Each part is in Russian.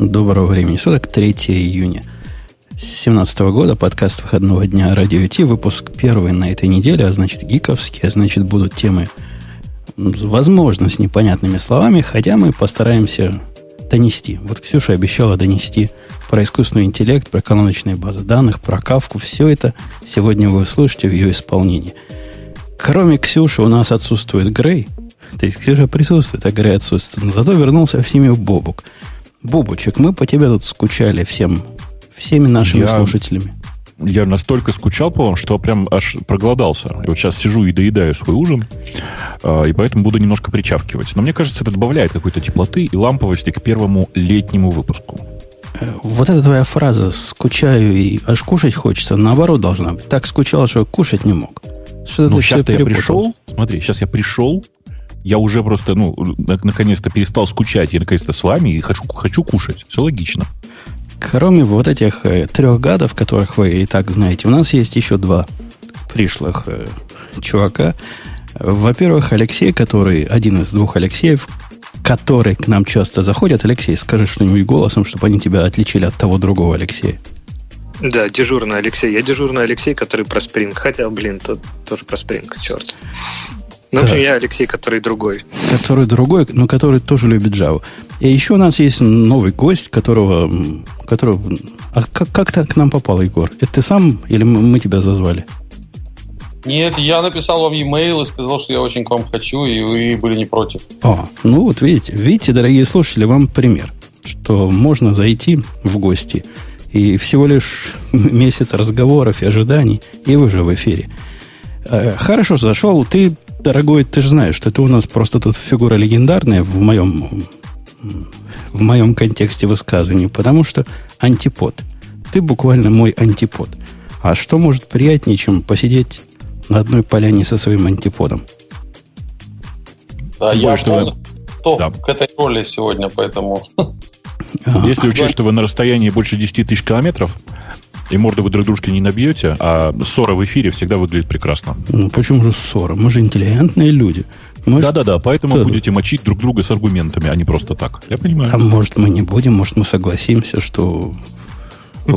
Доброго времени суток, 3 июня 2017 года, подкаст выходного дня Радио Ти, выпуск первый на этой неделе, а значит гиковский, а значит будут темы, возможно, с непонятными словами, хотя мы постараемся донести. Вот Ксюша обещала донести про искусственный интеллект, про колоночные базы данных, про кавку. Все это сегодня вы услышите в ее исполнении. Кроме Ксюши у нас отсутствует Грей. То есть Ксюша присутствует, а Грей отсутствует. Зато вернулся в семью Бобук. Бобучек, мы по тебе тут скучали всем, всеми нашими Я- слушателями. Я настолько скучал по вам, что прям аж проголодался. И вот сейчас сижу и доедаю свой ужин, а, и поэтому буду немножко причавкивать. Но мне кажется, это добавляет какой-то теплоты и ламповости к первому летнему выпуску. Э, Вот эта твоя фраза «скучаю и аж кушать хочется» наоборот должна быть. Так скучал, что кушать не мог. Что Ну, сейчас я пришел, смотри, сейчас я пришел, я уже просто, ну, на- наконец-то перестал скучать, я наконец-то с вами и хочу, хочу кушать. Все логично. Кроме вот этих э, трех гадов, которых вы и так знаете, у нас есть еще два пришлых э, чувака. Во-первых, Алексей, который один из двух Алексеев, который к нам часто заходят. Алексей, скажи что-нибудь голосом, чтобы они тебя отличили от того другого Алексея. Да, дежурный Алексей. Я дежурный Алексей, который про Спринг. Хотя, блин, тот тоже про Спринг, черт. Ну, в общем, я Алексей, который другой. Который другой, но который тоже любит Java. И еще у нас есть новый гость, которого... которого а как, как ты к нам попал, Егор? Это ты сам или мы, мы тебя зазвали? Нет, я написал вам e-mail и сказал, что я очень к вам хочу, и вы были не против. О, ну вот видите, видите, дорогие слушатели, вам пример, что можно зайти в гости и всего лишь месяц разговоров и ожиданий, и вы же в эфире. Э, Хорошо зашел. Ты, дорогой, ты же знаешь, что ты у нас просто тут фигура легендарная в моем, в моем контексте высказывания, потому что антипод. Ты буквально мой антипод. А что может приятнее, чем посидеть на одной поляне со своим антиподом? Да, я что вы- готов Да. к этой роли сегодня, поэтому... Если учесть, что вы на расстоянии больше 10 тысяч километров, и морды вы друг дружке не набьете, а ссора в эфире всегда выглядит прекрасно. Ну, почему же ссора? Мы же интеллигентные люди. Мы ж- Да-да-да, поэтому Да. будете мочить друг друга с аргументами, а не просто так. Я понимаю. А может, мы не будем, может, мы согласимся, что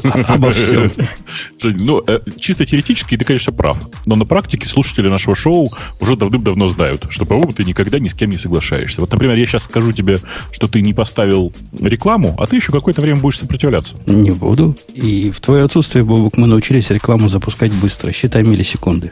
обо всем. Жень, Ну, э, чисто теоретически ты, конечно, прав. Но на практике слушатели нашего шоу уже давным-давно знают, что, по-моему, ты никогда ни с кем не соглашаешься. Вот, например, я сейчас скажу тебе, что ты не поставил рекламу, а ты еще какое-то время будешь сопротивляться. Не буду. И в твое отсутствие, Бобук, мы научились рекламу запускать быстро. Считай миллисекунды.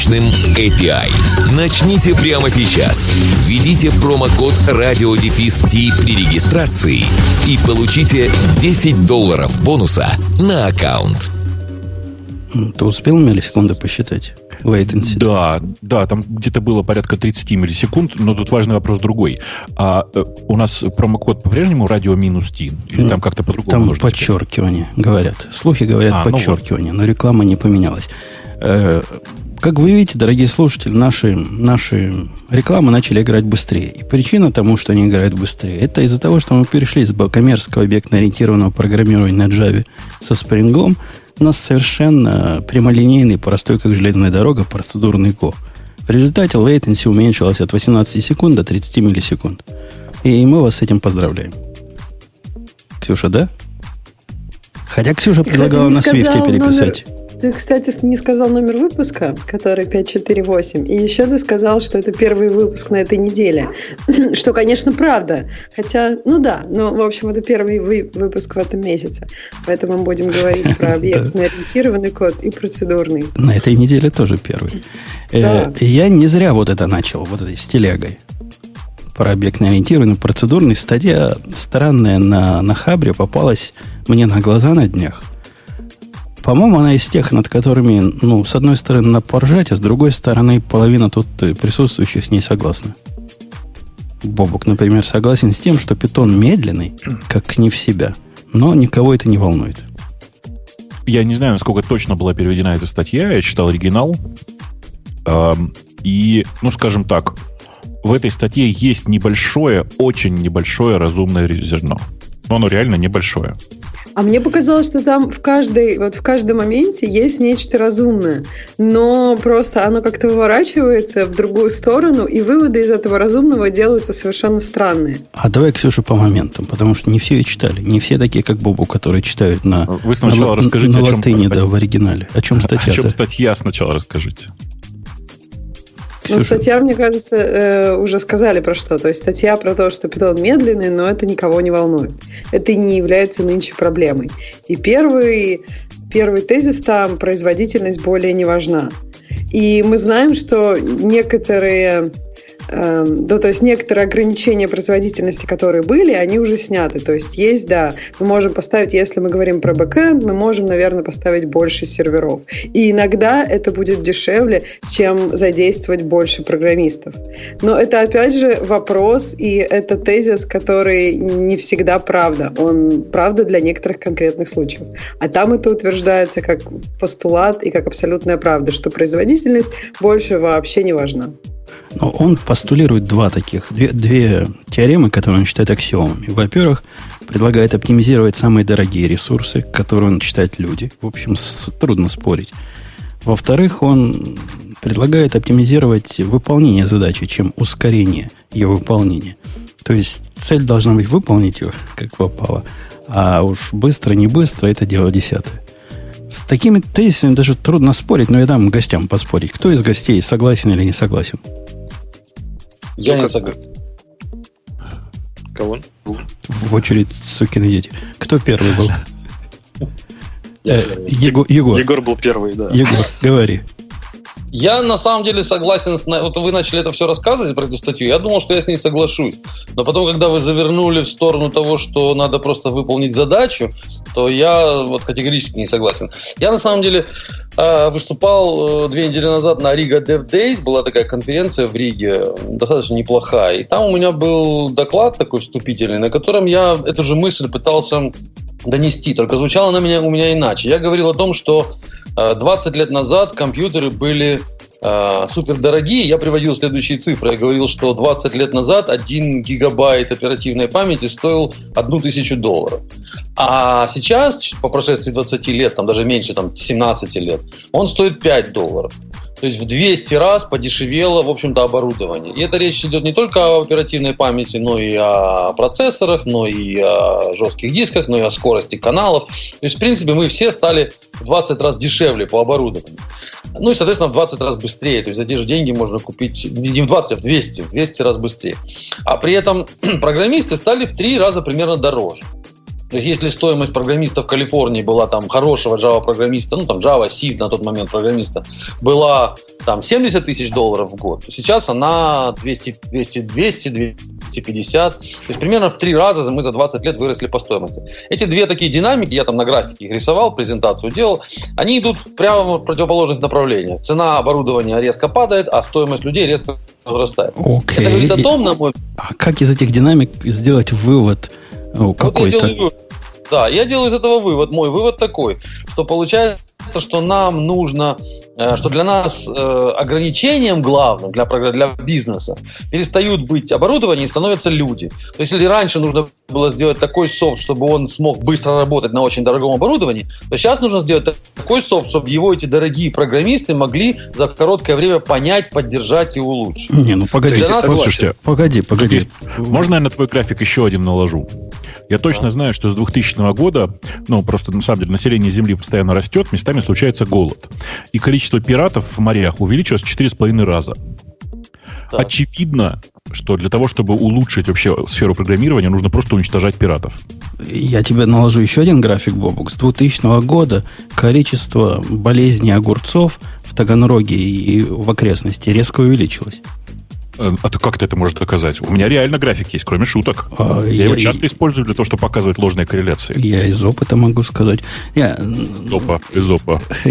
мощным API. Начните прямо сейчас. Введите промокод радиодефис T при регистрации и получите 10 долларов бонуса на аккаунт. М, Ты успел миллисекунды посчитать? Latency. Да, да, там где-то было порядка 30 миллисекунд, но тут важный вопрос другой. А э, у нас промокод по-прежнему радио минус Т? Или Ну, там как-то по-другому Там подчеркивание, говорят. Слухи говорят А, ну вот. подчеркивание, но реклама не поменялась. Э, Как вы видите, дорогие слушатели, наши, наши рекламы начали играть быстрее. И причина тому, что они играют быстрее, это из-за того, что мы перешли с коммерческого объектно-ориентированного программирования на Java со Spring. У нас совершенно прямолинейный, простой, как железная дорога, процедурный Go. В результате latency уменьшилась от 18 секунд до 30 миллисекунд. И мы вас с этим поздравляем. Ксюша, да? Хотя Ксюша предлагала на Свифте переписать. Ты, кстати, не сказал номер выпуска, который 548. И еще ты сказал, что это первый выпуск на этой неделе. Что, конечно, правда. Хотя, ну да, но, в общем, это первый вы- выпуск в этом месяце. Поэтому мы будем говорить про объектно-ориентированный код и процедурный. На этой неделе тоже первый. Э, Да. Я не зря вот это начал, вот этой с телегой. Про объектно-ориентированный процедурный. Статья странная на, на Хабре попалась мне на глаза на днях. По-моему, она из тех, над которыми, ну, с одной стороны, на поржать, а с другой стороны, половина тут э, присутствующих с ней согласна. Бобук, например, согласен с тем, что питон медленный, как не в себя, но никого это не волнует. Я не знаю, насколько точно была переведена эта статья, я читал оригинал. И, ну, скажем так, в этой статье есть небольшое, очень небольшое разумное зерно. Но оно реально небольшое. А мне показалось, что там в каждой, вот в каждом моменте есть нечто разумное, но просто оно как-то выворачивается в другую сторону, и выводы из этого разумного делаются совершенно странные. А давай, Ксюша, по моментам, потому что не все и читали. Не все такие, как Бобу, которые читают на, Вы сначала на, расскажите, на о чем, латыни, да, в оригинале. О чем статья? О чем статья сначала расскажите. Ну, статья, мне кажется, э, уже сказали про что. То есть статья про то, что питон медленный, но это никого не волнует. Это не является нынче проблемой. И первый, первый тезис там – производительность более не важна. И мы знаем, что некоторые ну, то есть некоторые ограничения производительности, которые были, они уже сняты. То есть есть, да, мы можем поставить, если мы говорим про бэкэнд, мы можем, наверное, поставить больше серверов. И иногда это будет дешевле, чем задействовать больше программистов. Но это, опять же, вопрос, и это тезис, который не всегда правда. Он правда для некоторых конкретных случаев. А там это утверждается как постулат и как абсолютная правда, что производительность больше вообще не важна. Но он постулирует два таких, две, две теоремы, которые он считает аксиомами. Во-первых, предлагает оптимизировать самые дорогие ресурсы, которые он считает люди. В общем, с, трудно спорить. Во-вторых, он предлагает оптимизировать выполнение задачи, чем ускорение ее выполнения. То есть цель должна быть выполнить ее, как попало. А уж быстро, не быстро, это дело десятое. С такими тезисами даже трудно спорить, но я дам гостям поспорить. Кто из гостей согласен или не согласен? Я не согласен. Кого? В очередь, сукины дети. Кто первый был? Э, Егор. Егор был первый, да. Егор, говори. Я на самом деле согласен с... Вот вы начали это все рассказывать про эту статью. Я думал, что я с ней соглашусь. Но потом, когда вы завернули в сторону того, что надо просто выполнить задачу, то я вот категорически не согласен. Я на самом деле э, выступал э, две недели назад на Riga Dev Days. Была такая конференция в Риге, достаточно неплохая. И там у меня был доклад такой вступительный, на котором я эту же мысль пытался донести. Только звучало она меня, у меня иначе. Я говорил о том, что 20 лет назад компьютеры были э, супер дорогие. Я приводил следующие цифры. Я говорил, что 20 лет назад 1 гигабайт оперативной памяти стоил 1000 долларов. А сейчас, по прошествии 20 лет, там даже меньше, там 17 лет, он стоит 5 долларов. То есть в 200 раз подешевело, в общем-то, оборудование. И это речь идет не только о оперативной памяти, но и о процессорах, но и о жестких дисках, но и о скорости каналов. То есть, в принципе, мы все стали в 20 раз дешевле по оборудованию. Ну и, соответственно, в 20 раз быстрее. То есть за те же деньги можно купить не в 20, а в 200, в 200 раз быстрее. А при этом программисты стали в 3 раза примерно дороже. То есть, если стоимость программиста в Калифорнии была там хорошего Java-программиста, ну там Java, C на тот момент программиста, была там 70 тысяч долларов в год, то сейчас она 200, 200, 200, 250. То есть примерно в три раза мы за 20 лет выросли по стоимости. Эти две такие динамики, я там на графике их рисовал, презентацию делал, они идут прямо в противоположных направлениях. Цена оборудования резко падает, а стоимость людей резко возрастает. Okay. Это говорит о том, на мой А как из этих динамик сделать вывод, ну, какой-то. Вот да, я делаю из этого вывод. Мой вывод такой, что получается, что нам нужно, э, что для нас э, ограничением главным для, для бизнеса перестают быть оборудование и становятся люди. То есть, если раньше нужно было сделать такой софт, чтобы он смог быстро работать на очень дорогом оборудовании, то сейчас нужно сделать такой софт, чтобы его эти дорогие программисты могли за короткое время понять, поддержать и улучшить. Не, ну погоди, нас... слушайте, погоди, погоди. Можно я на твой график еще один наложу? Я точно знаю, что с 2000 года, ну, просто на самом деле население Земли постоянно растет, местами случается голод. И количество пиратов в морях увеличилось в 4,5 раза. Да. Очевидно, что для того, чтобы улучшить вообще сферу программирования, нужно просто уничтожать пиратов. Я тебе наложу еще один график, Бобук. С 2000 года количество болезней огурцов в Таганроге и в окрестности резко увеличилось. Э, а ты как ты это можешь доказать? У меня реально график есть, кроме шуток. А, я, я его часто использую для того, чтобы показывать ложные корреляции. Я из опыта могу сказать. Я... Из опа, из опа.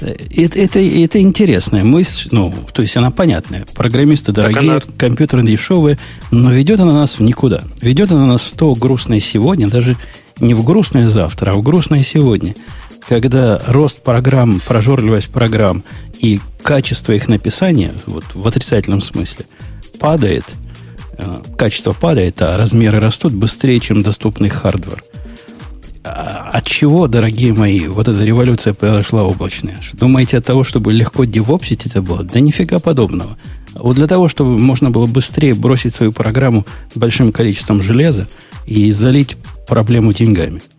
это, это, это интересная мысль, ну, то есть она понятная. Программисты дорогие, она... компьютеры дешевые, но ведет она нас в никуда. Ведет она нас в то грустное сегодня, даже не в грустное завтра, а в грустное сегодня, когда рост программ, прожорливость программ и качество их написания, вот в отрицательном смысле, падает, э, качество падает, а размеры растут быстрее, чем доступный hardware. А от чего, дорогие мои, вот эта революция произошла облачная? Думаете, от того, чтобы легко девопсить это было? Да нифига подобного. Вот для того, чтобы можно было быстрее бросить свою программу большим количеством железа и залить проблему деньгами –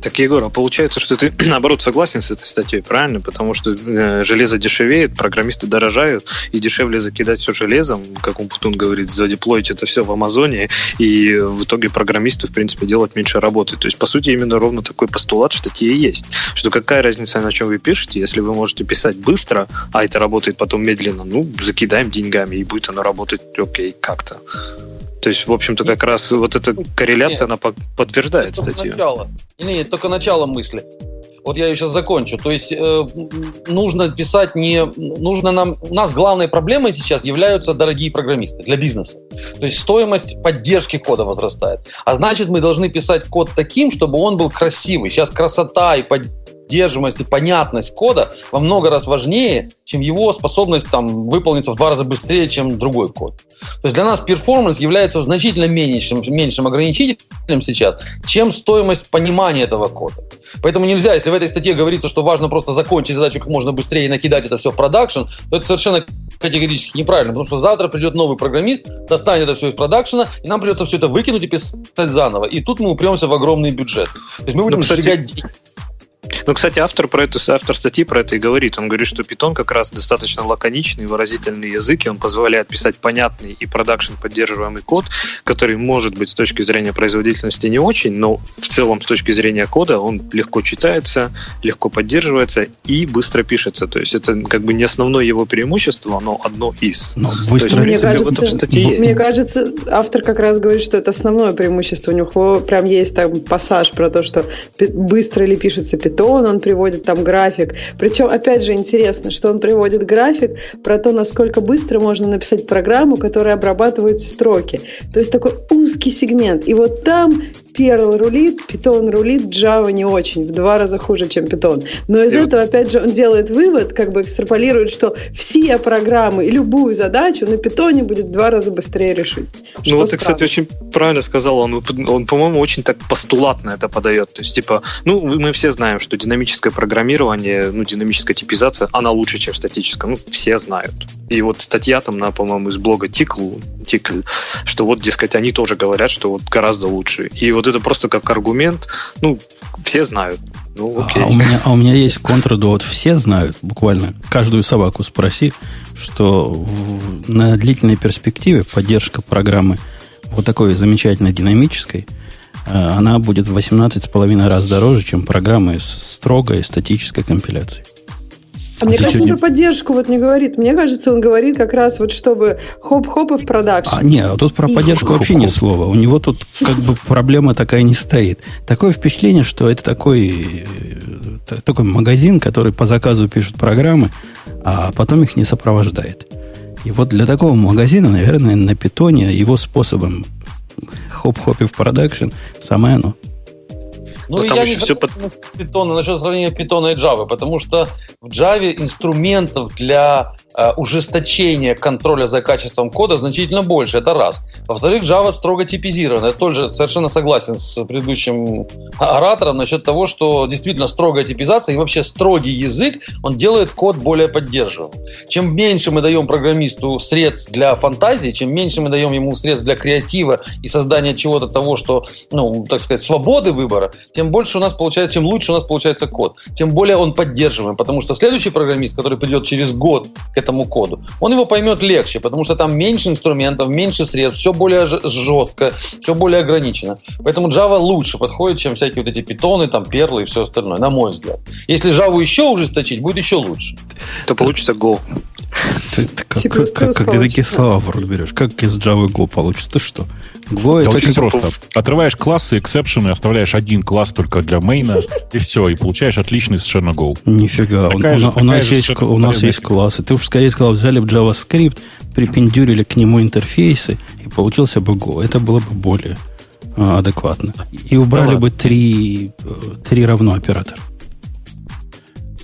так, Егор, а получается, что ты, наоборот, согласен с этой статьей, правильно? Потому что э, железо дешевеет, программисты дорожают, и дешевле закидать все железом, как Умпутун говорит, задеплоить это все в Амазоне, и в итоге программисту, в принципе, делать меньше работы. То есть, по сути, именно ровно такой постулат в статье есть. Что какая разница, на чем вы пишете, если вы можете писать быстро, а это работает потом медленно, ну, закидаем деньгами, и будет оно работать окей как-то. То есть, в общем-то, как раз вот эта корреляция, нет, она подтверждает статью. Начало. Нет, только начало мысли. Вот я ее сейчас закончу. То есть э, нужно писать не... Нужно нам... У нас главной проблемой сейчас являются дорогие программисты для бизнеса. То есть стоимость поддержки кода возрастает. А значит, мы должны писать код таким, чтобы он был красивый. Сейчас красота и под поддерживаемость и понятность кода во много раз важнее, чем его способность там, выполниться в два раза быстрее, чем другой код. То есть для нас перформанс является значительно меньшим, меньшим ограничителем сейчас, чем стоимость понимания этого кода. Поэтому нельзя, если в этой статье говорится, что важно просто закончить задачу как можно быстрее и накидать это все в production, то это совершенно категорически неправильно, потому что завтра придет новый программист, достанет это все из production а, и нам придется все это выкинуть и писать заново. И тут мы упремся в огромный бюджет. То есть мы будем ну, кстати, сжигать деньги. Ну, кстати, автор про это, автор статьи про это и говорит. Он говорит, что Python как раз достаточно лаконичный, выразительный язык, и он позволяет писать понятный и production поддерживаемый код, который может быть с точки зрения производительности не очень, но в целом с точки зрения кода он легко читается, легко поддерживается и быстро пишется. То есть это как бы не основное его преимущество, но одно из. Но быстро есть, мне, кажется, мне кажется, автор как раз говорит, что это основное преимущество. У него прям есть там пассаж про то, что быстро ли пишется Python, Python, он приводит там график. Причем, опять же, интересно, что он приводит график про то, насколько быстро можно написать программу, которая обрабатывает строки. То есть такой узкий сегмент. И вот там Perl рулит, Python рулит, Java не очень, в два раза хуже, чем Python. Но из и этого, вот... опять же, он делает вывод, как бы экстраполирует, что все программы и любую задачу на Python будет в два раза быстрее решить. Ну вот ты, кстати, очень правильно сказал, он, он, по-моему, очень так постулатно это подает. То есть, типа, ну, мы все знаем, что динамическое программирование, ну, динамическая типизация, она лучше, чем статическая. Ну, все знают. И вот статья там, на, по-моему, из блога Тикл, Тикль, что вот, дескать, они тоже говорят, что вот гораздо лучше. И вот это просто как аргумент, ну, все знают. Ну, а окей. А, у меня, а у меня есть контрдовод. Все знают, буквально. Каждую собаку спроси, что в, на длительной перспективе поддержка программы вот такой замечательной динамической, э, она будет в 18,5 раз дороже, чем программы с строгой статической компиляцией. А мне кажется, он про поддержку вот не говорит. Мне кажется, он говорит как раз вот чтобы хоп-хоп и в production. А, нет, а тут про поддержку хоп -хоп. вообще ни слова. У него тут как бы проблема такая не стоит. Такое впечатление, что это такой, э, такой магазин, который по заказу пишет программы, а потом их не сопровождает. И вот для такого магазина, наверное, на питоне его способом хоп-хоп и в production самое оно. Ну, Но я не все под... питона, насчет сравнения питона и Java, потому что в Java инструментов для ужесточение контроля за качеством кода значительно больше. Это раз. Во-вторых, Java строго типизирована. Я тоже совершенно согласен с предыдущим оратором насчет того, что действительно строгая типизация и вообще строгий язык, он делает код более поддерживаемым. Чем меньше мы даем программисту средств для фантазии, чем меньше мы даем ему средств для креатива и создания чего-то того, что, ну, так сказать, свободы выбора, тем больше у нас получается, чем лучше у нас получается код, тем более он поддерживаем. Потому что следующий программист, который придет через год к этому коду, он его поймет легче, потому что там меньше инструментов, меньше средств, все более жестко, все более ограничено. Поэтому Java лучше подходит, чем всякие вот эти питоны, там, перлы и все остальное, на мой взгляд. Если Java еще ужесточить, будет еще лучше. То получится Go. Ты, ты как, как, как, как ты такие слова в рот берешь? Как из Java Go получится? Ты что? Go это очень просто. Отрываешь классы, exception ы, оставляешь один класс только для main а, и все, и получаешь отличный совершенно Go. Нифига, у, же, у, нас, есть, у нас есть классы. Ты уж скорее сказал, взяли бы JavaScript, припендюрили к нему интерфейсы, и получился бы Go. Это было бы более а, адекватно. И убрали бы три, э, три равно оператор.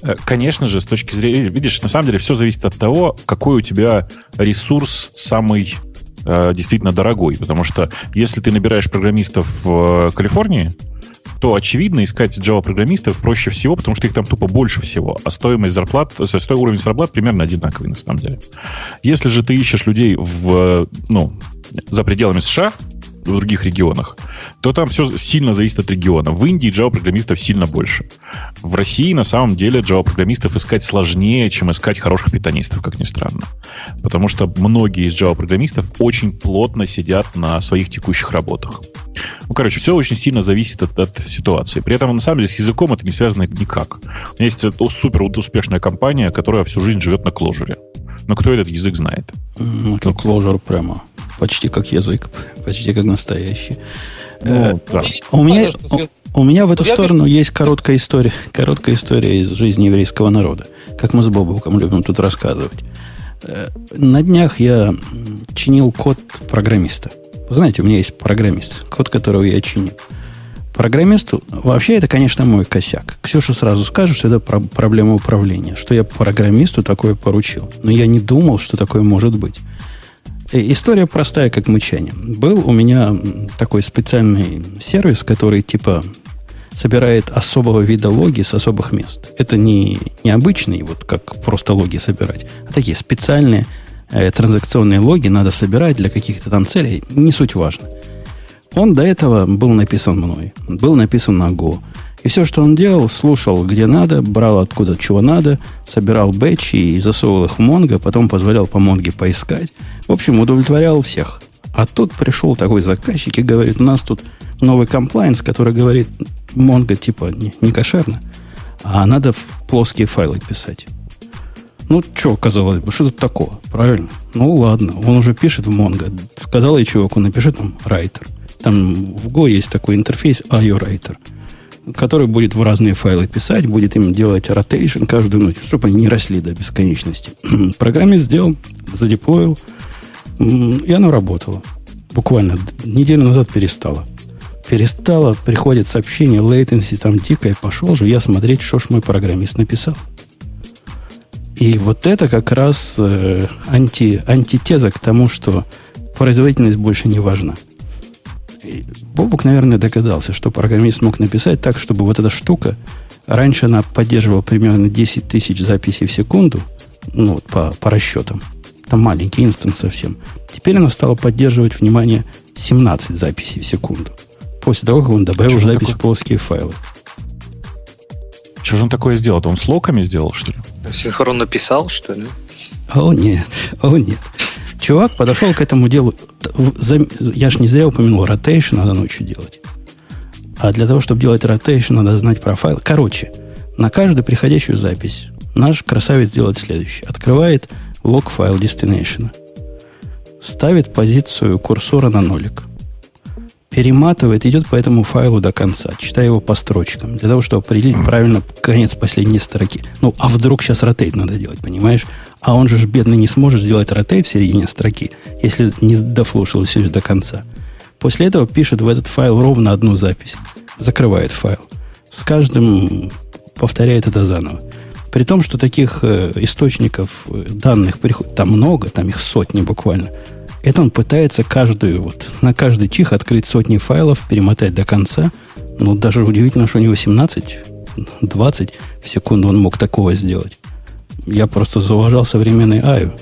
Э, конечно же, с точки зрения... Видишь, на самом деле все зависит от того, какой у тебя ресурс самый э, действительно дорогой. Потому что если ты набираешь программистов в Калифорнии, то, очевидно, искать Java-программистов проще всего, потому что их там тупо больше всего, а стоимость зарплат, стоимость уровень зарплат примерно одинаковый, на самом деле. Если же ты ищешь людей в, ну, за пределами США, в других регионах, то там все сильно зависит от региона. В Индии Java-программистов сильно больше. В России, на самом деле, Java-программистов искать сложнее, чем искать хороших питанистов, как ни странно. Потому что многие из Java-программистов очень плотно сидят на своих текущих работах. Ну, короче, все очень сильно зависит от, от ситуации. При этом, на самом деле, с языком это не связано никак. У меня есть супер успешная компания, которая всю жизнь живет на кложере. Но кто этот язык знает? Ну, что кложер прямо почти как язык, почти как настоящий. Ну, э, да. у, меня, у, у меня в эту сторону есть короткая история, короткая история из жизни еврейского народа, как мы с Бобуком любим тут рассказывать. Э, на днях я чинил код программиста. Знаете, у меня есть программист, код которого я чиню. Программисту, вообще это, конечно, мой косяк. Ксюша сразу скажет, что это про- проблема управления, что я программисту такое поручил. Но я не думал, что такое может быть. Э, история простая, как мычание. Был у меня такой специальный сервис, который типа собирает особого вида логи с особых мест. Это не, не обычный, вот как просто логи собирать, а такие специальные э, транзакционные логи надо собирать для каких-то там целей, не суть важно. Он до этого был написан мной, был написан на Go. И все, что он делал, слушал, где надо, брал откуда чего надо, собирал бэчи и засовывал их в Монго, потом позволял по Монге поискать. В общем, удовлетворял всех. А тут пришел такой заказчик и говорит, у нас тут новый комплайнс, который говорит, Монго типа не, не кошерно, а надо в плоские файлы писать. Ну, что, казалось бы, что тут такого, правильно? Ну, ладно, он уже пишет в Mongo. Сказал я чуваку, напиши там writer. Там в Go есть такой интерфейс IO Writer – который будет в разные файлы писать, будет им делать ротейшн каждую ночь, чтобы они не росли до бесконечности. Программист сделал, задеплоил, и оно работало. Буквально неделю назад перестало. Перестало, приходит сообщение, latency там дикое, пошел же я смотреть, что ж мой программист написал. И вот это как раз э, анти, антитеза к тому, что производительность больше не важна. Бобук, наверное, догадался, что программист мог написать так, чтобы вот эта штука, раньше она поддерживала примерно 10 тысяч записей в секунду, ну, вот по, по расчетам. Там маленький instance совсем. Теперь она стала поддерживать, внимание, 17 записей в секунду. После того, как он добавил Что запись в плоские файлы. Что же он такое сделал? Он с lock ами сделал, что ли? Синхрон написал, что ли? О, нет. О, нет. Чувак подошел к этому делу. Я ж не зря упомянул, rotation надо ночью делать. А для того, чтобы делать rotation, надо знать про файл. Короче, на каждую приходящую запись наш красавец делает следующее. Открывает лог файл destination. Ставит позицию курсора на нолик. Перематывает, идет по этому файлу до конца, читая его по строчкам, для того, чтобы определить правильно конец последней строки. Ну, а вдруг сейчас ротейт надо делать, понимаешь? А он же, бедный, не сможет сделать ротейт в середине строки, если не дофлушал все до конца. После этого пишет в этот файл ровно одну запись. Закрывает файл. С каждым повторяет это заново. При том, что таких э, источников э, данных там много, там их сотни буквально. Это он пытается каждую, вот, на каждый чих открыть сотни файлов, перемотать до конца. Ну, даже удивительно, что у него 17, 20 в секунду он мог такого сделать. Я просто зауважал современный Аю.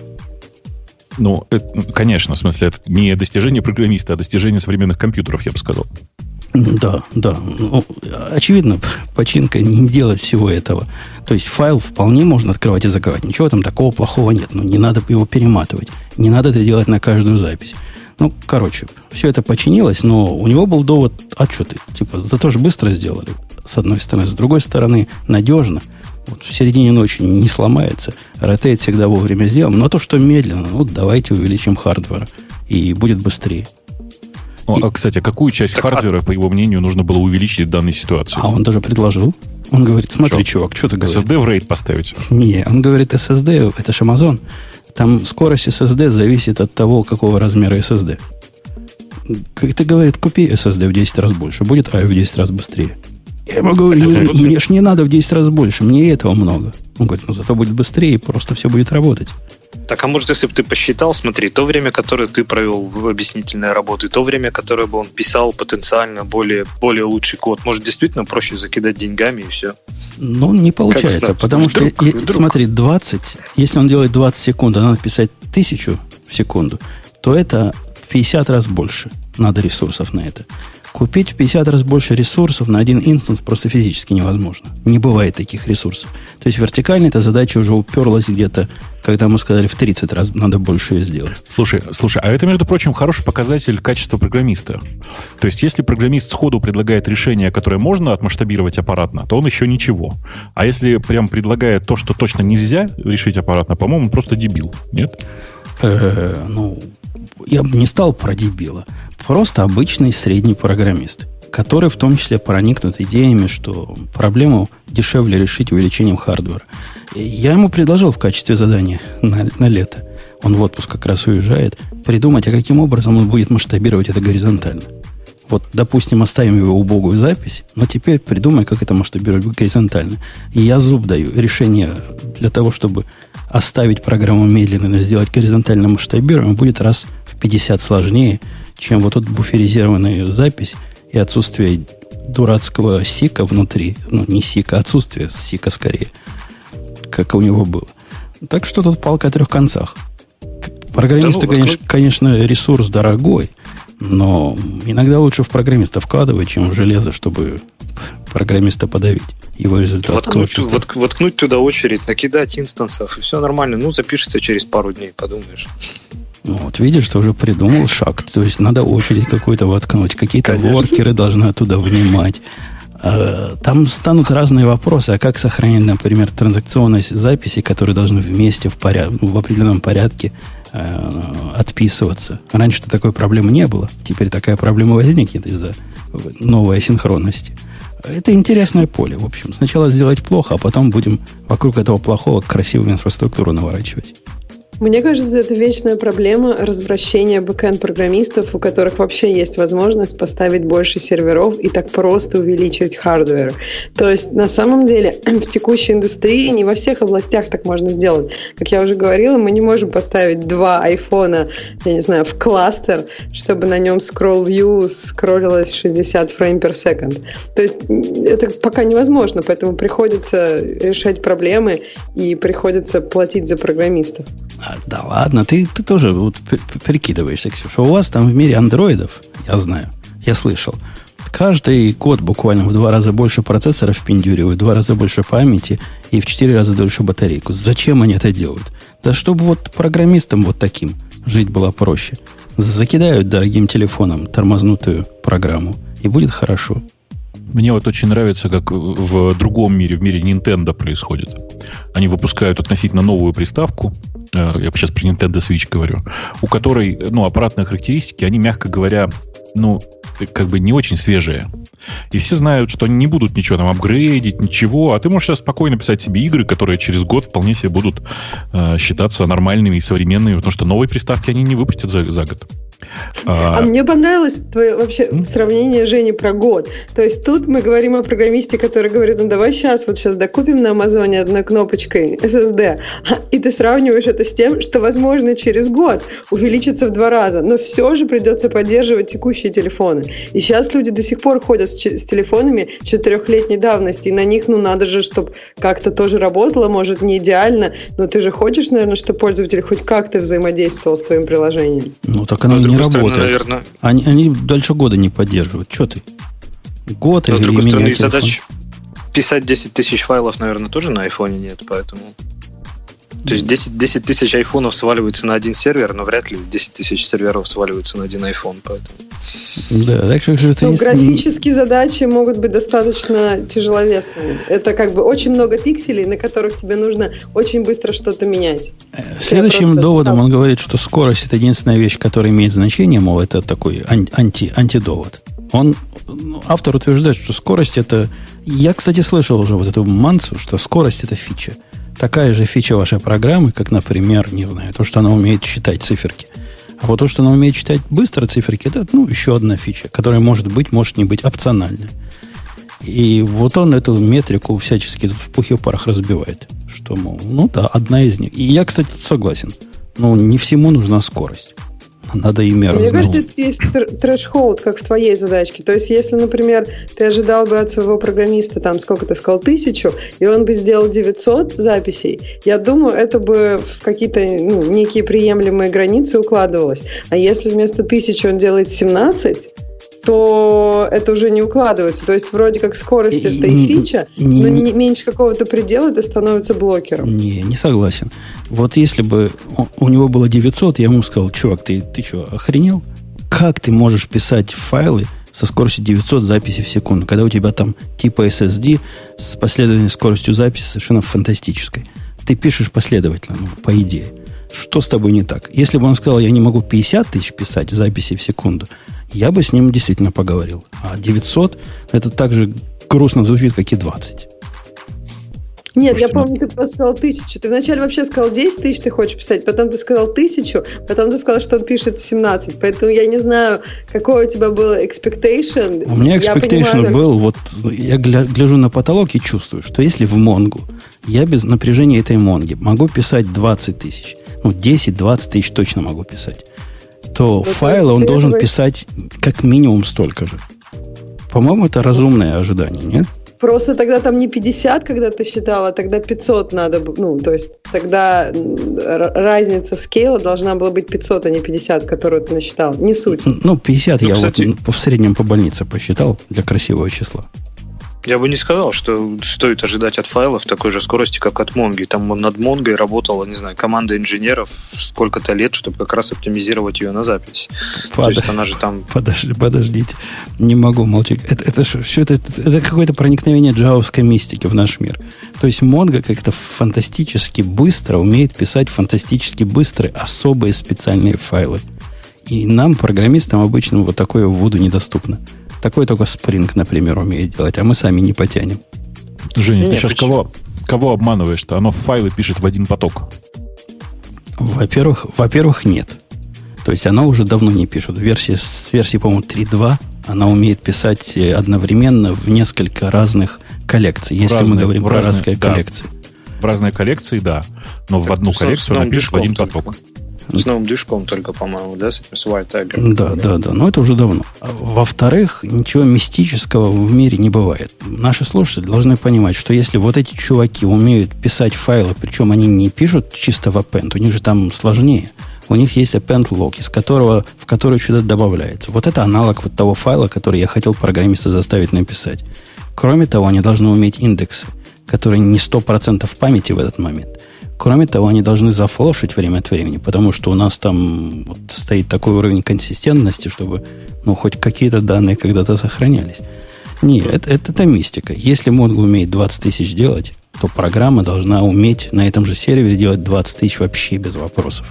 Ну, это, конечно, в смысле, это не достижение программиста, а достижение современных компьютеров, я бы сказал. Да, да. Ну, очевидно, починка не делать всего этого. То есть файл вполне можно открывать и закрывать. Ничего там такого плохого нет. Но не надо его перематывать. Не надо это делать на каждую запись. Ну, короче, все это починилось, но у него был довод, а что ты? Типа, зато же быстро сделали, с одной стороны. С другой стороны, надежно. Вот в середине ночи не сломается. Rotate всегда вовремя сделаем. Но то, что медленно, ну, давайте увеличим hardware. И будет быстрее. О, а, кстати, какую часть так, а хардвера, а... по его мнению, нужно было увеличить в данной ситуации? А он даже предложил. Он говорит, смотри, что? чувак, что ты говоришь? SSD в рейд поставить? Не, он говорит, SSD, это же Amazon. Там скорость SSD зависит от того, какого размера SSD. Как ты говорит, купи SSD в 10 раз больше, будет I в 10 раз быстрее. Я ему говорю, мне, мне ж не надо в 10 раз больше, мне этого много. Он говорит, ну зато будет быстрее, просто все будет работать. Так, а может, если бы ты посчитал, смотри, то время, которое ты провел в объяснительной работе, то время, которое бы он писал потенциально более, более лучший код, может, действительно проще закидать деньгами и все? Ну, не получается, потому вдруг, что, вдруг. смотри, 20, если он делает 20 секунд, а надо писать тысячу в секунду, то это в 50 раз больше надо ресурсов на это. Купить в 50 раз больше ресурсов на один инстанс просто физически невозможно. Не бывает таких ресурсов. То есть вертикально эта задача уже уперлась где-то, когда мы сказали в 30 раз надо больше ее сделать. Слушай, слушай, а это, между прочим, хороший показатель качества программиста. То есть если программист сходу предлагает решение, которое можно отмасштабировать аппаратно, то он еще ничего. А если прям предлагает то, что точно нельзя решить аппаратно, по-моему, он просто дебил, нет? Э, ну, я бы не стал про дебила. Просто обычный средний программист, который в том числе проникнут идеями, что проблему дешевле решить увеличением хардвера. Я ему предложил в качестве задания на, на лето, он в отпуск как раз уезжает, придумать, а каким образом он будет масштабировать это горизонтально. Вот, допустим, оставим его убогую запись, но теперь придумай, как это масштабировать горизонтально. И я зуб даю. Решение для того, чтобы оставить программу медленно, но сделать горизонтально масштабируемым, будет раз в 50 сложнее, чем вот тут буферизированная запись и отсутствие дурацкого сика внутри. Ну, не сика, а отсутствие сика скорее, как у него было. Так что тут палка о трех концах. Программисты, да, ну, конечно, конечно, ресурс дорогой, но иногда лучше в программиста вкладывать, чем в железо, чтобы программиста подавить. Его результат воткнуть, вотк, воткнуть туда очередь, накидать инстансов, и все нормально. Ну, запишется через пару дней, подумаешь. Ну, вот видишь, что уже придумал шаг. То есть надо очередь какую-то воткнуть. Какие-то воркеры должны оттуда внимать. А, там станут разные вопросы. А как сохранить, например, транзакционность записи, которые должны вместе в, поряд... в определенном порядке э, отписываться? Раньше-то такой проблемы не было. Теперь такая проблема возникнет из-за новой асинхронности. Это интересное поле. В общем, сначала сделать плохо, а потом будем вокруг этого плохого красивую инфраструктуру наворачивать. Мне кажется, это вечная проблема развращения бэкэнд-программистов, у которых вообще есть возможность поставить больше серверов и так просто увеличить hardware. То есть, на самом деле, в текущей индустрии не во всех областях так можно сделать. Как я уже говорила, мы не можем поставить два айфона, я не знаю, в кластер, чтобы на нем scroll view скроллилось 60 фрейм per second. То есть, это пока невозможно, поэтому приходится решать проблемы и приходится платить за программистов. А, да ладно, ты, ты тоже вот прикидываешься, Ксюша. У вас там в мире андроидов, я знаю, я слышал, каждый код буквально в два раза больше процессоров впендюривают, в два раза больше памяти и в четыре раза дольше батарейку. Зачем они это делают? Да чтобы вот программистам вот таким жить было проще. Закидают дорогим телефоном тормознутую программу, и будет хорошо. Мне вот очень нравится, как в другом мире, в мире Nintendo происходит. Они выпускают относительно новую приставку, я сейчас про Nintendo Switch говорю, у которой, ну, аппаратные характеристики, они, мягко говоря, ну, как бы не очень свежие. И все знают, что они не будут ничего там апгрейдить, ничего. А ты можешь сейчас спокойно писать себе игры, которые через год вполне себе будут э, считаться нормальными и современными, потому что новые приставки они не выпустят за, за год. А, а мне понравилось твое вообще сравнение, Жени, про год. То есть тут мы говорим о программисте, который говорит, ну давай сейчас, вот сейчас докупим на Амазоне одной кнопочкой SSD. И ты сравниваешь это с тем, что, возможно, через год увеличится в два раза. Но все же придется поддерживать текущие телефоны. И сейчас люди до сих пор ходят с, с телефонами четырехлетней давности. И на них, ну надо же, чтобы как-то тоже работало, может, не идеально, но ты же хочешь, наверное, чтобы пользователь хоть как-то взаимодействовал с твоим приложением. Ну, так оно не работает. Стороны, наверное... Они, они дальше года не поддерживают. Что ты? Год Но, или с другой стороны, задач писать 10 тысяч файлов, наверное, тоже на айфоне нет, поэтому... То есть 10, 10 тысяч айфонов сваливаются на один сервер, но вряд ли 10 тысяч серверов сваливаются на один iPhone. Поэтому. Да, так что это ну, графические задачи могут быть достаточно тяжеловесными. Это как бы очень много пикселей, на которых тебе нужно очень быстро что-то менять. Э, следующим доводом он говорит, что скорость это единственная вещь, которая имеет значение, мол, это такой анти, антидовод. Он, ну, автор утверждает, что скорость это... Я, кстати, слышал уже вот эту мансу, что скорость это фича такая же фича вашей программы, как, например, не знаю, то, что она умеет считать циферки. А вот то, что она умеет читать быстро циферки, это ну, еще одна фича, которая может быть, может не быть опциональной. И вот он эту метрику всячески тут в пух и парах разбивает. Что, мол, ну да, одна из них. И я, кстати, тут согласен. Ну, не всему нужна скорость. Надо ими Мне кажется, есть трэш-холд, как в твоей задачке. То есть, если, например, ты ожидал бы от своего программиста, там, сколько ты сказал, тысячу, и он бы сделал 900 записей, я думаю, это бы в какие-то ну, некие приемлемые границы укладывалось. А если вместо тысячи он делает 17, то это уже не укладывается. То есть вроде как скорость и, это и фича, не, но не, меньше какого-то предела это становится блокером. Не, не согласен. Вот если бы у него было 900, я ему сказал, чувак, ты, ты что, охренел? Как ты можешь писать файлы со скоростью 900 записей в секунду, когда у тебя там типа SSD с последовательной скоростью записи совершенно фантастической? Ты пишешь последовательно, ну, по идее. Что с тобой не так? Если бы он сказал, я не могу 50 тысяч писать записей в секунду, я бы с ним действительно поговорил. А 900 это так же грустно звучит, как и 20. Нет, Слушайте, я помню, ну... ты просто сказал тысячу. Ты вначале вообще сказал 10 тысяч ты хочешь писать, потом ты сказал тысячу, потом ты сказал, что он пишет 17. Поэтому я не знаю, какой у тебя был expectation. У меня expectation понимаю, был, вот я гляжу на потолок и чувствую, что если в Монгу я без напряжения этой Монги могу писать 20 тысяч, ну 10-20 тысяч точно могу писать то ну, файлы он должен этого... писать как минимум столько же. По-моему, это разумное ожидание, нет? Просто тогда там не 50, когда ты считала, тогда 500 надо, ну, то есть тогда разница скейла должна была быть 500, а не 50, которую ты насчитал. Не суть. Ну, 50 ну, я кстати... вот в среднем по больнице посчитал для красивого числа. Я бы не сказал, что стоит ожидать от файлов такой же скорости, как от Монги. Там над Монгой работала, не знаю, команда инженеров сколько-то лет, чтобы как раз оптимизировать ее на запись. Под... То есть она же там... Подожди, подождите. Не могу молчать. Это, это, все это, это какое-то проникновение джавовской мистики в наш мир. То есть Монго как-то фантастически быстро умеет писать фантастически быстрые особые специальные файлы. И нам, программистам, обычно вот такое в воду недоступно. Такой только Spring, например, умеет делать, а мы сами не потянем. Женя, Нет, ты сейчас кого, кого обманываешь-то? Оно файлы пишет в один поток. Во-первых, во-первых, нет. То есть она уже давно не пишет. В версии, с версии, по-моему, 3.2 она умеет писать э, одновременно в несколько разных коллекций, если разные, мы говорим про разные, разные да. коллекции. В разные коллекции, да. Но так в одну коллекцию она пишет в один поток. С новым движком только, по-моему, да, с этим с White Tiger. Да, да, да, но это уже давно. А во-вторых, ничего мистического в мире не бывает. Наши слушатели должны понимать, что если вот эти чуваки умеют писать файлы, причем они не пишут чисто в append, у них же там сложнее. У них есть append log, из которого, в который что-то добавляется. Вот это аналог вот того файла, который я хотел программиста заставить написать. Кроме того, они должны уметь индексы, которые не 100% в памяти в этот момент – Кроме того, они должны зафлошить время от времени, потому что у нас там вот стоит такой уровень консистентности, чтобы ну, хоть какие-то данные когда-то сохранялись. Нет, это, это, это мистика. Если Mongo умеет 20 тысяч делать, то программа должна уметь на этом же сервере делать 20 тысяч вообще без вопросов.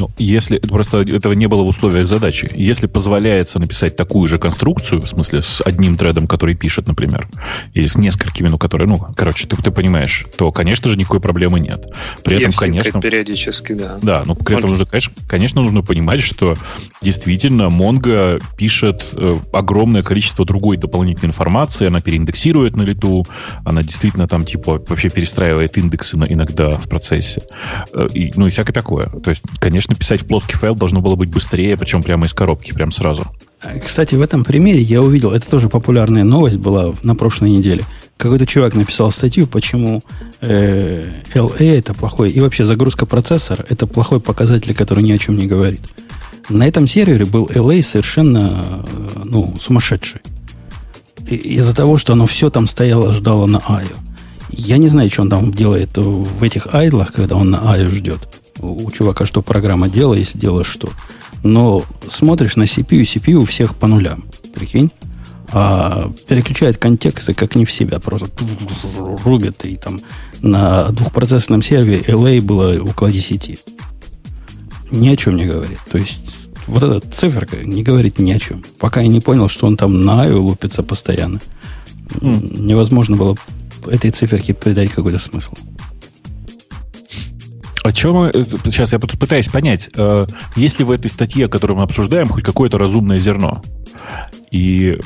Ну, если просто этого не было в условиях задачи. Если позволяется написать такую же конструкцию, в смысле, с одним тредом, который пишет, например, или с несколькими, ну, которые, ну, короче, ты, ты понимаешь, то, конечно же, никакой проблемы нет. При этом, конечно... Периодически, да. Да, но при этом нужно, конечно, конечно, нужно понимать, что действительно Mongo пишет э, огромное количество другой дополнительной информации, она переиндексирует на лету, она действительно там, типа, вообще перестраивает индексы иногда в процессе. Э, и, ну, и всякое такое. То есть, конечно, написать в плоский файл должно было быть быстрее, причем прямо из коробки, прям сразу. Кстати, в этом примере я увидел, это тоже популярная новость была на прошлой неделе. Какой-то чувак написал статью, почему э, LA это плохой, и вообще загрузка процессора это плохой показатель, который ни о чем не говорит. На этом сервере был LA совершенно ну, сумасшедший. Из-за того, что оно все там стояло, ждало на IO. Я не знаю, что он там делает в этих айдлах, когда он на аю ждет. У чувака что программа делает, если делаешь что. Но смотришь на CPU, CPU у всех по нулям. Прикинь? А переключает контексты как не в себя. Просто рубят. И там на двухпроцессном сервере LA было около 10. Ни о чем не говорит. То есть вот эта циферка не говорит ни о чем. Пока я не понял, что он там на аю лупится постоянно. Mm. Невозможно было этой циферке придать какой-то смысл. О чем сейчас я пытаюсь понять, э, есть ли в этой статье, которую мы обсуждаем, хоть какое-то разумное зерно? И,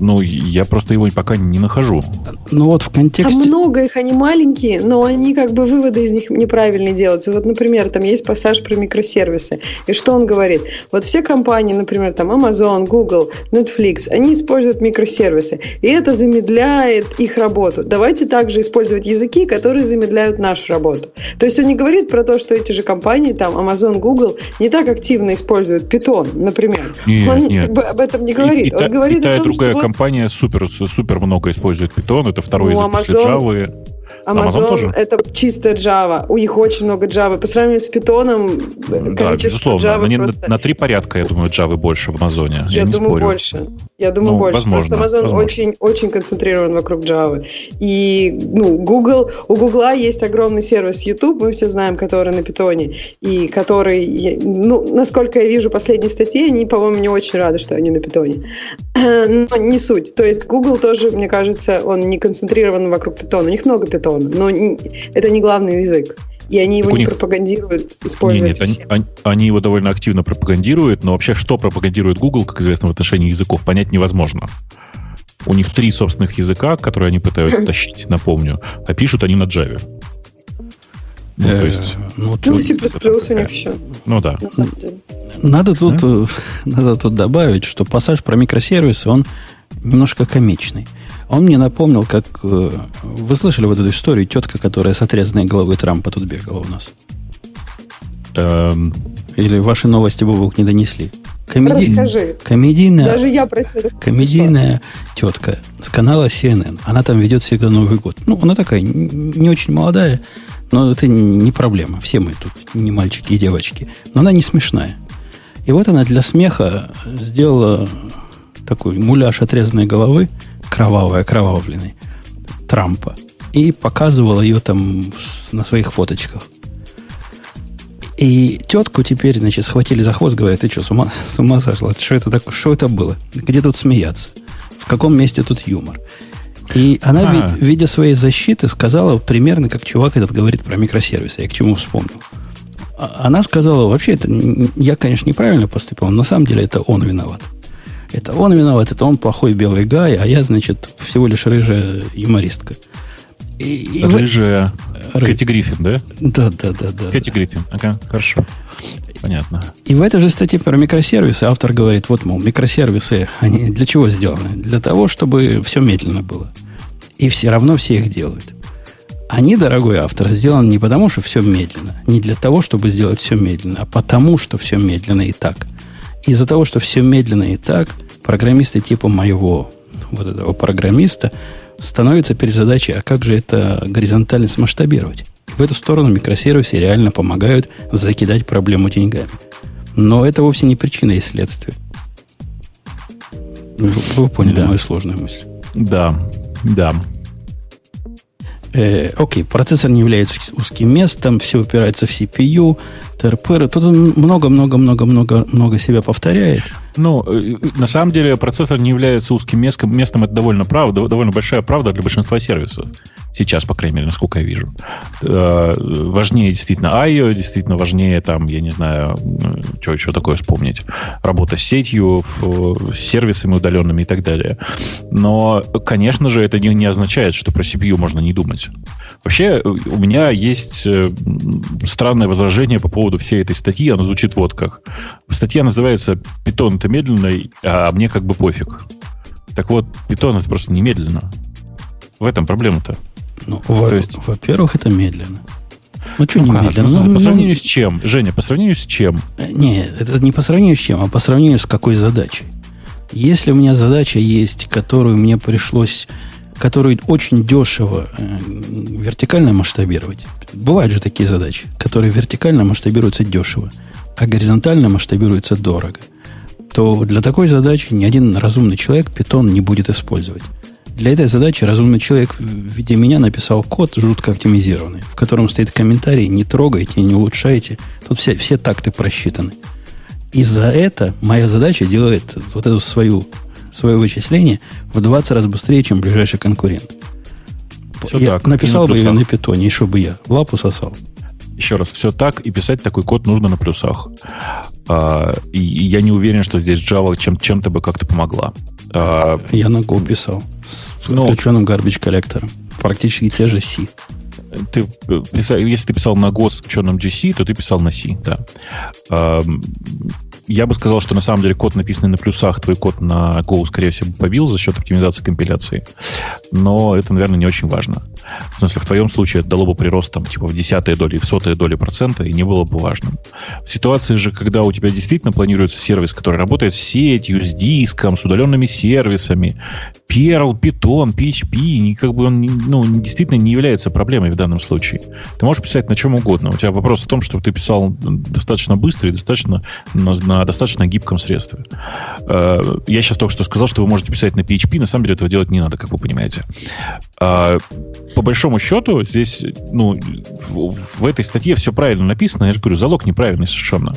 ну, я просто его пока не нахожу. Ну вот в контексте... Там много их, они маленькие, но они как бы выводы из них неправильные делаются. Вот, например, там есть пассаж про микросервисы. И что он говорит? Вот все компании, например, там Amazon, Google, Netflix, они используют микросервисы. И это замедляет их работу. Давайте также использовать языки, которые замедляют нашу работу. То есть он не говорит про то, что эти же компании, там Amazon, Google, не так активно используют Python, например. Нет, он нет. Об этом не говорит. И, и, он говорит и та, и другая что компания супер, супер много использует Python. Это второй Ну, язык после Amazon- Java. Amazon, Amazon тоже? это чистая Java. У них очень много Java. По сравнению с Python, Да, безусловно. Java на- просто... на, три порядка, я думаю, Java больше в Амазоне. Я, Я, думаю, спорю. больше. Я думаю, Ну, больше. возможно, Просто Amazon возможно. очень, очень концентрирован вокруг Java. И ну, Google, у Google есть огромный сервис YouTube, мы все знаем, который на питоне, и который, ну, насколько я вижу последние статьи, они, по-моему, не очень рады, что они на питоне. Но не суть. То есть Google тоже, мне кажется, он не концентрирован вокруг питона. У них много питона, но это не главный язык. И они его Так не них- пропагандируют, используют нет, все. они- они его довольно активно пропагандируют, но вообще, что пропагандирует Google, как известно, в отношении языков, понять невозможно. У них три собственных языка, которые они пытаются тащить, напомню, а пишут они на Java. Ну, то Э, есть, ну, Ну, C++ у них еще, ну да. на самом деле. Надо тут, э, надо тут добавить, что пассаж про микросервисы, он немножко комичный. Он мне напомнил, как... э, Вы слышали вот эту историю, тетка, которая с отрезанной головой Трампа тут бегала у нас? Эм, Или ваши новости, Бобок, не донесли? Комеди- Расскажи. Комедийная, Даже я про это комедийная тетка с канала CNN. Она там ведет всегда Новый год. Ну, она такая не очень молодая, но это не проблема. Все мы тут не мальчики и девочки. Но она не смешная. И вот она для смеха сделала такой муляж отрезанной головы, кровавой, окровавленной, Трампа. И показывала ее там на своих фоточках. И тетку теперь, значит, схватили за хвост, говорят, ты что, с ума, с ума сошла? Что это, такое? что это было? Где тут смеяться? В каком месте тут юмор? И она, А. ви- видя своей защиты, сказала примерно, как чувак этот говорит про микросервисы. Я к чему вспомнил. А- Она сказала, вообще, это я, конечно, неправильно поступил, но на самом деле это он виноват. Это он виноват, это он плохой белый гай, а я, значит, всего лишь рыжая юмористка. И, и в- рыжая Ры- Кэти Гриффин, да? Да, да, да, да. Кэти Гриффин. Ага, хорошо. Понятно. И в этой же статье про микросервисы автор говорит, вот, мол, микросервисы, они для чего сделаны? Для того, чтобы все медленно было. И все равно все их делают. Они, дорогой автор, сделаны не потому, что все медленно, не для того, чтобы сделать все медленно, а потому, что все медленно и так. Из-за того, что все медленно и так, программисты типа моего вот этого программиста становятся перед задачей, а как же это горизонтально смасштабировать? В эту сторону микросервисы реально помогают закидать проблему деньгами. Но это вовсе не причина и следствие. Вы, вы поняли Да. мою сложную мысль. Да, да. Э, окей, процессор не является узким местом, все упирается в CPU, ТРПР. Тут он много-много-много-много-много себя повторяет. Ну, э, на самом деле процессор не является узким местом, местом это довольно правда, довольно большая правда для большинства сервисов. Сейчас, по крайней мере, насколько я вижу. Э, Важнее действительно IO, действительно важнее там, я не знаю, что еще такое вспомнить. Работа с сетью, с сервисами удаленными и так далее. Но, конечно же, это не, означает, что про CPU можно не думать. Вообще, э, у меня есть э, странное возражение по поводу всей этой статьи. Оно звучит вот как. Статья называется «Питон это медленный, а мне как бы пофиг». Так вот, питон это просто немедленно. В этом проблема-то. Ну, во- есть- Во-первых, это медленно. Ну, что Ну как? немедленно? Ну, Ну, по ну, сравнению с чем? Женя, по сравнению с чем? Э, Не, это не по сравнению с чем, а по сравнению с какой задачей. Если у меня задача есть, которую мне пришлось которую очень дешево э, вертикально масштабировать. Бывают же такие задачи, которые вертикально масштабируются дешево, а горизонтально масштабируются дорого. То для такой задачи ни один разумный человек питон не будет использовать. Для этой задачи разумный человек в виде меня написал код жутко оптимизированный, в котором стоит комментарий «не трогайте, не улучшайте». Тут все, все такты просчитаны. И за это моя задача делает вот эту свою, свое вычисление в 20 раз быстрее, чем ближайший конкурент. Все я так. написал бы ее на питоне, что бы я лапу сосал. Еще раз, все так, и писать такой код нужно на плюсах. А, и, и я не уверен, что здесь Java чем, чем-то бы как-то помогла. А, Я на Go писал с Ну. включенным garbage коллектором. Практически те же C. ты э, писал- если ты писал на Go с включенным GC, то ты писал на C, да. Ам, Я бы сказал, что на самом деле код, написанный на плюсах, твой код на Go, скорее всего, побил за счет оптимизации компиляции. Но это, наверное, не очень важно. В смысле, в твоем случае это дало бы прирост там, типа в десятые доли, в сотые доли процента, и не было бы важным. В ситуации же, когда у тебя действительно планируется сервис, который работает с сетью, с диском, с удаленными сервисами, Perl, Python, PHP, как бы он ну, действительно не является проблемой в данном случае. Ты можешь писать на чем угодно. У тебя вопрос в том, что ты писал достаточно быстро и достаточно на, на достаточно гибком средстве. Э, Я сейчас только что сказал, что вы можете писать на PHP, на самом деле этого делать не надо, как вы понимаете. А, По большому счету, здесь, ну, в, в этой статье все правильно написано. Я же говорю, залог неправильный совершенно.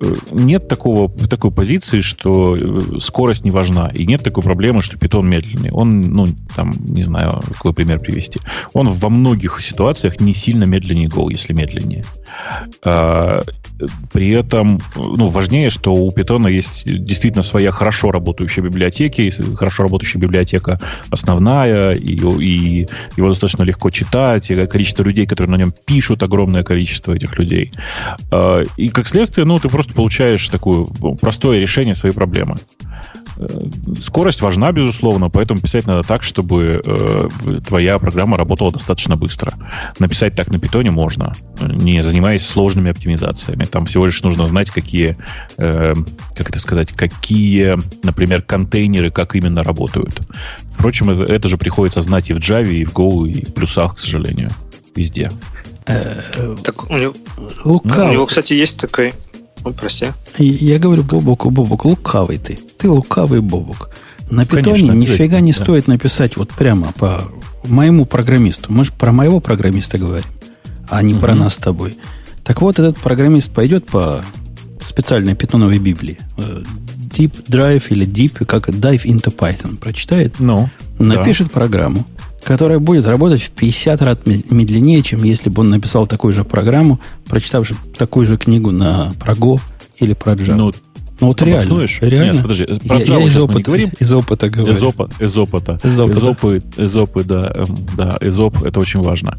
Э, Нет такого, такой позиции, что э, скорость не важна. И нет такой проблемы, что питон медленный. Он, ну, там, не знаю, какой пример привести. Он во многих ситуациях не сильно медленнее Go, если медленнее. При этом, ну, важнее, что у питона есть действительно своя хорошо работающая библиотека, хорошо работающая библиотека основная, и, и его достаточно легко читать, и количество людей, которые на нем пишут, огромное количество этих людей. А, И как следствие, ну, ты просто получаешь такое простое решение своей проблемы. Э, Скорость важна, безусловно, поэтому писать надо так, чтобы э, твоя программа работала достаточно быстро. Написать так на питоне можно, не занимаясь сложными оптимизациями. Там всего лишь нужно знать, какие, э, как это сказать, какие, например, контейнеры, как именно работают. Впрочем, это, это же приходится знать и в Java, и в Go, и в плюсах, к сожалению. Везде. Так, у него, Лукавый. у него, кстати, есть такой... Ой, прости. Я говорю Бобоку, Бобок, лукавый ты. Ты лукавый Бобок. На питоне нифига не да. стоит написать вот прямо по моему программисту. Мы же про моего программиста говорим, а не про Мгм. нас с тобой. Так вот, этот программист пойдет по специальной питоновой библии. Э, Deep Drive или Deep, как Dive into Python. Прочитает, Ну, напишет программу, которая будет работать в 50 раз мед- медленнее, чем если бы он написал такую же программу, прочитавши такую же книгу на про Go или про Java. ну, Ну вот реально. обоснуешь? Реально. Нет, подожди, про я, Java я из, мы не опыта, говорим. из опыта говорю. Из, опыта, из опыта. Из опыта. Эзопы, эзопы, да, эм, да, эзоп, это очень важно.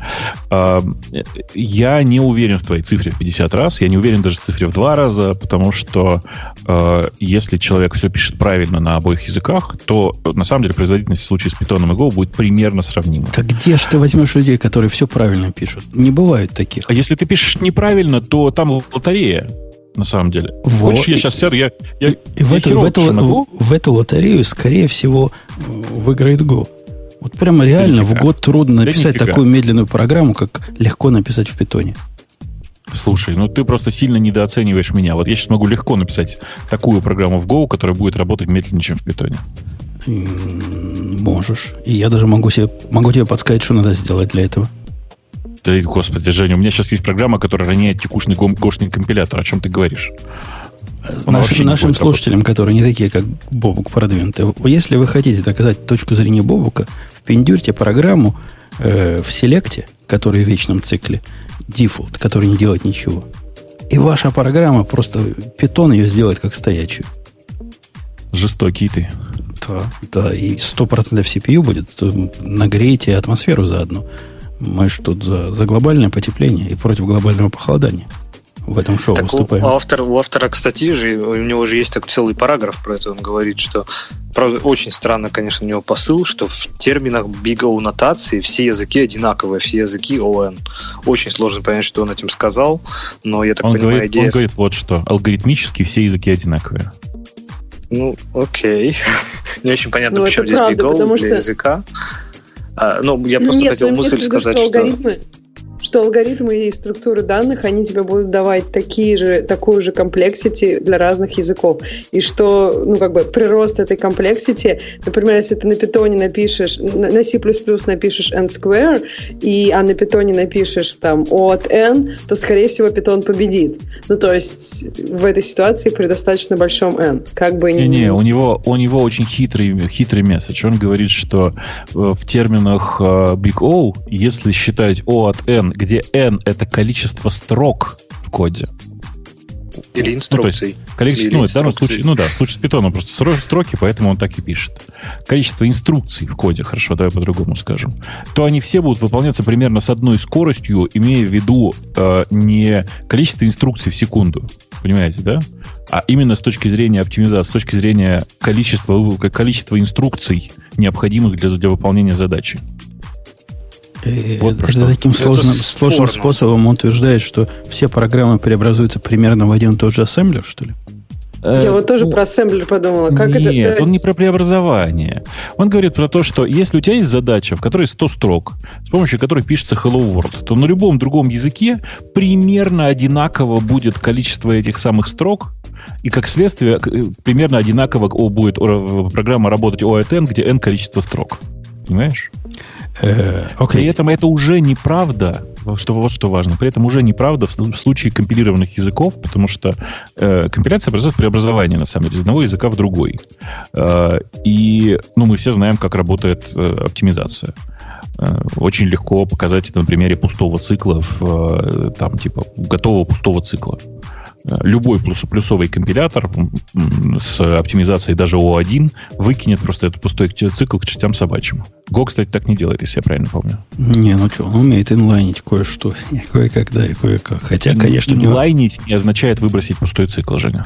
Я не уверен в твоей цифре в 50 раз, я не уверен даже в цифре в 2 раза, потому что э, если человек все пишет правильно на обоих языках, то э, на самом деле производительность в случае с Python и Go будет примерно сравнима. Так где же ты возьмешь людей, которые все правильно пишут? Не бывает таких. А если ты пишешь неправильно, то там лотерея, на самом деле. Вот. Хочешь, я сейчас сяду, я, я, И в я эту, в, эту, Go, в, в эту лотерею, скорее всего, выиграет Go. Вот прямо реально в год трудно написать такую медленную программу, как легко написать в питоне. Слушай, ну ты просто сильно недооцениваешь меня. Вот я сейчас могу легко написать такую программу в Go, которая будет работать медленнее, чем в питоне. Можешь. И я даже могу, себе, могу тебе подсказать, что надо сделать для этого. Да, господи, Женя, у меня сейчас есть программа, которая роняет текущий гошный компилятор. О чем ты говоришь? Он Нашим, слушателям, которые не такие, как Бобук продвинутые, если вы хотите доказать точку зрения Бобука, впендюрьте программу э, в селекте, который в вечном цикле, дефолт, который не делает ничего. И ваша программа просто питон ее сделает как стоячую. Жестокий ты. Да, да, и 100% CPU будет. То Нагреете атмосферу заодно. Мы же тут за, за глобальное потепление и против глобального похолодания. В этом шоу Так у, выступаем. у автора, у автора, кстати, же, у него же есть такой целый параграф про это. Он говорит, что правда, очень странно, конечно, у него посыл, что в терминах O нотации все языки одинаковые, все языки ON. Очень сложно понять, что он этим сказал, но я так Он понимаю, говорит, идея... он говорит вот что. Алгоритмически все языки одинаковые. Ну, окей. Не очень понятно, Ну, почему здесь потому для что- языка. А, ну, я просто Нет, хотел ну, мысль виду, сказать, что что... алгоритмы, что алгоритмы и структуры данных, они тебе будут давать такие же, такую же complexity для разных языков. И что, ну, как бы, прирост этой complexity, например, если ты на питоне напишешь, на C++ напишешь n square, и, а на питоне напишешь там O от n, то, скорее всего, питон победит. Ну, то есть в этой ситуации при достаточно большом n. Как бы Не-не, у него, у него очень хитрый, хитрый месседж. Он говорит, что э, в терминах э, Big O, если считать O от N, где N — это количество строк в коде, Или инструкций. Количество, Или ну, в данном инструкции. случае, ну да, в случае с питоном просто стро- строки, поэтому он так и пишет. Количество инструкций в коде, хорошо, давай по-другому скажем, то они все будут выполняться примерно с одной скоростью, имея в виду э, не количество инструкций в секунду, понимаете, да? А именно с точки зрения оптимизации, с точки зрения количества, вы- количества инструкций, необходимых для, для выполнения задачи. Э, Вот это что. таким Это сложным, спорно. сложным способом он утверждает, что все программы преобразуются примерно в один и тот же ассемблер, что ли? Я вот тоже Ну, про ассемблер подумала. Как Нет, это? то он не есть- про преобразование. Он говорит про то, что если у тебя есть задача, в которой 100 строк, с помощью которой пишется Hello World, то на любом другом языке примерно одинаково будет количество этих самых строк, и как следствие э, примерно одинаково будет программа работать O от N, где N количество строк. Понимаешь? Э, При этом это уже неправда, что, вот что важно, при этом уже неправда в слу- в случае компилированных языков, потому что э, компиляция происходит преобразование, на самом деле, из одного языка в другой. Э, и ну, мы все знаем, как работает э, оптимизация. Э, Очень легко показать это на примере пустого цикла, в, э, там, типа, готового пустого цикла. Э, Любой плюс, плюсовый компилятор с оптимизацией даже O1 выкинет просто этот пустой цикл к чертям собачьим. Go, кстати, так не делает, если я правильно помню. Не, ну что, он умеет инлайнить кое-что. Кое-когда, и кое-как. Хотя, конечно, Инлайнить не означает выбросить пустой цикл, Женя.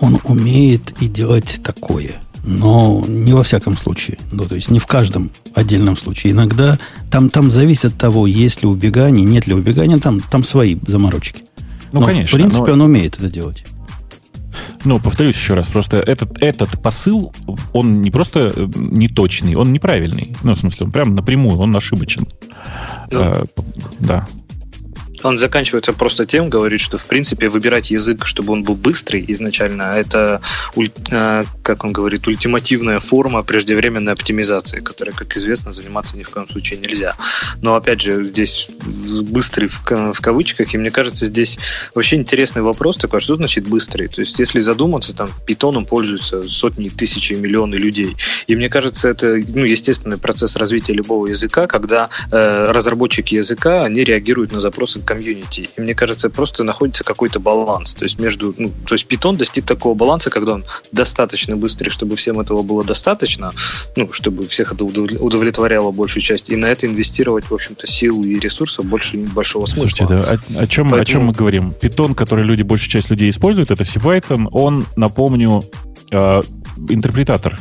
он умеет и делать такое. Но не во всяком случае. Ну, то есть не в каждом отдельном случае. Иногда там, там зависит от того, есть ли убегание, нет ли убегания, там, там свои заморочки. Ну, Но, конечно. В принципе, но- он умеет это делать. Ну, повторюсь еще раз, просто этот, этот посыл, он не просто э, неточный, он неправильный. Ну, в смысле, он прям напрямую, он ошибочен. Да. Э, да. Он заканчивается просто тем, говорит, что в принципе выбирать язык, чтобы он был быстрый изначально, это, э, как он говорит, ультимативная форма преждевременной оптимизации, которой, как известно, заниматься ни в коем случае нельзя. Но опять же, здесь быстрый в, ка- в кавычках, и мне кажется, здесь вообще интересный вопрос такой, а что значит быстрый? То есть, если задуматься, там, питоном пользуются сотни, тысячи, миллионы людей. И мне кажется, это ну, естественный процесс развития любого языка, когда э, разработчики языка, они реагируют на запросы комьюнити. И мне кажется, просто находится какой-то баланс. То есть между, ну, то есть Python достиг такого баланса, когда он достаточно быстрый, чтобы всем этого было достаточно, ну, чтобы всех это удов- удовлетворяло большую часть, и на это инвестировать, в общем-то, сил и ресурсов больше нет большого смысла. Слушайте, да, о, о чем, о Поэтому- чем мы говорим? Питон, который люди, большая часть людей используют, это CPython, он, напомню, э, интерпретатор.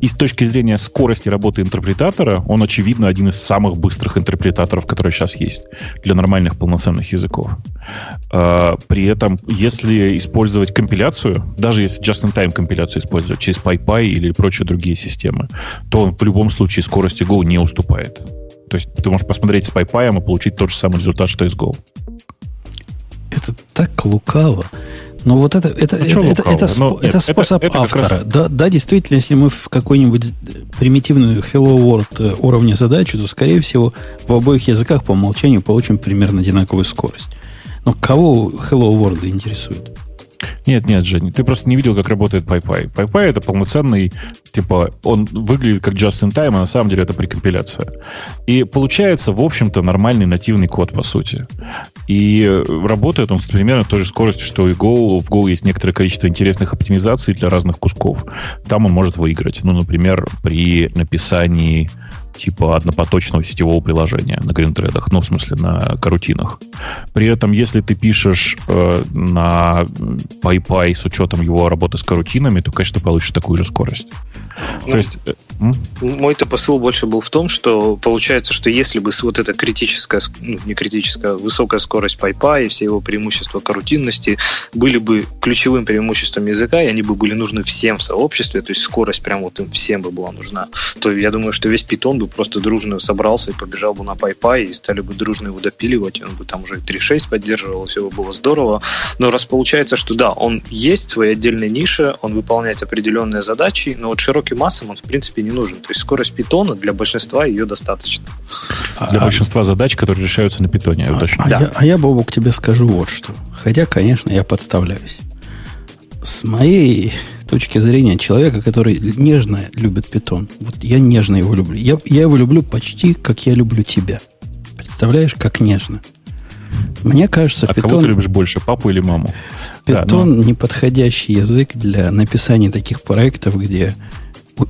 И с точки зрения скорости работы интерпретатора, он, очевидно, один из самых быстрых интерпретаторов, которые сейчас есть для нормальных полноценных языков. Э, При этом, если использовать компиляцию, даже если just-in-time компиляцию использовать через PyPy или прочие другие системы, то он в любом случае скорости Go не уступает. То есть ты можешь посмотреть с PyPy и получить тот же самый результат, что и с Go. Это так лукаво. Но вот это, это, Ну, это, это, это, спо- Ну, нет, это это- способ это как автора. раз- Да, да, действительно, если мы в какой-нибудь примитивную Hello World э, уровне задачи, то, скорее всего, в обоих языках по умолчанию получим примерно одинаковую скорость. Но кого Hello World интересует? Нет, нет, Жень, ты просто не видел, как работает PyPy. PyPy это полноценный, типа, он выглядит как just-in-time, а на самом деле это прекомпиляция. И получается, в общем-то, нормальный нативный код, по сути. И работает он с примерно той же скоростью, что и Go. В Go есть некоторое количество интересных оптимизаций для разных кусков. Там он может выиграть. Ну, например, при написании типа однопоточного сетевого приложения на гринтредах, ну, в смысле, на карутинах. При этом, если ты пишешь э, на PyPy с учетом его работы с карутинами, то, конечно, ты получишь такую же скорость. Ну, То есть... э? Мой-то посыл больше был в том, что получается, что если бы вот эта критическая, ск- ну, не критическая, высокая скорость PyPy и все его преимущества карутинности были бы ключевым преимуществом языка, и они бы были нужны всем в сообществе, то есть скорость прям вот им всем бы была нужна, то я думаю, что весь Python бы бы просто дружно собрался и побежал бы на PyPy, и стали бы дружно его допиливать, он бы там уже 3.6 поддерживал, все бы было здорово. Но раз получается, что да, он есть в своей отдельной нише, он выполняет определенные задачи, но вот широким массам он в принципе не нужен. То есть скорость питона для большинства ее достаточно. Для а, большинства задач, которые решаются на питоне. А, а, да. я, а я, Бобок, тебе скажу вот что. Хотя, конечно, я подставляюсь. С моей точки зрения человека, который нежно любит питон, вот я нежно его люблю. Я, я его люблю почти, как я люблю тебя. Представляешь, как нежно. Мне кажется, а питон... кого ты любишь больше, папу или маму? Питон да, но... неподходящий язык для написания таких проектов, где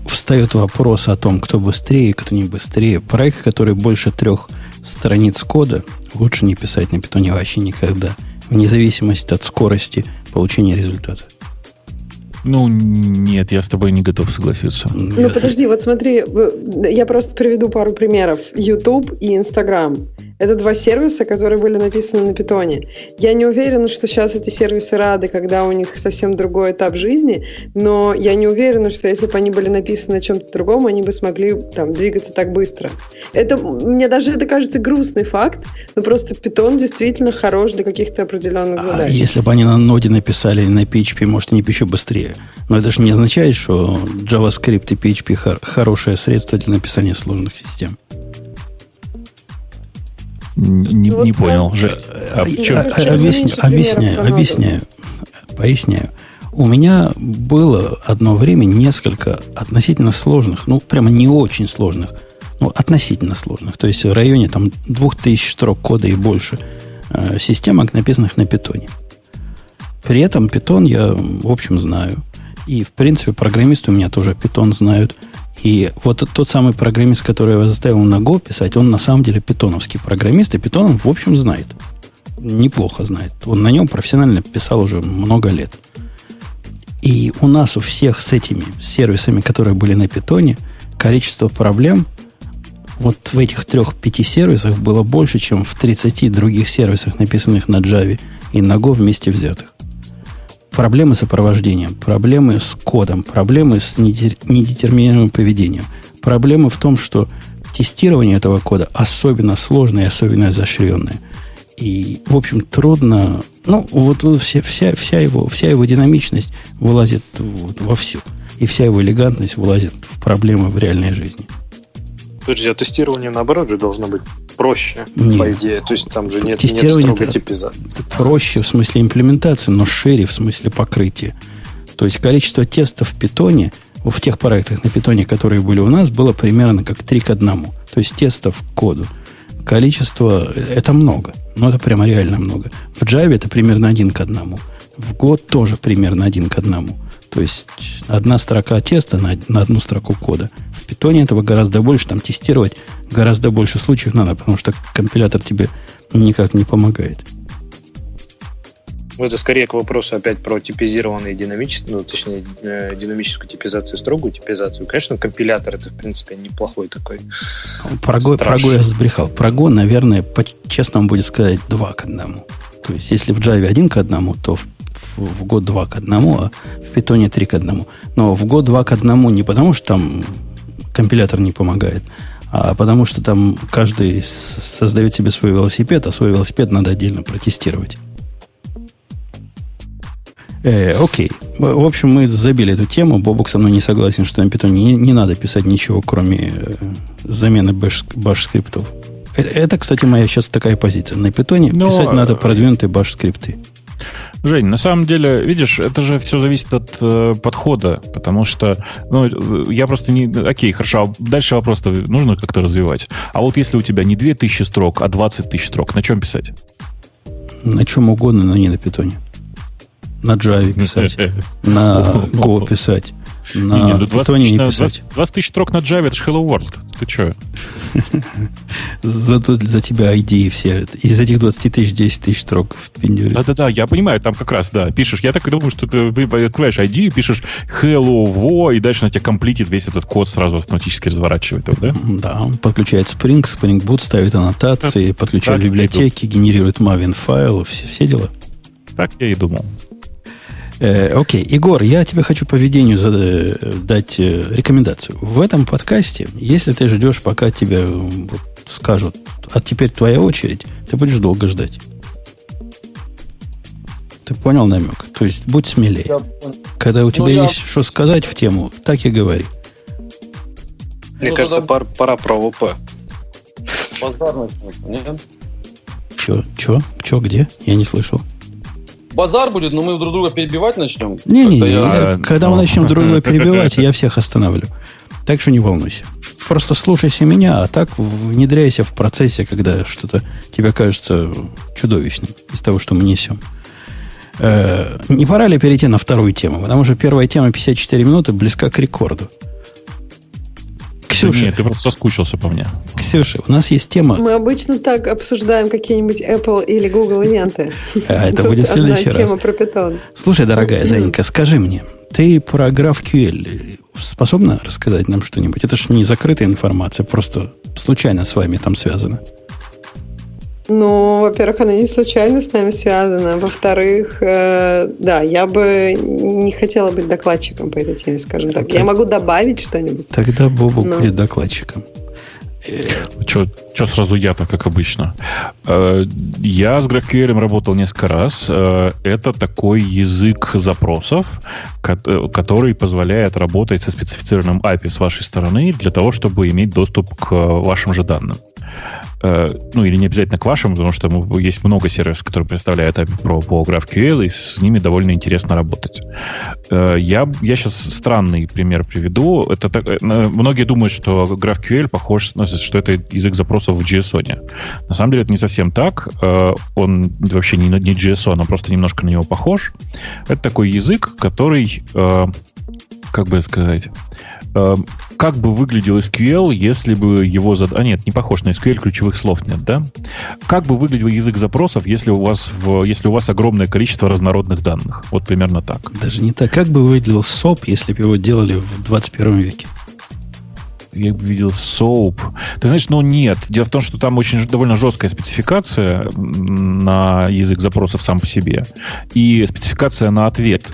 встает вопрос о том, кто быстрее, кто не быстрее. Проект, который больше трех страниц кода, лучше не писать на питоне вообще никогда, вне зависимости от скорости получения результата. Ну, нет, я с тобой не готов согласиться. Ну, подожди, вот смотри, я просто приведу пару примеров. YouTube и Instagram. Это два сервиса, которые были написаны на питоне. Я не уверена, что сейчас эти сервисы рады, когда у них совсем другой этап жизни, но я не уверена, что если бы они были написаны на чем-то другом, они бы смогли там двигаться так быстро. Это, мне даже это кажется грустный факт, но просто питон действительно хорош для каких-то определенных а задач. А если бы они на ноде написали на PHP, может, они бы еще быстрее. Но это же не означает, что JavaScript и PHP хор- хорошее средство для написания сложных систем. Не, вот не понял. Же, а, а, объясняю, объясняю, объясняю, поясняю. У меня было одно время несколько относительно сложных, ну, прямо не очень сложных, ну, относительно сложных, то есть в районе там 2000 строк кода и больше э, системок, написанных на питоне. При этом питон я, в общем, знаю. И, в принципе, программисты у меня тоже питон знают. И вот тот самый программист, который я заставил на Go писать, он на самом деле питоновский программист, и питон он, в общем, знает. Неплохо знает. Он на нем профессионально писал уже много лет. И у нас у всех с этими сервисами, которые были на питоне, количество проблем вот в этих трех-пяти сервисах было больше, чем в 30 других сервисах, написанных на Java и на Go вместе взятых проблемы с сопровождением, проблемы с кодом, проблемы с недетерминированным поведением. Проблемы в том, что тестирование этого кода особенно сложное и особенно изощренное. И, в общем, трудно... Ну, вот вся, вся, вся, его, вся его динамичность вылазит вот во всю. И вся его элегантность вылазит в проблемы в реальной жизни. Подожди, а тестирование, наоборот, же должно быть проще, нет. по идее. То есть там же нет, Тестирование нет строгой типизации. Проще в смысле имплементации, но шире в смысле покрытия. То есть количество тестов в питоне в тех проектах на питоне, которые были у нас, было примерно как 3 к 1. То есть тестов к коду. Количество это много. Но это прямо реально много. В Java это примерно 1 к 1. В год тоже примерно 1 к 1. То есть одна строка теста на, на одну строку кода. В питоне этого гораздо больше, там тестировать гораздо больше случаев надо, потому что компилятор тебе никак не помогает. Ну, это скорее к вопросу опять про типизированные динамические, ну, точнее, э, динамическую типизацию, строгую типизацию. Конечно, компилятор это, в принципе, неплохой такой. Про Go, про Go я сбрехал. Про Go, наверное, по-честному будет сказать два к одному. То есть, если в Java один к одному, то в в, год 2 к 1, а в питоне 3 к 1. Но в год 2 к 1 не потому, что там компилятор не помогает, а потому что там каждый создает себе свой велосипед, а свой велосипед надо отдельно протестировать. Э, окей. В общем, мы забили эту тему. Бобок со мной не согласен, что на питоне не, не надо писать ничего, кроме э, замены баш-скриптов. Это, это, кстати, моя сейчас такая позиция. На питоне Но... писать надо продвинутые баш-скрипты. Жень, на самом деле, видишь, это же все зависит от э, подхода, потому что, ну, я просто не... Окей, хорошо, а дальше вопрос нужно как-то развивать. А вот если у тебя не 2000 строк, а 20 тысяч строк, на чем писать? На чем угодно, но не на питоне. На Java писать, на Go писать. На не, не, 20 тысяч, не писать. 20, 20 тысяч строк на Java, это же Hello World. Ты что? Зато за тебя ID все. Из этих 20 тысяч 10 тысяч строк в пиндюре. Да-да-да, я понимаю, там как раз, да, пишешь. Я так думаю, что ты открываешь ID, пишешь hello wo, и дальше на тебя комплитит весь этот код сразу автоматически разворачивает да? Да, он подключает Spring, Spring Boot, ставит аннотации, подключает библиотеки, генерирует Maven файл, все, все дела. Так я и думал. Э, окей, Егор, я тебе хочу по ведению зада- дать э, рекомендацию. В этом подкасте, если ты ждешь, пока тебе вот, скажут, а теперь твоя очередь, ты будешь долго ждать. Ты понял намек? То есть будь смелее. Я. Когда у тебя Ну, я- есть что сказать в тему, так и говори. Мне Ну, кажется, тогда- пор- пора про ОП. Базар начнется, нет? Че, че, че, где? Я не слышал. Базар будет, но мы друг друга перебивать начнем. Не-не-не, Как-то я- я- когда мы начнем друг друга перебивать, я всех остановлю. Так что не волнуйся. Просто слушайся меня, а так внедряйся в процессе, когда что-то тебе кажется чудовищным из того, что мы несем. Э, не пора ли перейти на вторую тему? Потому что первая тема 54 минуты близка к рекорду. Ксюша, Нет, ты просто соскучился по мне. Ксюша, у нас есть тема, Мы обычно так обсуждаем какие-нибудь Apple или Google ивенты. а это Тут будет в одна следующий раз. тема про питон. Слушай, дорогая Зайенька, скажи мне, ты про GraphQL способна рассказать нам что-нибудь? Это же не закрытая информация, просто случайно с вами там связано. Ну, во-первых, оно не случайно с нами связано. Во-вторых, э, да, я бы не хотела быть докладчиком по этой теме, скажем так. Я могу добавить что-нибудь. Тогда Бобу Ну. будет докладчиком. Че сразу я-то, как обычно? Э, Я с GraphQL работал несколько раз. Э, Это такой язык запросов, э, который позволяет работать со специфицированным API с вашей стороны для того, чтобы иметь доступ к вашим же данным. Ну, или не обязательно к вашим, потому что есть много сервисов, которые представляют API Pro по GraphQL, и с ними довольно интересно работать. Я, я сейчас странный пример приведу. Это так- многие думают, что GraphQL похож, ну, что это язык запросов в JSON. На самом деле это не совсем так. Э, Он вообще не, не JSON, он просто немножко на него похож. Это такой язык, который, э, как бы сказать, э, как бы выглядел SQL, если бы его... Зад... А нет, не похож на SQL, ключевых слов нет, да? Как бы выглядел язык запросов, если у вас, в... если у вас огромное количество разнородных данных? Вот примерно так. Даже не так. Как бы выглядел СОП, если бы его делали в 21 веке? Я видел соуп. Ты знаешь, ну нет. Дело в том, что там очень довольно жесткая спецификация на язык запросов сам по себе. И спецификация на ответ.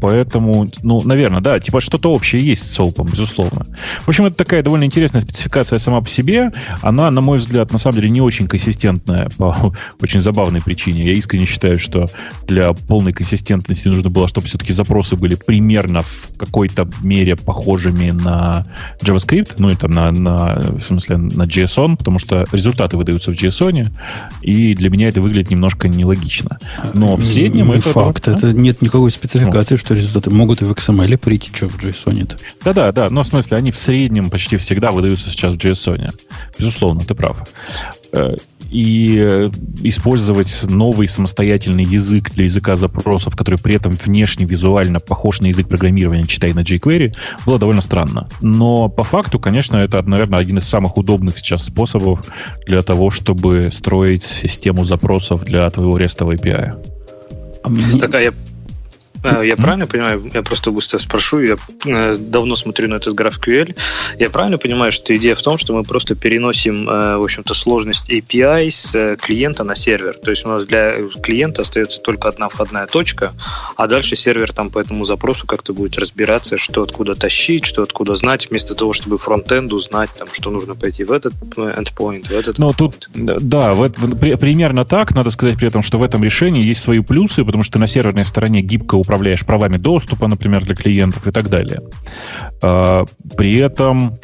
Поэтому, ну, наверное, да, типа что-то общее есть с соупом, безусловно. В общем, это такая довольно интересная спецификация сама по себе. Она, на мой взгляд, на самом деле не очень консистентная по очень забавной причине. Я искренне считаю, что для полной консистентности нужно было, чтобы все-таки запросы были примерно в какой-то мере похожими на JavaScript, ну, это на, на, в смысле, на JSON, потому что результаты выдаются в JSON, и для меня это выглядит немножко нелогично. Но в Не- среднем не это... факт. да. Это нет никакой спецификации, что результаты могут и в XML прийти, что в JSON-то. Да-да, да, но в смысле они в среднем почти всегда выдаются сейчас в JSON. Безусловно, ты прав. Э, И э, использовать новый самостоятельный язык для языка запросов, который при этом внешне визуально похож на язык программирования, читай на jQuery, было довольно странно. Но по факту, конечно, это, наверное, один из самых удобных сейчас способов для того, чтобы строить систему запросов для твоего REST API. А мне- Так, а я, а, я правильно понимаю, я просто быстро спрошу, я э, давно смотрю на этот GraphQL, я правильно понимаю, что идея в том, что мы просто переносим, э, в общем-то, сложность API с э, клиента на сервер, то есть у нас для клиента остается только одна входная точка, а дальше сервер там по этому запросу как-то будет разбираться, что откуда тащить, что откуда знать, вместо того, чтобы фронтенду знать, там, что нужно пойти в этот э, endpoint, в этот Но тут, да, в в- при- примерно так. Надо сказать при этом, что в этом решении есть свои плюсы, потому что на серверной стороне гибко управляешь правами доступа, например, для клиентов и так далее. А, При этом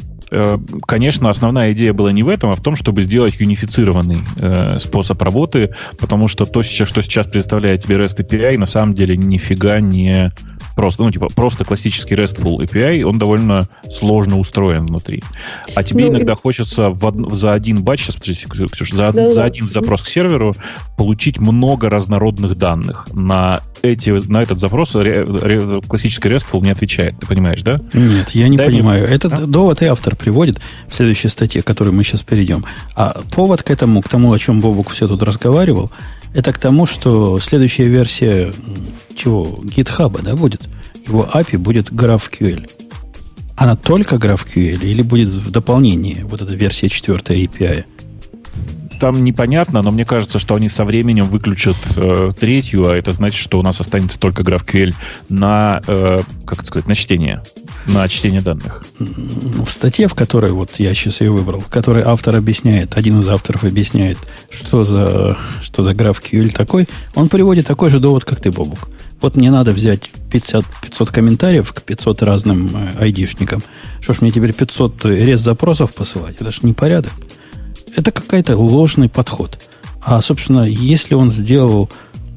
конечно, основная идея была не в этом, а в том, чтобы сделать юнифицированный э, способ работы, потому что то, сейчас- что сейчас представляет тебе REST API, на самом деле нифига не просто, ну, типа, просто классический RESTful API, он довольно сложно устроен внутри. А тебе Ну, иногда хочется в од- за один батч, сейчас, подожди, Ксюш, за, Да-да-да. за один запрос к серверу получить много разнородных данных. На, эти, на этот запрос ре- ре- классический RESTful не отвечает, ты понимаешь, да? Нет, я не Дай мне- понимаю. Этот А? довод и автор приводит в следующей статье, к которой мы сейчас перейдем. А повод к этому, к тому, о чем Бобук все тут разговаривал, это к тому, что следующая версия чего? GitHub, да, будет? Его API будет GraphQL. Она только GraphQL или будет в дополнении вот эта версия 4 API? Там непонятно, но мне кажется, что они со временем выключат э, третью, а это значит, что у нас останется только GraphQL на, э, как сказать, на чтение, на чтение данных. В статье, в которой вот я сейчас ее выбрал, в которой автор объясняет, один из авторов объясняет, что за, что за GraphQL такой, он приводит такой же довод, как ты, Бобук. Вот мне надо взять 500, 500 комментариев к 500 разным э, айдишникам. Что ж мне теперь 500 рез запросов посылать? Это же непорядок. Это какой-то ложный подход. А, собственно, если он сделал,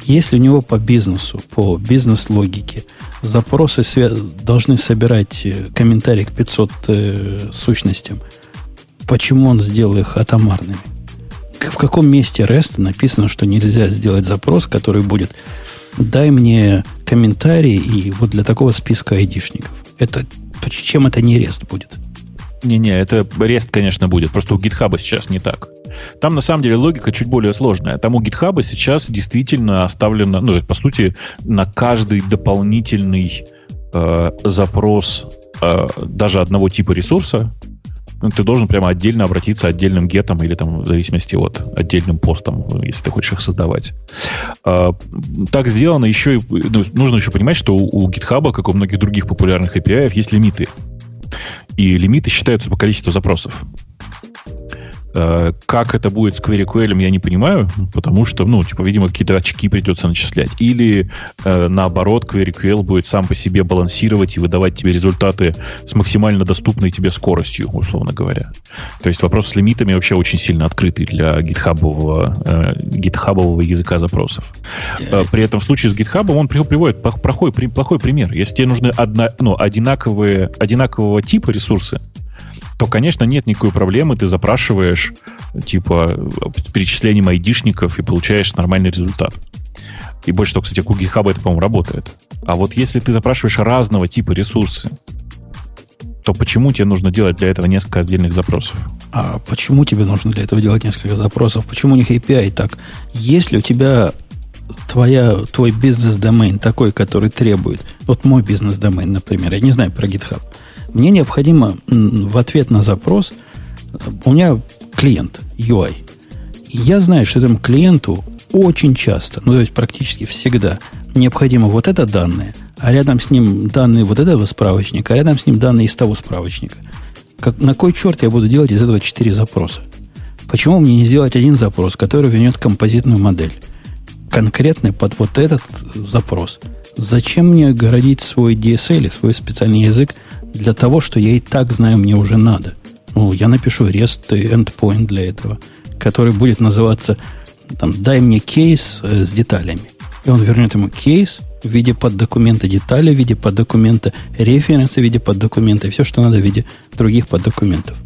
если у него по бизнесу, по бизнес-логике запросы свя- должны собирать э, комментарии к 500 э, сущностям, почему он сделал их атомарными? В каком месте REST написано, что нельзя сделать запрос, который будет дай мне комментарий и вот для такого списка айдишников. Это, чем это не REST будет? Не-не, это REST, конечно, будет. Просто у GitHub сейчас не так. Там, на самом деле, логика чуть более сложная. Там у GitHub сейчас действительно оставлено, ну, по сути, на каждый дополнительный э, запрос э, даже одного типа ресурса, ну, ты должен прямо отдельно обратиться отдельным гетом или там в зависимости от отдельным постом, если ты хочешь их создавать. А, так сделано еще и... Ну, нужно еще понимать, что у GitHub, как у многих других популярных API, есть лимиты. И лимиты считаются по количеству запросов. Э, как это будет с query я не понимаю, потому что, ну, типа, видимо, какие-то очки придется начислять. Или, э, наоборот, query будет сам по себе балансировать и выдавать тебе результаты с максимально доступной тебе скоростью, условно говоря. То есть вопрос с лимитами вообще очень сильно открытый для гитхабового, э, гитхабового языка запросов. Э, при этом в случае с гитхабом он приводит плохой, плохой пример. Если тебе нужны одна, ну, одинаковые, одинакового типа ресурсы, то, конечно, нет никакой проблемы. Ты запрашиваешь, типа, перечислением айдишников и получаешь нормальный результат. И больше того, кстати, у GitHub это, по-моему, работает. А вот если ты запрашиваешь разного типа ресурсы, то почему тебе нужно делать для этого несколько отдельных запросов? А почему тебе нужно для этого делать несколько запросов? Почему у них API так? Если у тебя твоя, твой бизнес-домен такой, который требует, вот мой бизнес-домен, например, я не знаю про GitHub, мне необходимо в ответ на запрос, у меня клиент UI. Я знаю, что этому клиенту очень часто, ну то есть практически всегда, необходимо вот это данные, а рядом с ним данные вот этого справочника, а рядом с ним данные из того справочника. Как, на кой черт я буду делать из этого четыре запроса? Почему мне не сделать один запрос, который вернет композитную модель? Конкретный под вот этот запрос. Зачем мне городить свой DSL, свой специальный язык для того, что я и так знаю, мне уже надо. Ну, я напишу REST endpoint для этого, который будет называться там, дай мне кейс э, с деталями. И он вернет ему кейс в виде поддокумента детали, в виде поддокумента референса, в виде поддокумента, все, что надо в виде других поддокументов.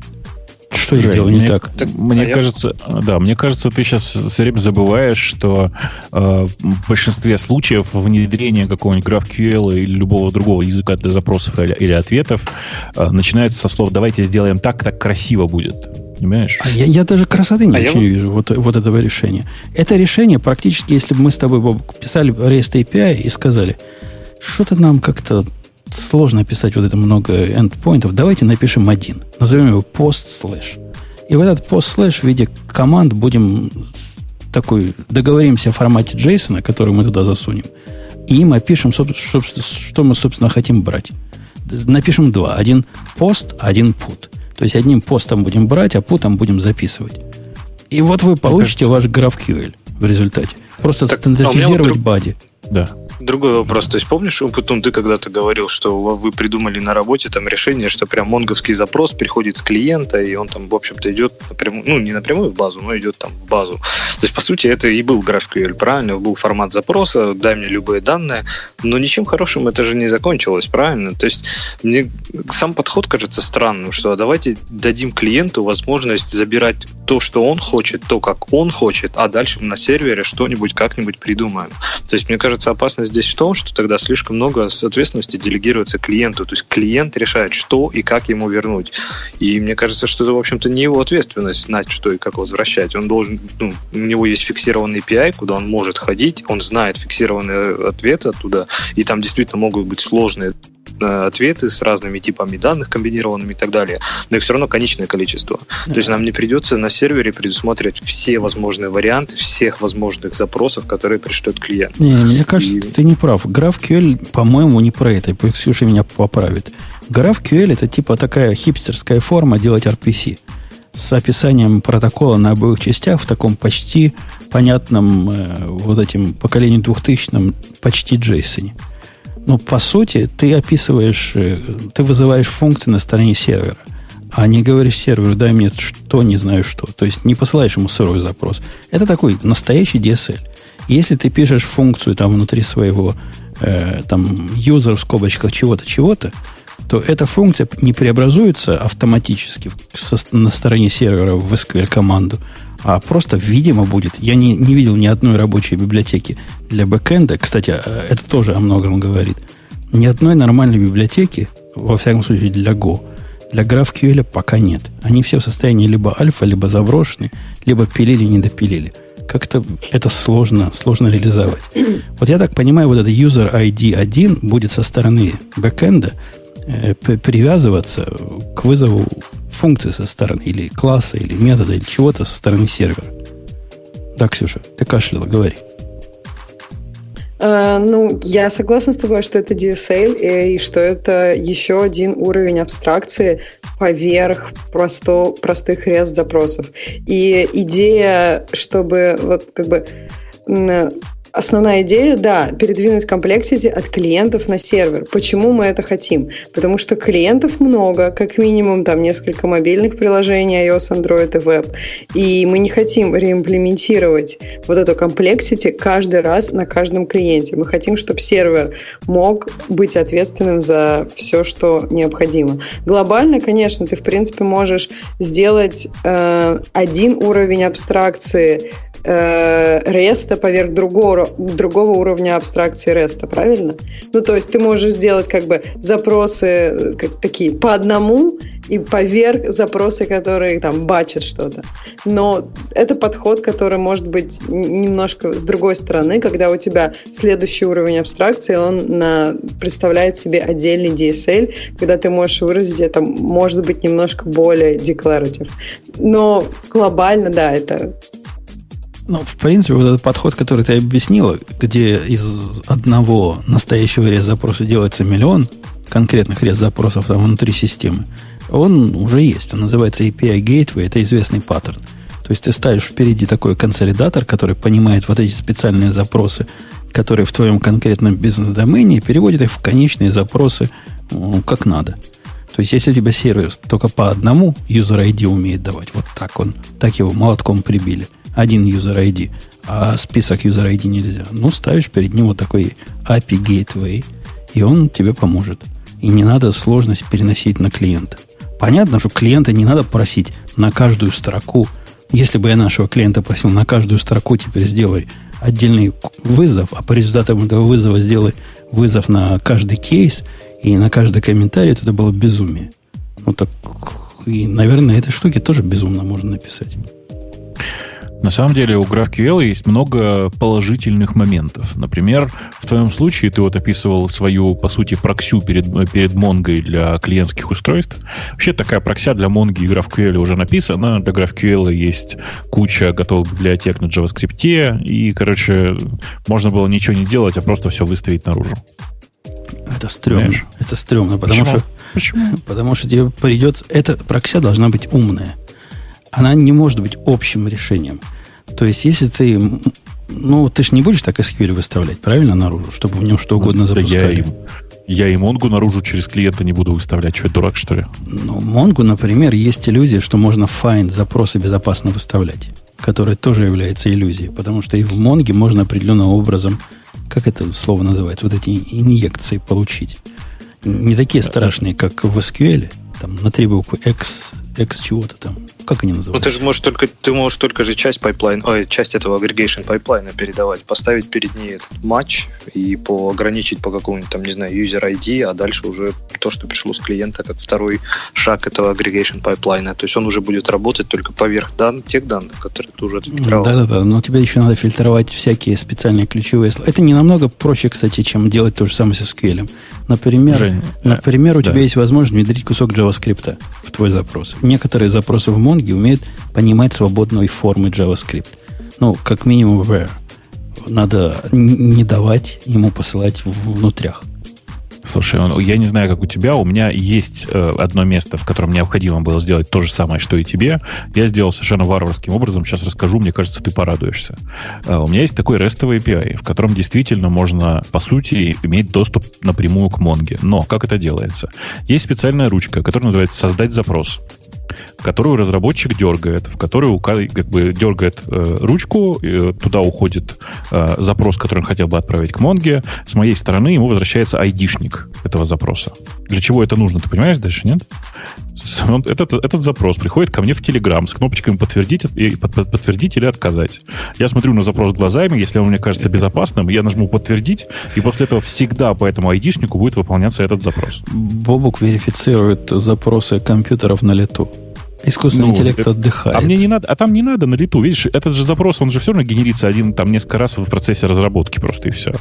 Что я делаю не так? так мне а кажется, я... да, мне кажется, ты сейчас все время забываешь, что э, в большинстве случаев внедрение какого-нибудь GraphQL или любого другого языка для запросов или, или ответов э, начинается со слов «давайте сделаем так, так красиво будет». Понимаешь? А я, я даже красоты не а очень я... вижу вот, вот этого решения. Это решение практически, если бы мы с тобой писали REST API и сказали, что-то нам как-то сложно писать вот это много эндпоинтов. Давайте напишем один. Назовем его post slash. И в этот post slash в виде команд будем такой, договоримся о формате JSON, который мы туда засунем. И им опишем, что мы, собственно, хотим брать. Напишем два. Один пост, один put. То есть одним постом будем брать, а путом будем записывать. И вот вы получите ваш GraphQL в результате. Просто так, стандартизировать а вот бади. Да другой вопрос. То есть помнишь, Умпутун, ты когда-то говорил, что вы придумали на работе там решение, что прям монговский запрос приходит с клиента, и он там, в общем-то, идет напрямую, ну, не напрямую в базу, но идет там в базу. То есть, по сути, это и был GraphQL, правильно? Был формат запроса, дай мне любые данные, но ничем хорошим это же не закончилось, правильно? То есть, мне сам подход кажется странным, что давайте дадим клиенту возможность забирать то, что он хочет, то, как он хочет, а дальше на сервере что-нибудь как-нибудь придумаем. То есть, мне кажется, опасность здесь в том, что тогда слишком много ответственности делегируется клиенту. То есть клиент решает, что и как ему вернуть. И мне кажется, что это, в общем-то, не его ответственность знать, что и как возвращать. Он должен, ну, у него есть фиксированный API, куда он может ходить, он знает фиксированный ответ оттуда, и там действительно могут быть сложные ответы с разными типами данных комбинированными и так далее, но их все равно конечное количество. То есть нам не придется на сервере предусматривать все возможные варианты всех возможных запросов, которые пришлет клиент. Не, мне кажется, и... ты не прав. GraphQL, по-моему, не про это. Пусть Ксюша меня поправит. GraphQL это типа такая хипстерская форма делать RPC с описанием протокола на обоих частях в таком почти понятном э, вот этим поколению 2000 почти JSON. Но по сути ты описываешь, э, ты вызываешь функции на стороне сервера, а не говоришь серверу, дай мне что, не знаю что. То есть не посылаешь ему сырой запрос. Это такой настоящий DSL. Если ты пишешь функцию там внутри своего э, там юзер в скобочках чего-то, чего-то, то эта функция не преобразуется автоматически со, на стороне сервера в SQL команду, а просто, видимо, будет. Я не, не видел ни одной рабочей библиотеки для бэкэнда. Кстати, а, это тоже о многом говорит. Ни одной нормальной библиотеки, во всяком случае для Go, для GraphQL пока нет. Они все в состоянии либо альфа, либо заброшены, либо пилили, не допилили. Как-то это сложно, сложно реализовать. Вот я так понимаю, вот это user ID 1 будет со стороны бэкэнда Э, привязываться к вызову функции со стороны, или класса, или метода, или чего-то со стороны сервера. Да, Ксюша, ты кашляла, говори. Uh, ну, я согласна с тобой, что это DSL и, и что это еще один уровень абстракции поверх просто, простых рест запросов. И идея, чтобы вот как бы Основная идея, да, передвинуть Complexity от клиентов на сервер. Почему мы это хотим? Потому что клиентов много, как минимум там несколько мобильных приложений, iOS, Android и Web. И мы не хотим реимплементировать вот эту Complexity каждый раз на каждом клиенте. Мы хотим, чтобы сервер мог быть ответственным за все, что необходимо. Глобально, конечно, ты в принципе можешь сделать э, один уровень абстракции э, реста поверх другого, другого уровня абстракции реста, правильно? Ну, то есть ты можешь сделать как бы запросы э, как, такие по одному и поверх запросы, которые там бачат что-то. Но это подход, который может быть немножко с другой стороны, когда у тебя следующий уровень абстракции, он на, представляет себе отдельный DSL, когда ты можешь выразить это, может быть, немножко более declarative. Но глобально, да, это ну, в принципе, вот этот подход, который ты объяснила, где из одного настоящего рез запроса делается миллион конкретных рез запросов там внутри системы, он уже есть. Он называется API Gateway, это известный паттерн. То есть ты ставишь впереди такой консолидатор, который понимает вот эти специальные запросы, которые в твоем конкретном бизнес-домене, и переводит их в конечные запросы ну, как надо. То есть, если у тебя сервер только по одному user ID умеет давать, вот так он, так его молотком прибили, один user ID, а список user ID нельзя. Ну, ставишь перед ним вот такой API Gateway, и он тебе поможет. И не надо сложность переносить на клиента. Понятно, что клиента не надо просить на каждую строку. Если бы я нашего клиента просил на каждую строку, теперь сделай отдельный вызов, а по результатам этого вызова сделай вызов на каждый кейс и на каждый комментарий, то это было безумие. Ну так, и, наверное, этой штуки тоже безумно можно написать. На самом деле у GraphQL есть много положительных моментов. Например, в твоем случае ты вот описывал свою, по сути, проксю перед, перед Mongo для клиентских устройств. Вообще такая прокся для Mongo и GraphQL уже написана. Для GraphQL есть куча готовых библиотек на JavaScript. И, короче, можно было ничего не делать, а просто все выставить наружу. Это стрёмно. Знаешь? Это стрёмно, потому Почему? что... Почему? Потому что тебе придется... Эта прокся должна быть умная она не может быть общим решением. То есть, если ты... Ну, ты же не будешь так SQL выставлять, правильно, наружу, чтобы в нем что угодно ну, запускали? Я, я и Монгу наружу через клиента не буду выставлять. Что, я дурак, что ли? Ну, Монгу, например, есть иллюзия, что можно find запросы безопасно выставлять, которая тоже является иллюзией, потому что и в Монге можно определенным образом, как это слово называется, вот эти инъекции получить. Не такие страшные, как в SQL, там на три буквы X, X чего-то там. Как они Ну, называются? ты же можешь только, ты можешь только же часть pipeline, ой, часть этого aggregation pipeline а передавать, поставить перед ней этот матч и по, ограничить по какому-нибудь там, не знаю, user ID, а дальше уже то, что пришло с клиента, как второй шаг этого aggregation pipeline а. То есть он уже будет работать только поверх дан, тех данных, которые ты уже отфильтровал. Да-да-да, но тебе еще надо фильтровать всякие специальные ключевые слова. Это не намного проще, кстати, чем делать то же самое с SQL. Например, Жень, э, например у да. тебя есть возможность внедрить кусок JavaScript в твой запрос. Некоторые запросы в Mongo умеют понимать свободной формы JavaScript. Ну, как минимум where. Надо не давать ему посылать внутрях. Слушай, я не знаю, как у тебя, у меня есть э, одно место, в котором необходимо было сделать то же самое, что и тебе. Я сделал совершенно варварским образом. Сейчас расскажу, мне кажется, ты порадуешься. Э, у меня есть такой RESTовый API, в котором действительно можно, по сути, иметь доступ напрямую к Монге. Но как это делается? Есть специальная ручка, которая называется «Создать запрос» которую разработчик дергает, в которую как бы дергает э, ручку, э, туда уходит э, запрос, который он хотел бы отправить к Монге. С моей стороны ему возвращается айдишник этого запроса. Для чего это нужно, ты понимаешь дальше, нет? Этот, этот запрос приходит ко мне в Telegram с кнопочками подтвердить, и под- под- подтвердить или отказать. Я смотрю на запрос глазами, если он мне кажется безопасным, я нажму подтвердить, и после этого всегда по этому айдишнику будет выполняться этот запрос. Бобук верифицирует запросы компьютеров на лету. Искусственный Ну, интеллект это- отдыхает. А мне не надо, а там не надо на лету. Видишь, этот же запрос, он же все равно генерится один там несколько раз в процессе разработки просто и все.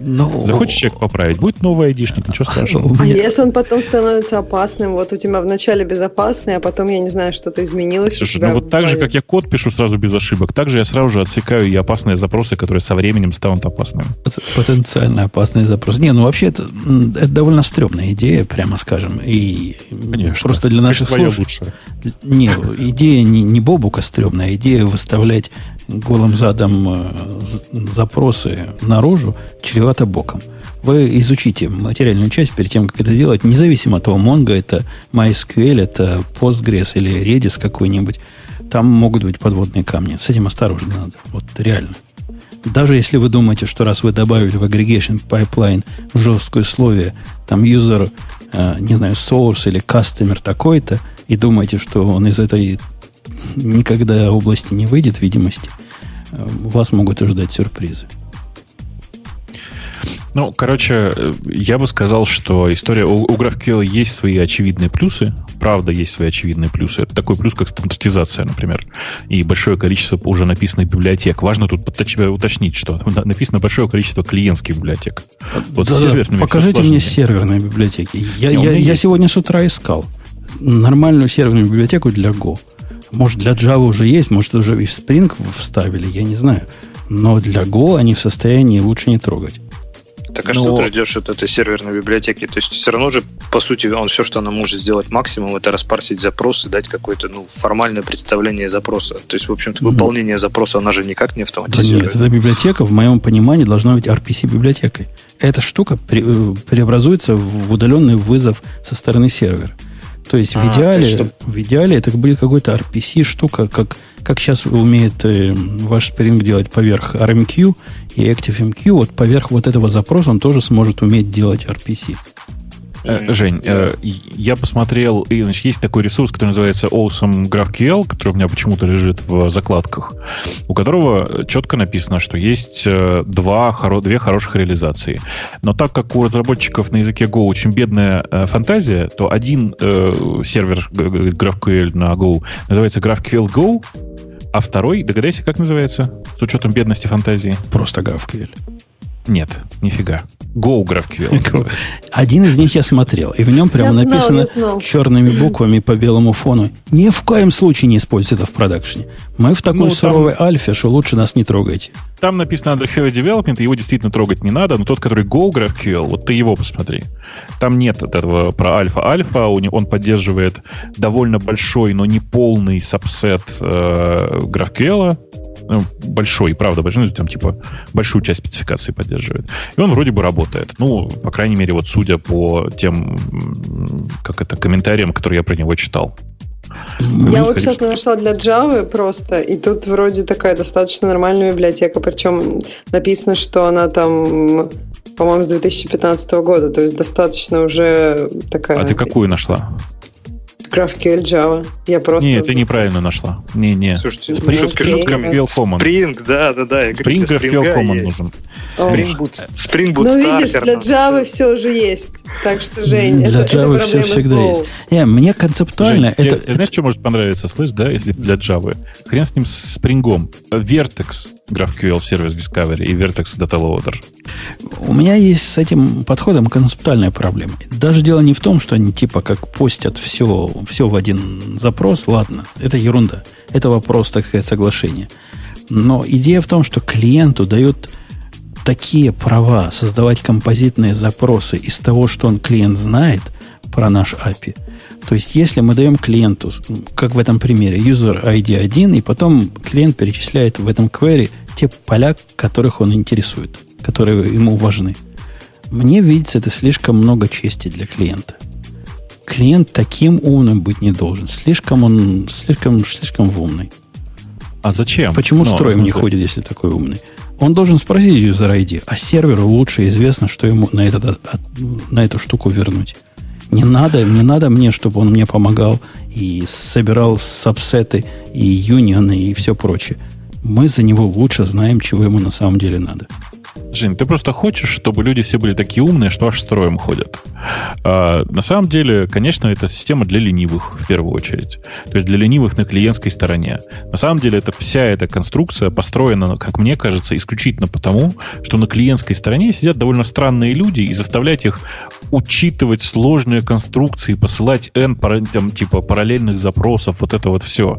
Ну, Захочешь человек поправить, будет новый айдишник, ничего страшного. А если он потом становится опасным, вот у тебя вначале безопасный, а потом, я не знаю, что-то изменилось Слушай, ну вот так же, как я код пишу сразу без ошибок, так же я сразу же отсекаю и опасные запросы, которые со временем станут опасными. потенциально опасный запрос. Не, ну вообще это, это довольно стрёмная идея, прямо скажем. И Конечно. просто для наших слушателей... Не, идея не, не Бобука стрёмная, а идея выставлять голым задом э, запросы наружу чревато боком. Вы изучите материальную часть перед тем, как это делать, независимо от того, Mongo это MySQL, это Postgres или Redis какой-нибудь. Там могут быть подводные камни. С этим осторожно надо. Вот реально. Даже если вы думаете, что раз вы добавили в aggregation pipeline жесткое условие, там user, э, не знаю, source или customer такой-то, и думаете, что он из этой никогда области не выйдет, видимости, э, вас могут ожидать сюрпризы. Ну, короче, э, я бы сказал, что история у, у GraphQL есть свои очевидные плюсы. Правда, есть свои очевидные плюсы. Это такой плюс, как стандартизация, например. И большое количество уже написанных библиотек. Важно тут уточнить, что на- написано большое количество клиентских библиотек. Вот с Да-да, серверными покажите мне серверные библиотеки. Я, Не, я, я есть. сегодня с утра искал нормальную серверную библиотеку для Go. Может, для Java уже есть, может, уже и в Spring вставили, я не знаю. Но для Go они в состоянии лучше не трогать. Так а что ты ждешь от этой серверной библиотеки? То есть все равно же, по сути, он все, что она может сделать максимум, это распарсить запрос и дать какое-то ну, формальное представление запроса. То есть, в общем-то, Мгм. выполнение запроса, она же никак не Да нет, автоматизирует. эта библиотека, в моем понимании, должна быть RPC-библиотекой. Эта штука э, преобразуется в удаленный вызов со стороны сервера. То есть в А, идеале, есть, чтоб- в идеале это будет какой-то RPC-штука, как, как сейчас умеет э, ваш Spring делать поверх RMQ и ActiveMQ, вот поверх вот этого запроса он тоже сможет уметь делать RPC. Э, Жень, э, я посмотрел, и, значит, есть такой ресурс, который называется Awesome GraphQL, который у меня почему-то лежит в закладках, у которого четко написано, что есть э, два, хоро- две хороших реализации. Но так как у разработчиков на языке Go очень бедная фантазия, то один э, сервер GraphQL на Go называется GraphQL Go, а второй, догадайся, как называется, с учетом бедности фантазии? Просто GraphQL. Нет, нифига. Go GraphQL. Один из них я смотрел, и в нем прямо Я знал, написано я знал. черными буквами по белому фону. Ни в коем случае не используйте это в продакшне. Мы в такой Ну, там- суровой альфе, что лучше нас не трогайте. Там написано under heavy development, его действительно трогать не надо, но тот, который Go GraphQL, вот ты его посмотри. Там нет этого про альфа-альфа, он поддерживает довольно большой, но не полный сабсет э, GraphQL. Ну, большой, правда, большой, ну, там типа большую часть спецификации поддерживает. И он вроде бы работает. Ну, по крайней мере, вот судя по тем, как это, комментариям, которые я про него читал. Я вот сейчас нашла для Java просто, и тут вроде такая достаточно нормальная библиотека, причем написано, что она там, по-моему, с 2015 года, то есть достаточно уже такая... А ты какую нашла? GraphQL Java. Я просто... Не, ты неправильно нашла. Не, не. Слушайте, Spring, Spring шутками. GraphQL Common. Spring, да, да, да. я Spring для GraphQL Spring Common есть. нужен. Spring Boot, Spring Boot Ну, видишь, Starter для Java все же есть. Так что, Жень, Для это, Java это все всегда Go. есть. Не, мне концептуально Жень, тебе- это, тебе знаешь, что может понравиться, слышь, да, если для Java? Хрен с ним с спрингом. Vertex GraphQL Service Discovery и Vertex Data Loader. У меня есть с этим подходом концептуальная проблема. Даже дело не в том, что они типа как постят все, все в один запрос, ладно, это ерунда. Это вопрос, так сказать, соглашения. Но идея в том, что клиенту дают такие права создавать композитные запросы из того, что он клиент знает про наш API. То есть, если мы даем клиенту, как в этом примере, user ID 1, и потом клиент перечисляет в этом query те поля, которых он интересует, которые ему важны. Мне видится, это слишком много чести для клиента. Клиент таким умным быть не должен. Слишком он, слишком, слишком умный. А зачем? Почему Ну, строим в не ходит, если такой умный? Он должен спросить user ID, а серверу лучше известно, что ему на, этот, от- от- на эту штуку вернуть. Не надо, не надо мне, чтобы он мне помогал и собирал сабсеты и юнионы и все прочее. Мы за него лучше знаем, чего ему на самом деле надо. Жень, ты просто хочешь, чтобы люди все были такие умные, что аж строем ходят. А, на самом деле, конечно, это система для ленивых в первую очередь. То есть для ленивых на клиентской стороне. На самом деле, это вся эта конструкция построена, как мне кажется, исключительно потому, что на клиентской стороне сидят довольно странные люди и заставлять их учитывать сложные конструкции, посылать N там, типа параллельных запросов, вот это вот все.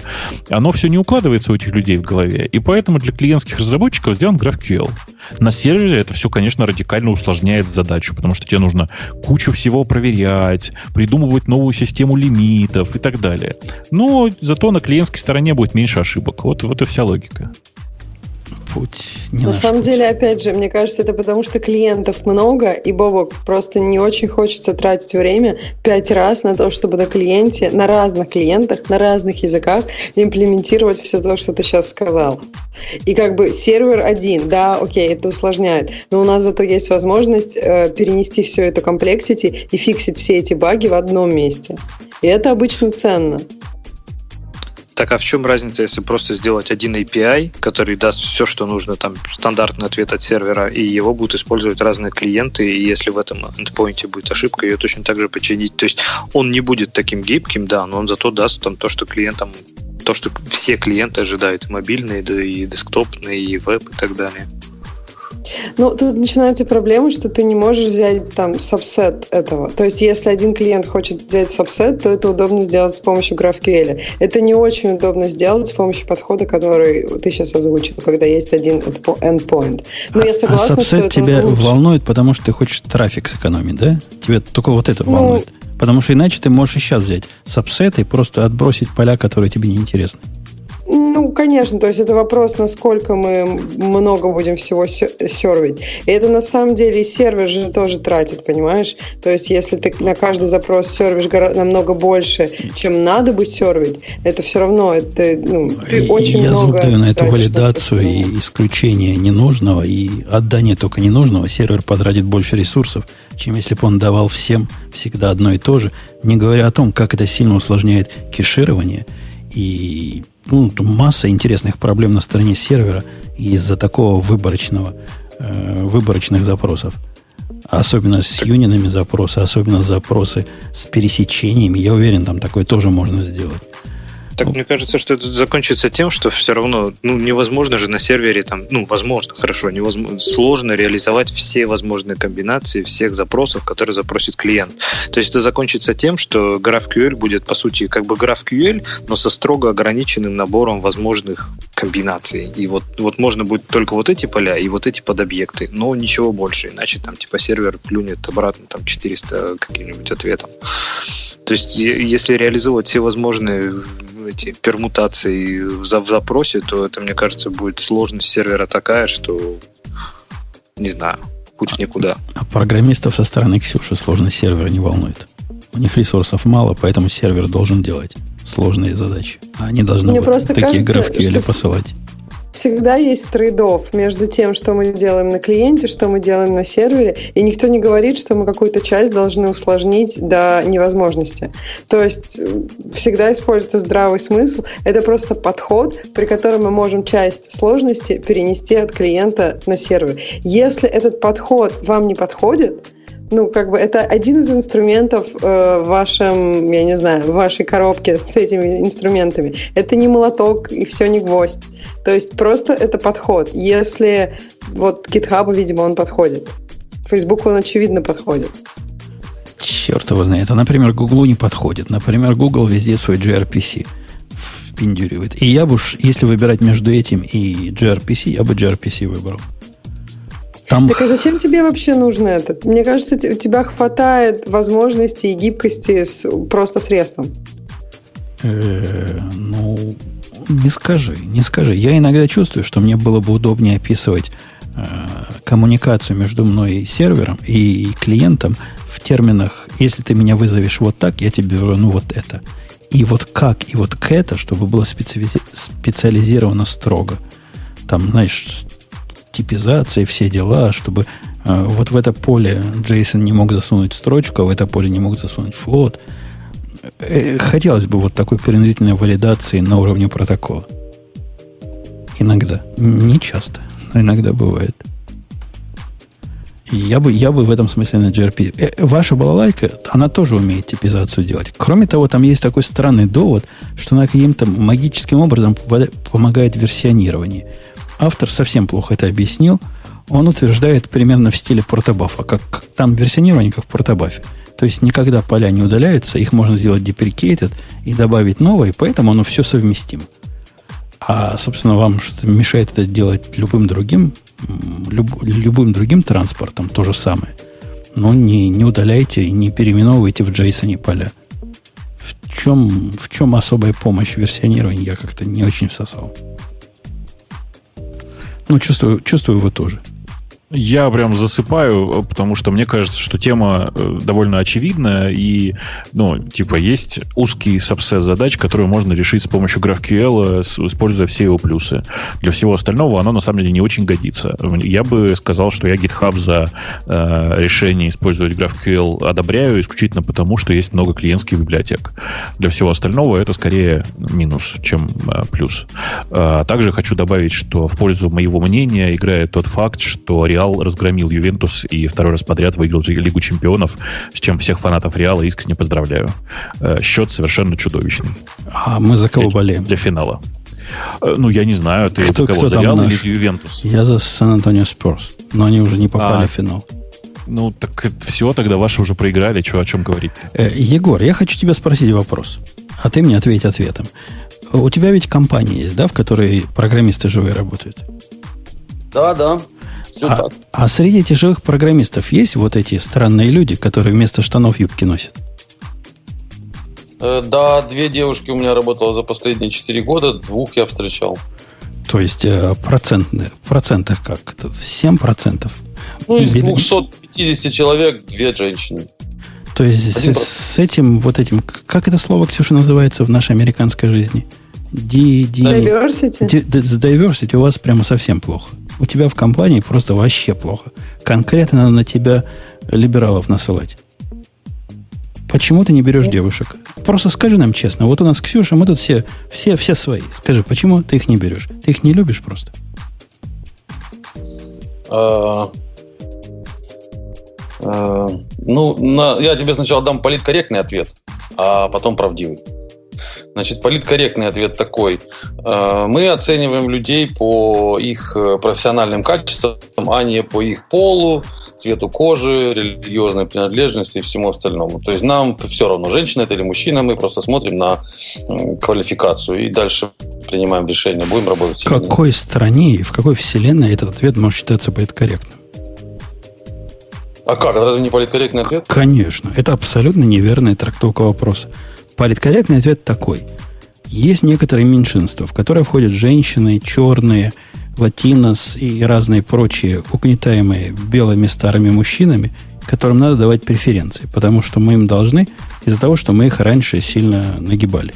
Оно все не укладывается у этих людей в голове. И поэтому для клиентских разработчиков сделан GraphQL. На сервере это все, конечно, радикально усложняет задачу, потому что тебе нужно кучу всего проверять, придумывать новую систему лимитов и так далее. Но зато на клиентской стороне будет меньше ошибок. Вот, вот и вся логика. Путь не На наш самом путь. деле, опять же, мне кажется, это потому, что клиентов много, и Бобок просто не очень хочется тратить время пять раз на то, чтобы на клиенте, на разных клиентах, на разных языках имплементировать все то, что ты сейчас сказал. И как бы сервер один, да, окей, это усложняет, но у нас зато есть возможность э, перенести все это комплексити и фиксить все эти баги в одном месте. И это обычно ценно. Так а в чем разница, если просто сделать один API, который даст все, что нужно, там стандартный ответ от сервера, и его будут использовать разные клиенты, и если в этом endpoint будет ошибка, ее точно так же починить. То есть он не будет таким гибким, да, но он зато даст там то, что клиентам то, что все клиенты ожидают, мобильные, да, и десктопные, и веб, и так далее. Ну, тут начинается проблема, что ты не можешь взять там сабсет этого. То есть, если один клиент хочет взять сабсет, то это удобно сделать с помощью GraphQL. Это не очень удобно сделать с помощью подхода, который ты сейчас озвучил, когда есть один endpo- endpoint. Но я а согласна, что сабсет это тебя лучше. волнует, потому что ты хочешь трафик сэкономить, да? Тебе только вот это Ну, волнует. Потому что иначе ты можешь и сейчас взять сабсет и просто отбросить поля, которые тебе не интересны. Ну, конечно, то есть это вопрос, насколько мы много будем всего се- сервить. И это на самом деле и сервер же тоже тратит, понимаешь? То есть если ты на каждый запрос сервишь намного больше, чем надо бы сервить, это все равно, это, ну, ты И- очень я много даю на эту валидацию всё и исключение ненужного, и отдание только ненужного. Сервер потратит больше ресурсов, чем если бы он давал всем всегда одно и то же. Не говоря о том, как это сильно усложняет кеширование. И ну, масса интересных проблем на стороне сервера из-за такого выборочного, э, выборочных запросов. Особенно с юнинами запросы, особенно запросы с пересечениями. Я уверен, там такое тоже можно сделать. Так мне кажется, что это закончится тем, что все равно ну, невозможно же на сервере там, ну, возможно, хорошо, невозможно, сложно реализовать все возможные комбинации всех запросов, которые запросит клиент. То есть это закончится тем, что GraphQL будет, по сути, как бы GraphQL, но со строго ограниченным набором возможных комбинаций. И вот, вот можно будет только вот эти поля и вот эти подобъекты, но ничего больше, иначе там типа сервер плюнет обратно там 400 каким-нибудь ответом. То есть, если реализовывать все возможные эти пермутации в за- в запросе, то это, мне кажется, будет сложность сервера такая, что не знаю, путь в никуда. А программистов со стороны Ксюши сложность сервера не волнует. У них ресурсов мало, поэтому сервер должен делать сложные задачи. А они должны Мне вот такие кажется, что в- посылать. Всегда есть трейдов между тем, что мы делаем на клиенте, что мы делаем на сервере, и никто не говорит, что мы какую-то часть должны усложнить до невозможности. То есть э, всегда используется здравый смысл. Это просто подход, при котором мы можем часть сложности перенести от клиента на сервер. Если этот подход вам не подходит, ну, как бы это один из инструментов э, вашем, я не знаю, в вашей коробке с этими инструментами. Это не молоток и все не гвоздь. То есть просто это подход. Если вот GitHub, видимо, он подходит. Facebook он очевидно подходит. Черт его знает. А, например, Google не подходит. Например, Google везде свой gRPC впендюривает. И я бы, если выбирать между этим и gRPC, я бы gRPC выбрал. Там... Так а зачем тебе вообще нужно это? Мне кажется, у тебя хватает возможностей и гибкости с, просто средством. Э, ну, не скажи, не скажи. Я иногда чувствую, что мне было бы удобнее описывать э, коммуникацию между мной и сервером и клиентом в терминах, если ты меня вызовешь вот так, я тебе говорю, ну вот это. И вот как, и вот к это, чтобы было специализировано строго. Там, знаешь, типизация, все дела, чтобы э, вот в это поле Джейсон не мог засунуть строчку, а в это поле не мог засунуть флот. Э, хотелось бы вот такой принудительной валидации на уровне протокола. Иногда. Не часто, но иногда бывает. я бы, я бы в этом смысле на GRP. Э, ваша балалайка, она тоже умеет типизацию делать. Кроме того, там есть такой странный довод, что она каким-то магическим образом помогает версионированию автор совсем плохо это объяснил. Он утверждает примерно в стиле протобафа, как, там версионирование, как в протобафе. То есть никогда поля не удаляются, их можно сделать deprecated и добавить новые, поэтому оно все совместимо. А, собственно, вам что-то мешает это делать любым другим, люб, любым другим транспортом, то же самое. Но не, не удаляйте и не переименовывайте в JSON поля. В чем, в чем особая помощь версионирования, я как-то не очень всосал. Ну, чувствую, чувствую его тоже. Я прям засыпаю, потому что мне кажется, что тема э, довольно очевидная, и, ну, типа, есть узкий сабсет задач, которые можно решить с помощью GraphQL, используя все его плюсы. Для всего остального оно, на самом деле, не очень годится. Я бы сказал, что я GitHub за э, решение использовать GraphQL одобряю исключительно потому, что есть много клиентских библиотек. Для всего остального это скорее минус, чем э, плюс. Э, также хочу добавить, что в пользу моего мнения играет тот факт, что Реал разгромил Ювентус и второй раз подряд выиграл Лигу чемпионов, с чем всех фанатов Реала искренне поздравляю. Э, счет совершенно чудовищный. А мы за кого для, болеем? Для финала. Э, ну, я не знаю, ты кто, за кого? Кто за Реал наш? или за Ювентус? Я за Сан-Антонио Спорс, но они уже не попали а, в финал. Ну, так все, тогда ваши уже проиграли, что, о чем говорить? Э, Егор, я хочу тебя спросить вопрос, а ты мне ответь ответом. У тебя ведь компания есть, да, в которой программисты живые работают? Да, да. А, а среди этих живых программистов есть вот эти странные люди, которые вместо штанов юбки носят? Э, да, две девушки у меня работало за последние четыре года, двух я встречал. То есть э, процентные, в процентах как? 7%? Ну, из 250 человек две женщины. То есть с, с этим, вот этим, как это слово, Ксюша, называется в нашей американской жизни? Ди, ди, diversity? Ди, с diversity у вас прямо совсем плохо у тебя в компании просто вообще плохо. Конкретно надо на тебя либералов насылать. Почему ты не берешь девушек? Просто скажи нам честно. Вот у нас Ксюша, мы тут все, все, все свои. Скажи, почему ты их не берешь? Ты их не любишь просто? А, а, ну, на, я тебе сначала дам политкорректный ответ, а потом правдивый. Значит, политкорректный ответ такой. Э, мы оцениваем людей по их э, профессиональным качествам, а не по их полу, цвету кожи, религиозной принадлежности и всему остальному. То есть нам все равно, женщина это или мужчина, мы просто смотрим на квалификацию и дальше принимаем решение, будем работать. В какой стране и в какой вселенной этот ответ может считаться политкорректным? А как? Это разве не политкорректный ответ? Конечно. Это абсолютно неверная трактовка вопроса. Политкорректный ответ такой. Есть некоторые меньшинства, в которые входят женщины, черные, латинос и разные прочие угнетаемые белыми старыми мужчинами, которым надо давать преференции, потому что мы им должны из-за того, что мы их раньше сильно нагибали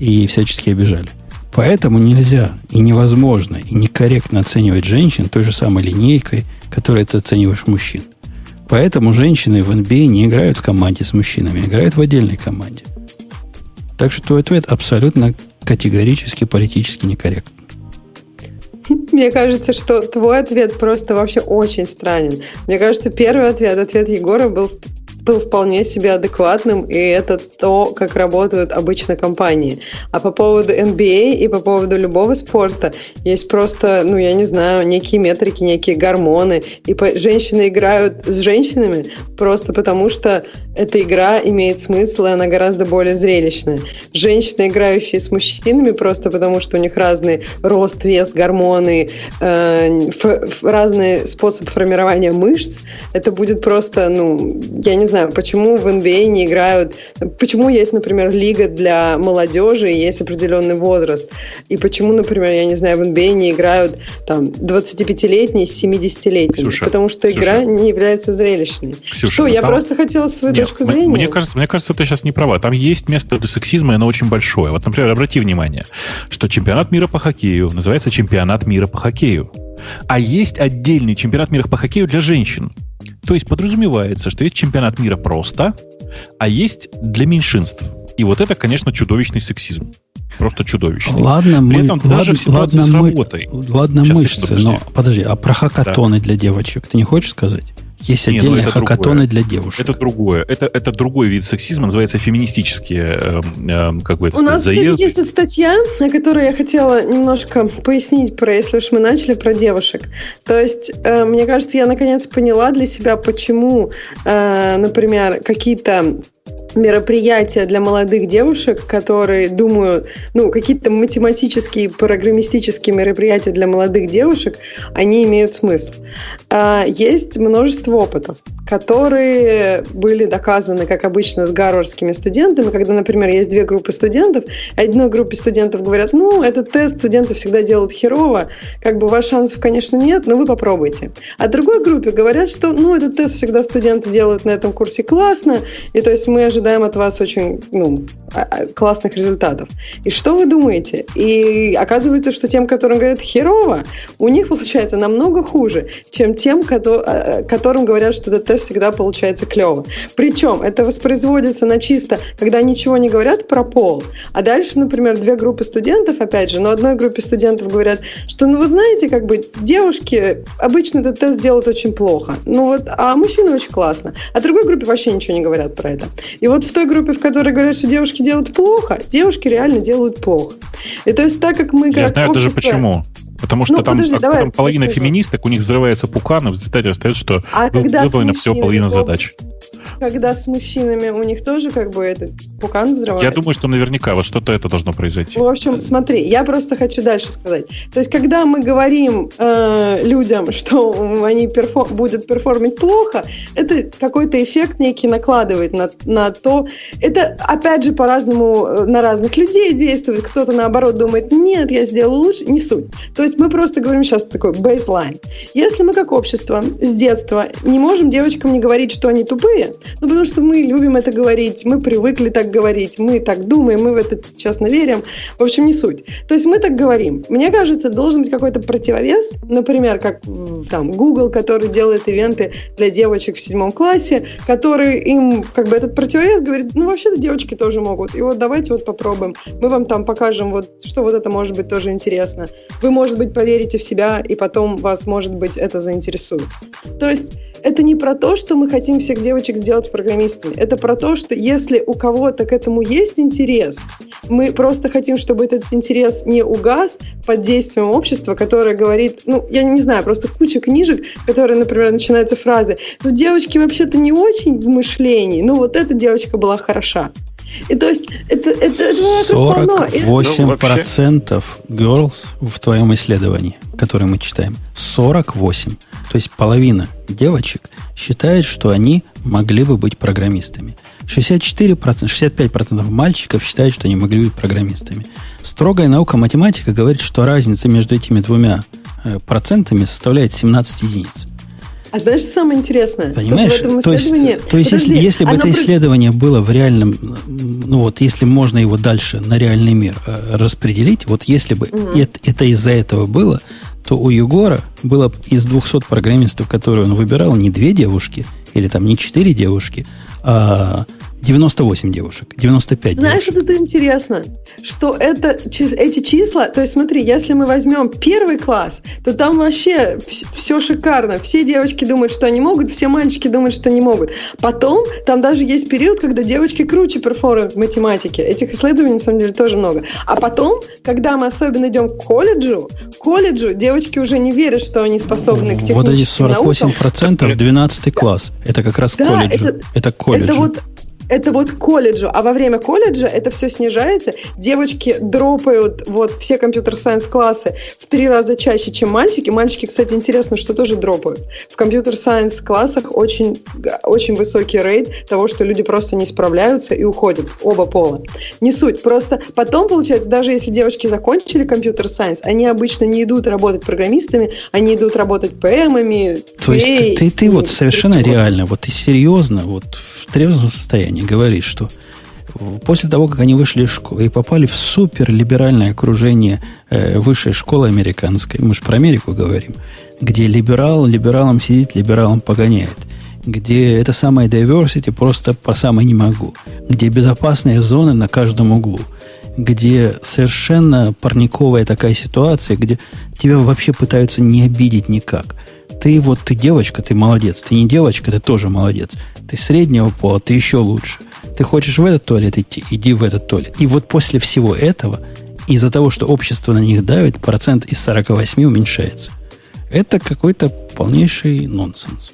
и всячески обижали. Поэтому нельзя и невозможно, и некорректно оценивать женщин той же самой линейкой, которой ты оцениваешь мужчин. Поэтому женщины в NBA не играют в команде с мужчинами, а играют в отдельной команде. Так что твой ответ абсолютно категорически политически некорректен. Мне кажется, что твой ответ просто вообще очень странен. Мне кажется, первый ответ, ответ Егора был был вполне себе адекватным, и это то, как работают обычно компании. А по поводу NBA и по поводу любого спорта есть просто, ну, я не знаю, некие метрики, некие гормоны. И по... женщины играют с женщинами просто потому, что эта игра имеет смысл, и она гораздо более зрелищная. Женщины, играющие с мужчинами, просто потому что у них разный рост, вес, гормоны, э, разный способ формирования мышц, это будет просто, ну, я не знаю, почему в NBA а не играют, почему есть, например, лига для молодежи и есть определенный возраст, и почему, например, я не знаю, в NBA а не играют там 25-летние с 70-летними, потому что Ксюша, игра не является зрелищной. Ксюша, что, я сам... просто хотела свою Нет, точку зрения? Мне кажется, мне кажется, ты сейчас не права. Там есть место для сексизма, и оно очень большое. Вот, например, обрати внимание, что чемпионат мира по хоккею называется чемпионат мира по хоккею. А есть отдельный чемпионат мира по хоккею для женщин. То есть подразумевается, что есть чемпионат мира просто, а есть для меньшинств. И вот это, конечно, чудовищный сексизм. Просто чудовищный. Ладно, При мы, этом ладно, даже в ситуации ладно, с работой. Мы, ладно, Сейчас, мышцы, но подожди, а про хакатоны да. для девочек ты не хочешь сказать? Есть Не, ну отдельные ну хакатоны для девушек. Это другое. Это, это другой вид сексизма, называется феминистические, э, э, как бы это У сказать, нас заезды. есть статья, на которой я хотела немножко пояснить про, если уж мы начали, про девушек. То есть, э, мне кажется, я наконец поняла для себя, почему, э, например, какие-то мероприятия для молодых девушек, которые думаю, ну, какие-то математические, программистические мероприятия для молодых девушек, они имеют смысл. А, есть множество опытов, которые были доказаны, как обычно, с гарвардскими студентами, когда, например, есть две группы студентов, одной группе студентов говорят, ну, этот тест студенты всегда делают херово, как бы ваших шансов, конечно, нет, но вы попробуйте. А другой группе говорят, что, ну, этот тест всегда студенты делают на этом курсе классно, и то есть мы ожидаем ожидаем от вас очень ну, а, а, классных результатов. И что вы думаете? И оказывается, что тем, которым говорят херово, у них получается намного хуже, чем тем, а, которым говорят, что этот тест всегда получается клево. Причем это воспроизводится на чисто, когда ничего не говорят про пол, а дальше, например, две группы студентов, опять же, но одной группе студентов говорят, что, ну, вы знаете, как бы девушки обычно этот тест делают очень плохо, ну вот, а мужчины очень классно. А другой группе вообще ничего не говорят про это. И вот в той группе, в которой говорят, что девушки делают плохо, девушки реально делают плохо. И то есть так как мы... Я знаю общество... даже почему. Потому что ну, там, подожди, давай, там половина феминисток, у них взрывается пукан, и в результате остается, что а вы, выполнена всего половина задач когда с мужчинами у них тоже как бы этот пукан взрывается. Я думаю, что наверняка вот что-то это должно произойти. В общем, смотри, я просто хочу дальше сказать. То есть, когда мы говорим э, людям, что они перфо- будут перформить плохо, это какой-то эффект некий накладывает на, на то. Это, опять же, по-разному э, на разных людей действует. Кто-то, наоборот, думает, нет, я сделал лучше, не суть. То есть, мы просто говорим сейчас такой бейслайн. Если мы как общество с детства не можем девочкам не говорить, что они тупые, ну, потому что мы любим это говорить, мы привыкли так говорить, мы так думаем, мы в это честно верим. В общем, не суть. То есть мы так говорим. Мне кажется, должен быть какой-то противовес, например, как там Google, который делает ивенты для девочек в седьмом классе, который им, как бы этот противовес говорит, ну, вообще-то девочки тоже могут. И вот давайте вот попробуем. Мы вам там покажем, вот, что вот это может быть тоже интересно. Вы, может быть, поверите в себя, и потом вас, может быть, это заинтересует. То есть это не про то, что мы хотим всех девочек сделать программистами. Это про то, что если у кого-то к этому есть интерес, мы просто хотим, чтобы этот интерес не угас под действием общества, которое говорит, ну, я не знаю, просто куча книжек, которые, например, начинаются фразы, ну, девочки вообще-то не очень в мышлении, ну, вот эта девочка была хороша. И то есть это, это, это 48% процентов girls в твоем исследовании, которое мы читаем. 48. То есть половина девочек считает, что они могли бы быть программистами. 64%, 65% мальчиков считают, что они могли быть программистами. Строгая наука математика говорит, что разница между этими двумя э, процентами составляет 17 единиц. А знаешь, что самое интересное? Понимаешь? Тут в этом то есть, то есть если, Подожди, если бы это исследование было в реальном, ну вот, если можно его дальше на реальный мир э, распределить, вот если бы это, это из-за этого было, то у Егора было из 200 программистов, которые он выбирал, не две девушки, или там не четыре девушки, а 98 девушек, 95 Знаешь, девушек. это интересно? Что это, эти числа, то есть смотри, если мы возьмем первый класс, то там вообще все шикарно. Все девочки думают, что они могут, все мальчики думают, что не могут. Потом там даже есть период, когда девочки круче перформят в математике. Этих исследований, на самом деле, тоже много. А потом, когда мы особенно идем к колледжу, к колледжу девочки уже не верят, что они способны к Вот эти техническим наукам. 48% 12 класс. Это как раз Да, колледж. это- Это колледж. Это вот это вот к колледжу, а во время колледжа это все снижается. Девочки дропают вот все компьютер-сайенс классы в три раза чаще, чем мальчики. Мальчики, кстати, интересно, что тоже дропают. В компьютер-сайенс классах очень, очень высокий рейд того, что люди просто не справляются и уходят, оба пола. Не суть, просто потом, получается, даже если девочки закончили компьютер-сайенс, они обычно не идут работать программистами, они идут работать ПМами, То есть ты, ты, ты вот совершенно прочего. реально, вот ты серьезно, вот в трезвом состоянии говоришь, что после того, как они вышли из школы и попали в суперлиберальное окружение э, высшей школы американской, мы же про Америку говорим, где либерал либералом сидит, либералом погоняет, где это самое diversity просто по самой не могу, где безопасные зоны на каждом углу, где совершенно парниковая такая ситуация, где тебя вообще пытаются не обидеть никак. Ты вот, ты девочка, ты молодец. Ты не девочка, ты тоже молодец. Ты среднего пола, ты еще лучше. Ты хочешь в этот туалет идти, иди в этот туалет. И вот после всего этого, из-за того, что общество на них давит, процент из 48 уменьшается. Это какой-то полнейший нонсенс.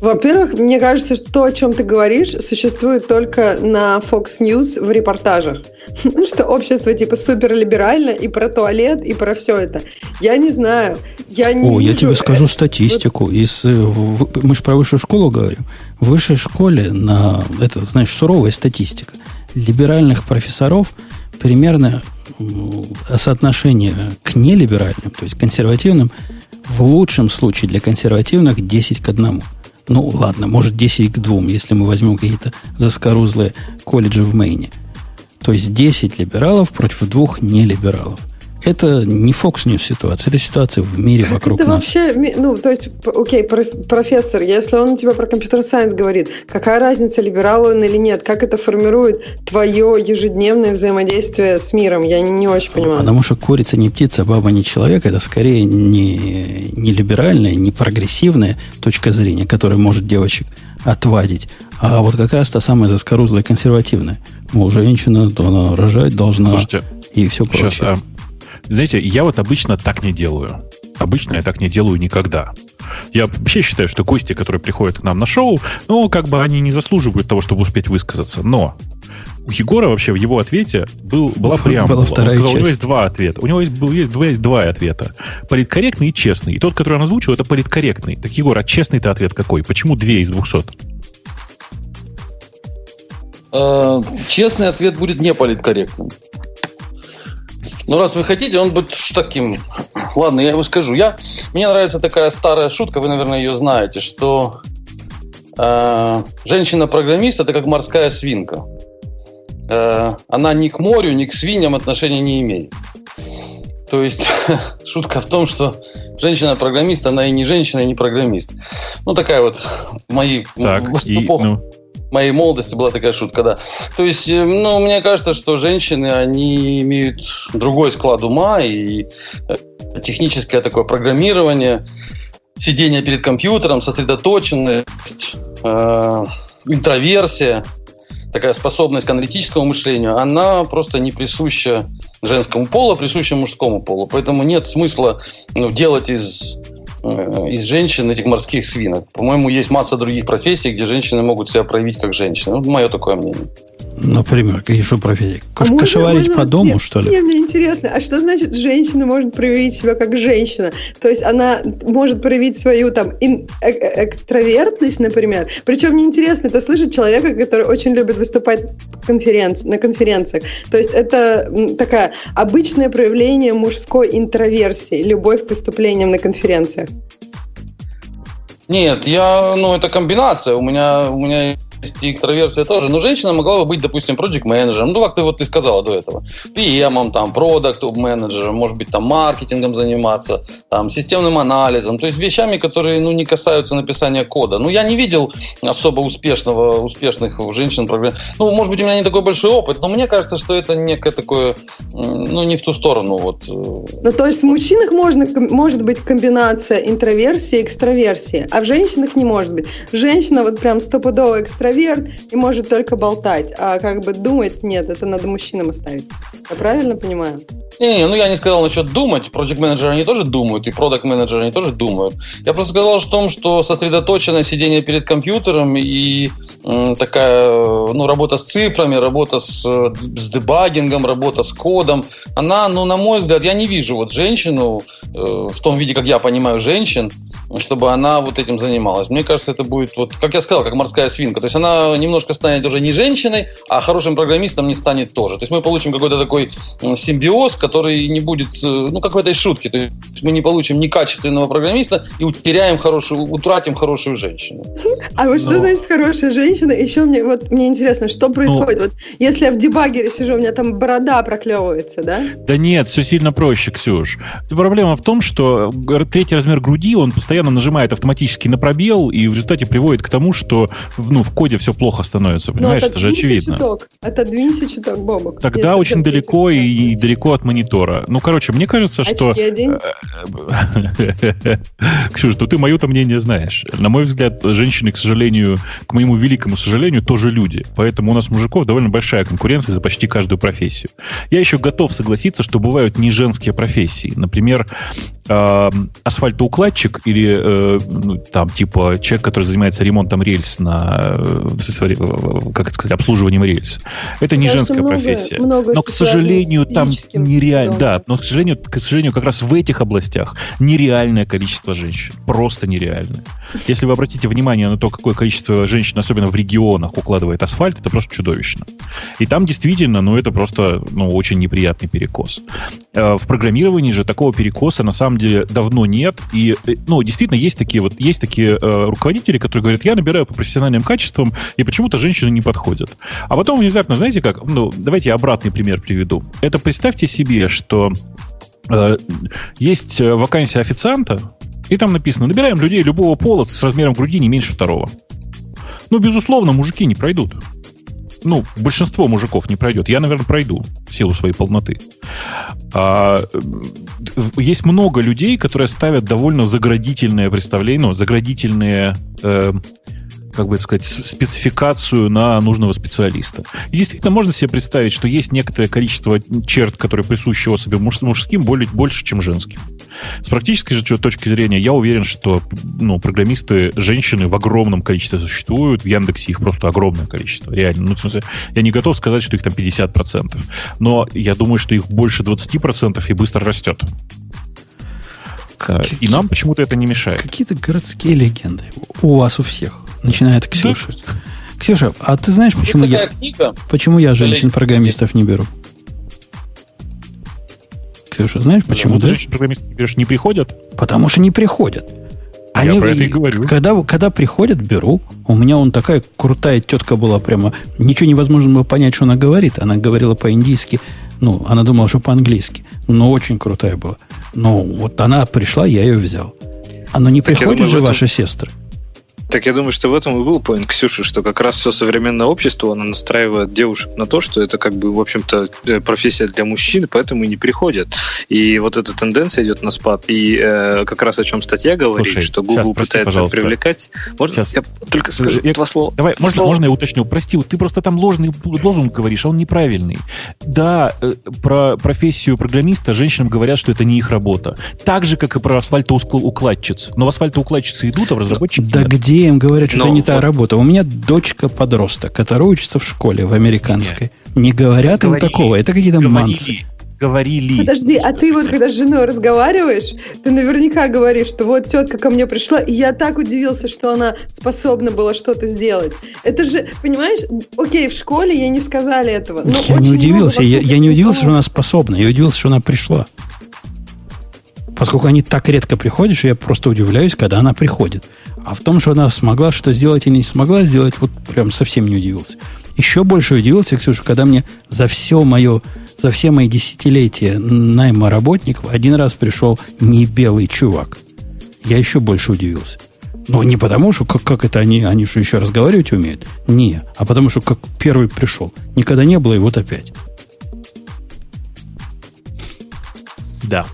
Во-первых, мне кажется, что то, о чем ты говоришь, существует только на Fox News в репортажах. Ну, что общество типа суперлиберально и про туалет, и про все это. Я не знаю. Я не О, я тебе скажу статистику. Из, э, мы же про высшую школу говорим. В высшей школе на это, знаешь, суровая статистика. Либеральных профессоров примерно соотношение к нелиберальным, то есть консервативным, в лучшем случае для консервативных 10 к 1. Ну, ладно, может 10 к 2, если мы возьмем какие-то заскорузлые колледжи в Мэйне. То есть 10 либералов против двух нелибералов. Это не Fox News ситуация, это ситуация в мире вокруг Это нас. вообще, ну, то есть, окей, проф- профессор, если он тебе про компьютер-сайенс говорит, какая разница, либерал он или нет, как это формирует твое ежедневное взаимодействие с миром, я не, очень понимаю. Потому что курица не птица, баба не человек, это скорее не, не либеральная, не прогрессивная точка зрения, которая может девочек отвадить, а вот как раз та самая заскорузлая консервативная. Мол, женщина, то она рожать должна Слушайте, и все Сейчас, прочее. а, знаете, я вот обычно так не делаю. Обычно я так не делаю никогда. Я вообще считаю, что гости, которые приходят к нам на шоу, ну, как бы они не заслуживают того, чтобы успеть высказаться. Но у Егора вообще в его ответе был, была Была преамбула. Он вторая сказал, у него часть. есть два ответа. У него есть, был, есть, два, есть два ответа. Политкорректный и честный. И тот, который он озвучил, это политкорректный. Так, Егор, а честный-то ответ какой? Почему две из двухсот? Э, Честный ответ будет не политкорректным. Ну, раз вы хотите, он будет таким. Ладно, я его скажу. Я, мне нравится такая старая шутка, вы, наверное, ее знаете, что э, женщина-программист это как морская свинка. Э, она ни к морю, ни к свиньям отношения не имеет. То есть шутка в том, что женщина-программист, она и не женщина, и не программист. Ну, такая вот в моей в Так, и, эпоху ну, моей молодости была такая шутка, да. То есть, э, ну, мне кажется, что женщины, они имеют другой склад ума и э, техническое такое программирование, сидение перед компьютером, сосредоточенность, э, интроверсия, такая способность к аналитическому мышлению, она просто не присуща женскому полу, а присуща мужскому полу. Поэтому нет смысла ну, делать из из женщин этих морских свинок. По-моему, есть масса других профессий, где женщины могут себя проявить как женщины. Вот мое такое мнение. Например, какие что профессии? А Кош- можно- кошеварить можно по дому, мне- что ли? Мне, мне интересно, а что значит женщина может проявить себя как женщина? То есть она может проявить свою там ин- э- э- экстравертность, например. Причем мне интересно это слышать человека, который очень любит выступать конференц- на конференциях. То есть это м, такая обычное проявление мужской интроверсии, любовь к выступлениям на конференциях. Нет, я, ну, это комбинация. У меня, у меня и экстраверсия тоже. Но женщина могла бы быть, допустим, проект менеджером ну, как ты вот ты сказала до этого, PM, там, продукт менеджером может быть, там, маркетингом заниматься, там, системным анализом, то есть вещами, которые, ну, не касаются написания кода. Ну, я не видел особо успешного, успешных женщин. Ну, может быть, у меня не такой большой опыт, но мне кажется, что это некое такое, ну, не в ту сторону. Вот. Э. Ну, то есть в мужчинах можно, может быть комбинация интроверсии и экстраверсии, а в женщинах не может быть. Женщина вот прям стопудово экстраверсия интроверт и может только болтать, а как бы думать нет, это надо мужчинам оставить. Я правильно понимаю? Не, не, ну я не сказал насчет думать. Project менеджеры они тоже думают, и продукт менеджеры они тоже думают. Я просто сказал о том, что сосредоточенное сидение перед компьютером и м, такая ну, работа с цифрами, работа с, с дебагингом, работа с кодом, она, ну, на мой взгляд, я не вижу вот женщину э, в том виде, как я понимаю женщин, чтобы она вот этим занималась. Мне кажется, это будет, вот, как я сказал, как морская свинка. То есть она немножко станет уже не женщиной, а хорошим программистом не станет тоже. То есть мы получим какой-то такой симбиоз, который не будет, э, ну, как в этой шутке. То есть мы не получим некачественного программиста и утеряем хорошую, утратим хорошую женщину. А вот что Но... значит хорошая женщина? Еще мне, вот, мне интересно, что ну. происходит? Но... Вот если я в дебагере сижу, у меня там борода проклевывается, да? Да нет, все сильно проще, Ксюш. Проблема в том, что третий размер груди, он постоянно нажимает автоматически на пробел, и в результате приводит к тому, что ну, в коде все плохо становится, понимаешь? Это же очевидно. Чуток. Отодвинься чуток, Бобок. Тогда очень далеко и далеко от монитора. Ну, короче, мне кажется, что... Ксюша, ну ты мое-то мнение знаешь. На мой взгляд, женщины, к сожалению, к моему великому сожалению, тоже люди. Поэтому у нас мужиков довольно большая конкуренция за почти каждую профессию. Я еще готов согласиться, что бывают не женские профессии. Например, э, асфальтоукладчик или там типа человек, который занимается ремонтом рельс на как это сказать, обслуживанием рельс. Это не женская профессия. Но, к сожалению, там нереально, да, но, к сожалению, к сожалению, как раз в этих областях нереальное количество женщин. Просто нереальное. Если вы обратите внимание на то, какое количество женщин, особенно в регионах, укладывает асфальт, это просто чудовищно. И там действительно, ну, это просто, ну, очень неприятный перекос. Э, в программировании же такого перекоса на самом деле давно нет. И, э, ну, действительно, есть такие вот, есть такие э, руководители, которые говорят, я набираю по профессиональным качествам, и почему-то женщины не подходят. А потом внезапно, знаете как, ну, давайте я обратный пример приведу. Это представьте себе, что э, есть вакансия официанта, и там написано, набираем людей любого пола с размером груди не меньше второго. Ну, безусловно, мужики не пройдут ну, большинство мужиков не пройдет. Я, наверное, пройду в силу своей полноты. А, есть много людей, которые ставят довольно заградительное представление, ну, заградительные э, как бы сказать, спецификацию на нужного специалиста. И действительно, можно себе представить, что есть некоторое количество черт, которые присущи особе мужским, более, больше, чем женским. С практической же точки зрения, я уверен, что ну, программисты женщины в огромном количестве существуют. В Яндексе их просто огромное количество, реально. Ну, в смысле, я не готов сказать, что их там 50%. Но я думаю, что их больше 20% и быстро растет. Какие, и нам почему-то это не мешает. Какие-то городские легенды. У вас у всех. Начинает Ксюша. Ксюша, а ты знаешь, почему я, книга? почему я женщин-программистов не беру? Ксюша, знаешь, почему? Да? Женщин-программистов не берешь, не приходят? Потому что не приходят. Они, я про это и говорю. Когда, когда приходят, беру. У меня он такая крутая тетка была прямо. Ничего невозможно было понять, что она говорит. Она говорила по-индийски. Ну, она думала, что по-английски. Но очень крутая была. Но вот она пришла, я ее взял. Оно не так приходят думаю, же этом... ваши сестры. Так я думаю, что в этом и был поинт Ксюши, что как раз все современное общество, оно настраивает девушек на то, что это как бы, в общем-то, э, профессия для мужчин, поэтому и не приходят. И вот эта тенденция идет на спад. И э, как раз о чем статья говорит, Слушай, что Google сейчас, прости, пытается пожалуйста. привлекать. Можно сейчас. я только скажу я, два слова? Давай, два можно, слова? можно я уточню? Прости, ты просто там ложный лозунг говоришь, а он неправильный. Да, э, про профессию программиста женщинам говорят, что это не их работа. Так же, как и про асфальтоукладчиц. Но в асфальтоукладчицы идут, а в разработчики Да нет. где им говорят, что это не та работа. У меня дочка подросток, которая учится в школе, в американской. Не говорят говорили, им такого. Это какие-то мансы говорили. Подожди, а ты вот когда с женой разговариваешь, ты наверняка говоришь, что вот тетка ко мне пришла, и я так удивился, что она способна была что-то сделать. Это же, понимаешь, окей, в школе ей не сказали этого. Но я не удивился, я, я не удивился, что она способна, я удивился, что она пришла. поскольку они так редко приходят, что я просто удивляюсь, когда она приходит. А в том, что она смогла что сделать или не смогла сделать, вот прям совсем не удивился. Еще больше удивился, Ксюша, когда мне за все мое, за все мои десятилетия найма работников один раз пришел не белый чувак. Я еще больше удивился. Но не потому, что как, как это они, они что еще разговаривать умеют? Не, а потому что как первый пришел. Никогда не было, и вот опять. Да.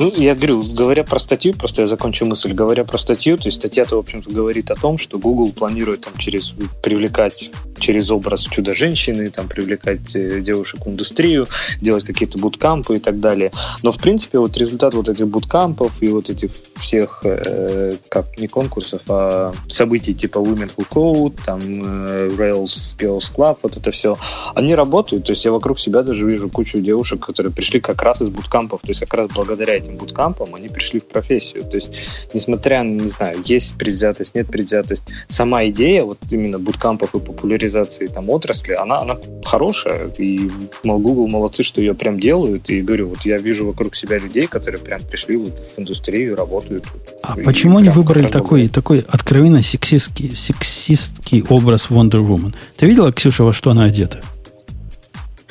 Ну, я говорю, говоря про статью, просто я закончу мысль, говоря про статью, то есть статья-то, в общем-то, говорит о том, что Google планирует там через привлекать через образ чудо-женщины, там, привлекать э, девушек в индустрию, делать какие-то буткампы и так далее. Но, в принципе, вот результат вот этих буткампов и вот этих всех, э, как не конкурсов, а событий типа Women Who Code, там, э, Rails Girls Club, вот это все, они работают. То есть я вокруг себя даже вижу кучу девушек, которые пришли как раз из буткампов. То есть как раз благодаря этим буткампам они пришли в профессию. То есть, несмотря на, не знаю, есть предвзятость, нет предвзятость, сама идея вот именно буткампов и популяризации там отрасли, она, она хорошая. И Google молодцы, что ее прям делают. И говорю, вот я вижу вокруг себя людей, которые прям пришли вот в индустрию, работают. А почему они выбрали такой, такой откровенно сексистский, сексистский образ Wonder Woman? Ты видела, Ксюша, во что она одета?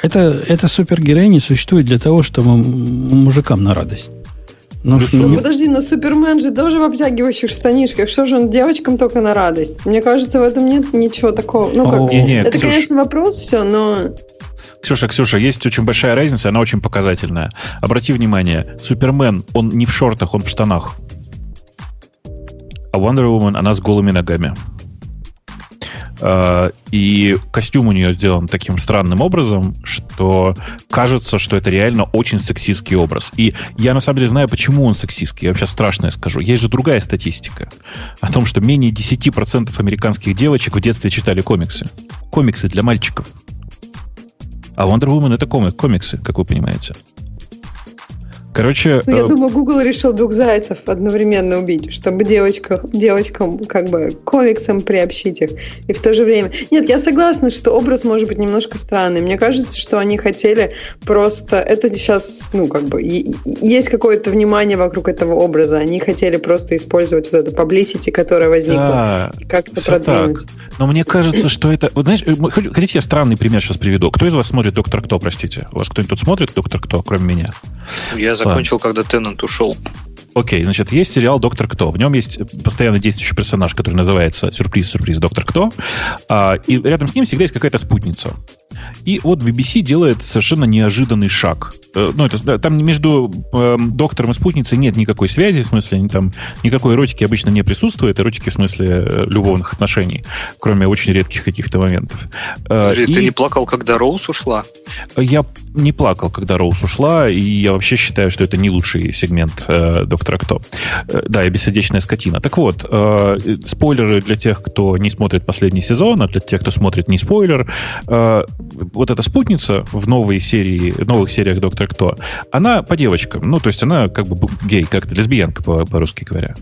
Это, это супергероиня существует для того, чтобы мужикам на радость. Ну, что, ну, подожди, но Супермен же тоже в обтягивающих штанишках. Что же он девочкам только на радость? Мне кажется, в этом нет ничего такого. Ну, как, не, не, это, Ксюш... конечно, вопрос все, но... Ксюша, Ксюша, есть очень большая разница, она очень показательная. Обрати внимание, Супермен, он не в шортах, он в штанах. А Wonder Woman, она с голыми ногами. Э, и костюм у нее сделан таким странным образом, что кажется, что это реально очень сексистский образ. И я на самом деле знаю, почему он сексистский. Я вообще страшное скажу. Есть же другая статистика о том, что менее 10% американских девочек в детстве читали комиксы. Комиксы для мальчиков. А Wonder Woman это комик, комиксы, как вы понимаете. Короче... Ну, я э... думаю, Google решил двух зайцев одновременно убить, чтобы девочка, девочкам как бы комиксам приобщить их. И в то же время... Нет, я согласна, что образ может быть немножко странный. Мне кажется, что они хотели просто... Это сейчас, ну, как бы... Есть какое-то внимание вокруг этого образа. Они хотели просто использовать вот это publicity, которое возникло, да, и как-то продвинуть. Так. Но мне кажется, что это... Вот знаешь, хотите, я странный пример сейчас приведу. Кто из вас смотрит «Доктор Кто», простите? У вас кто-нибудь тут смотрит «Доктор Кто», кроме меня? Я закончил, когда Теннант ушел. Окей, значит, есть сериал «Доктор Кто». В нем есть постоянно действующий персонаж, который называется «Сюрприз-сюрприз, доктор Кто». А, и рядом с ним всегда есть какая-то спутница. И вот BBC делает совершенно неожиданный шаг. Э, ну, это, там между э, доктором и спутницей нет никакой связи, в смысле, там никакой эротики обычно не присутствует, эротики в смысле э, любовных отношений, кроме очень редких каких-то моментов. Э, Подожди, и... ты не плакал, когда Роуз ушла? Я не плакал, когда Роуз ушла, и я вообще считаю, что это не лучший сегмент э, доктора Кто. Э, да, и бессердечная скотина. Так вот, э, спойлеры для тех, кто не смотрит последний сезон, а для тех, кто смотрит не спойлер. Э, вот эта спутница в новой серии, новых сериях Доктора Кто, она по девочкам. Ну, то есть она как бы гей, как-то лесбиянка по-русски говоря.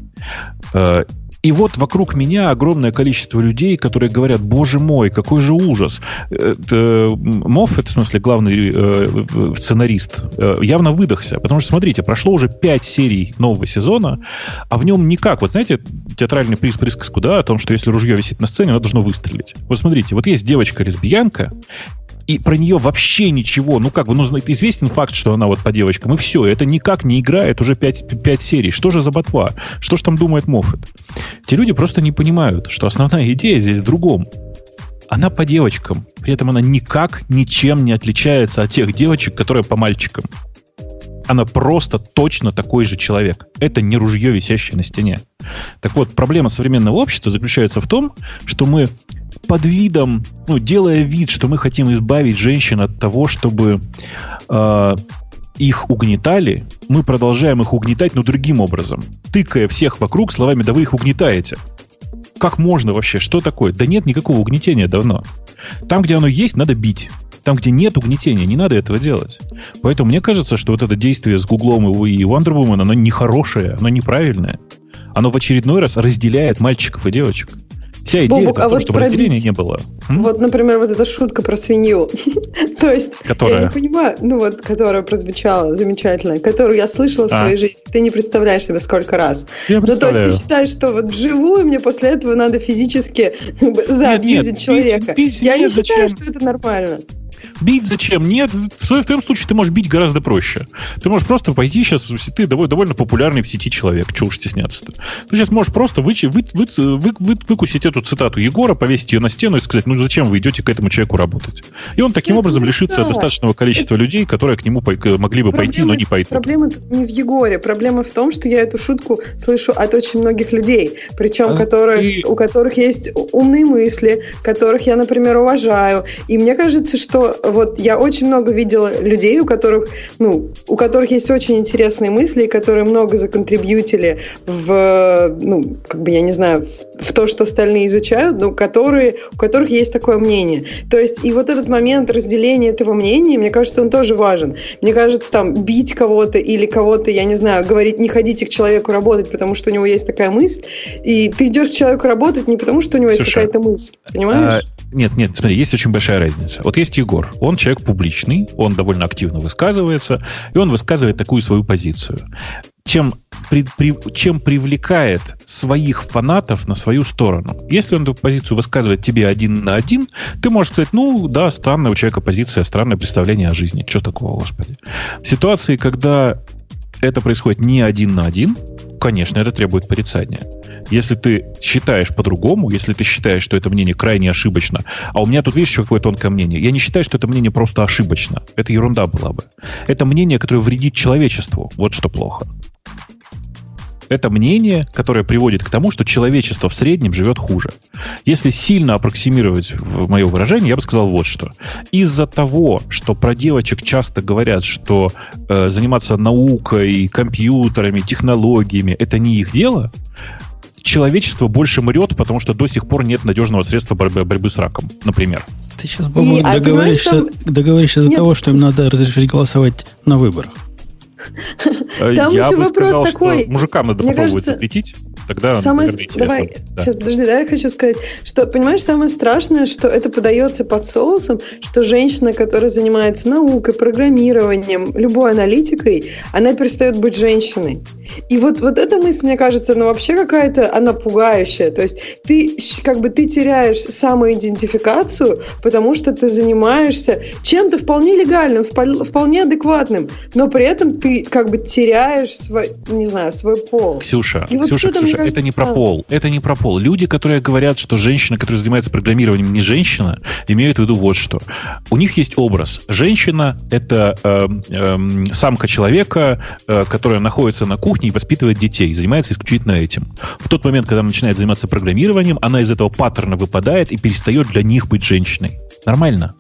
И вот вокруг меня огромное количество людей, которые говорят, боже мой, какой же ужас. Моффет, в смысле главный э, сценарист, э, явно выдохся. Потому что, смотрите, прошло уже пять серий нового сезона, а в нем никак. Вот знаете, театральный приз присказку, да, о том, что если ружье висит на сцене, оно должно выстрелить. Вот смотрите, вот есть девочка-лесбиянка, и про нее вообще ничего, ну как бы, ну известен факт, что она вот по девочкам, и все, это никак не играет уже 5, 5 серий. Что же за ботва? Что же там думает Моффет? Те люди просто не понимают, что основная идея здесь в другом. Она по девочкам, при этом она никак ничем не отличается от тех девочек, которые по мальчикам. Она просто точно такой же человек. Это не ружье, висящее на стене. Так вот, проблема современного общества заключается в том, что мы под видом, ну, делая вид, что мы хотим избавить женщин от того, чтобы э, их угнетали, мы продолжаем их угнетать, но другим образом. Тыкая всех вокруг словами «да вы их угнетаете». Как можно вообще? Что такое? Да нет никакого угнетения давно. Там, где оно есть, надо бить. Там, где нет угнетения, не надо этого делать. Поэтому мне кажется, что вот это действие с Гуглом и Wonder Woman, оно нехорошее, оно неправильное. Оно в очередной раз разделяет мальчиков и девочек. Вся идея Бобук, в том, а вот чтобы пробить, разделения не было. М? Вот, например, вот эта шутка про свинью. То есть, которая? я не понимаю, ну вот, которая прозвучала замечательно, которую я слышала в а. своей жизни. Ты не представляешь себе сколько раз. Я. Ну, то есть, ты считаешь, что вот вживую мне после этого надо физически заобидеть человека. Бить, бить я не считаю, что это нормально. Бить зачем? Нет, в твоем случае ты можешь бить гораздо проще. Ты можешь просто пойти сейчас, ты довольно, довольно популярный в сети человек, чего уж стесняться-то. Ты сейчас можешь просто вы, вы, вы, вы, вы, выкусить эту цитату Егора, повесить ее на стену и сказать, ну зачем вы идете к этому человеку работать? И он таким это образом лишится да. достаточного количества это... людей, которые к нему могли бы проблема, пойти, но не пойдут. Проблема тут не в Егоре. Проблема в том, что я эту шутку слышу от очень многих людей, причем а которые, ты... у которых есть умные мысли, которых я, например, уважаю. И мне кажется, что вот я очень много видела людей, у которых, ну, у которых есть очень интересные мысли, которые много законтрибьютили в, ну, как бы, я не знаю, в, в то, что остальные изучают, но которые, у которых есть такое мнение. То есть, и вот этот момент разделения этого мнения, мне кажется, он тоже важен. Мне кажется, там, бить кого-то или кого-то, я не знаю, говорить, не ходите к человеку работать, потому что у него есть такая мысль, и ты идешь к человеку работать не потому, что у него Слушай, есть какая-то мысль, понимаешь? А, нет, нет, смотри, есть очень большая разница. Вот есть Егор, он человек публичный, он довольно активно высказывается, и он высказывает такую свою позицию. Чем, при, при, чем привлекает своих фанатов на свою сторону. Если он эту позицию высказывает тебе один на один, ты можешь сказать, ну да, странная у человека позиция, странное представление о жизни. Что такого, господи? В ситуации, когда это происходит не один на один, конечно, это требует порицания. Если ты считаешь по-другому, если ты считаешь, что это мнение крайне ошибочно, а у меня тут, видишь, еще какое тонкое мнение. Я не считаю, что это мнение просто ошибочно. Это ерунда была бы. Это мнение, которое вредит человечеству. Вот что плохо. Это мнение, которое приводит к тому, что человечество в среднем живет хуже. Если сильно аппроксимировать в мое выражение, я бы сказал вот что. Из-за того, что про девочек часто говорят, что э, заниматься наукой, компьютерами, технологиями это не их дело, человечество больше мрет, потому что до сих пор нет надежного средства борьбы, борьбы с раком, например. Ты сейчас, Бобу, договоришься, там... договоришься до того, что им надо разрешить голосовать на выборах. Там я еще бы вопрос сказал, такой. Что мужикам надо попробовать кажется, запретить. Тогда, самое, наверное, Давай, да. сейчас, подожди, да, я хочу сказать, что, понимаешь, самое страшное, что это подается под соусом, что женщина, которая занимается наукой, программированием, любой аналитикой, она перестает быть женщиной. И вот, вот эта мысль, мне кажется, она вообще какая-то, она пугающая. То есть ты, как бы, ты теряешь самоидентификацию, потому что ты занимаешься чем-то вполне легальным, вполне адекватным, но при этом ты, как бы, теряешь свой, не знаю, свой пол. Ксюша, И Ксюша, вот Ксюша, кажется, это не про пол. Это не про пол. Люди, которые говорят, что женщина, которая занимается программированием, не женщина, имеют в виду вот что. У них есть образ. Женщина — это э, э, самка человека, э, которая находится на кухне и воспитывает детей, занимается исключительно этим. В тот момент, когда она начинает заниматься программированием, она из этого паттерна выпадает и перестает для них быть женщиной. Нормально?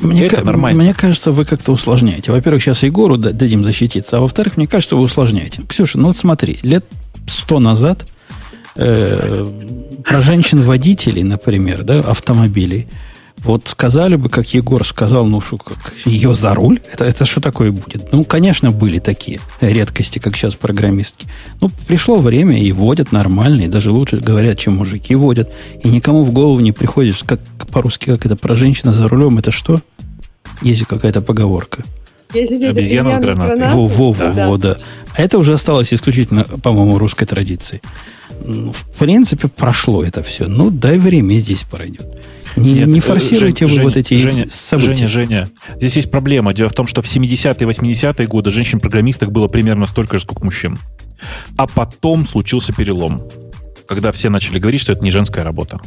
Мне, это нормально. Мне кажется, вы как-то усложняете. Во-первых, сейчас Егору дадим защититься, а во-вторых, мне кажется, вы усложняете. Ксюша, ну вот смотри, лет сто назад э, про женщин-водителей, например, да, автомобилей, вот сказали бы, как Егор сказал, ну что, как ее за руль? Это, это что такое будет? Ну, конечно, были такие редкости, как сейчас программистки. Ну, пришло время, и водят нормально, и даже лучше говорят, чем мужики водят. И никому в голову не приходит, как по-русски, как это про женщина за рулем, это что? Есть какая-то поговорка. Обезьяна с гранатой. Во, во, во, да. во, да. А это уже осталось исключительно, по-моему, русской традицией. В принципе, прошло это все. Ну, дай время, здесь пройдет. Не, Нет, не форсируйте Жень, вы вот эти Женя, события. Женя, Женя, здесь есть проблема. Дело в том, что в 70-е и 80-е годы женщин-программисток было примерно столько же, сколько мужчин. А потом случился перелом, когда все начали говорить, что это не женская работа.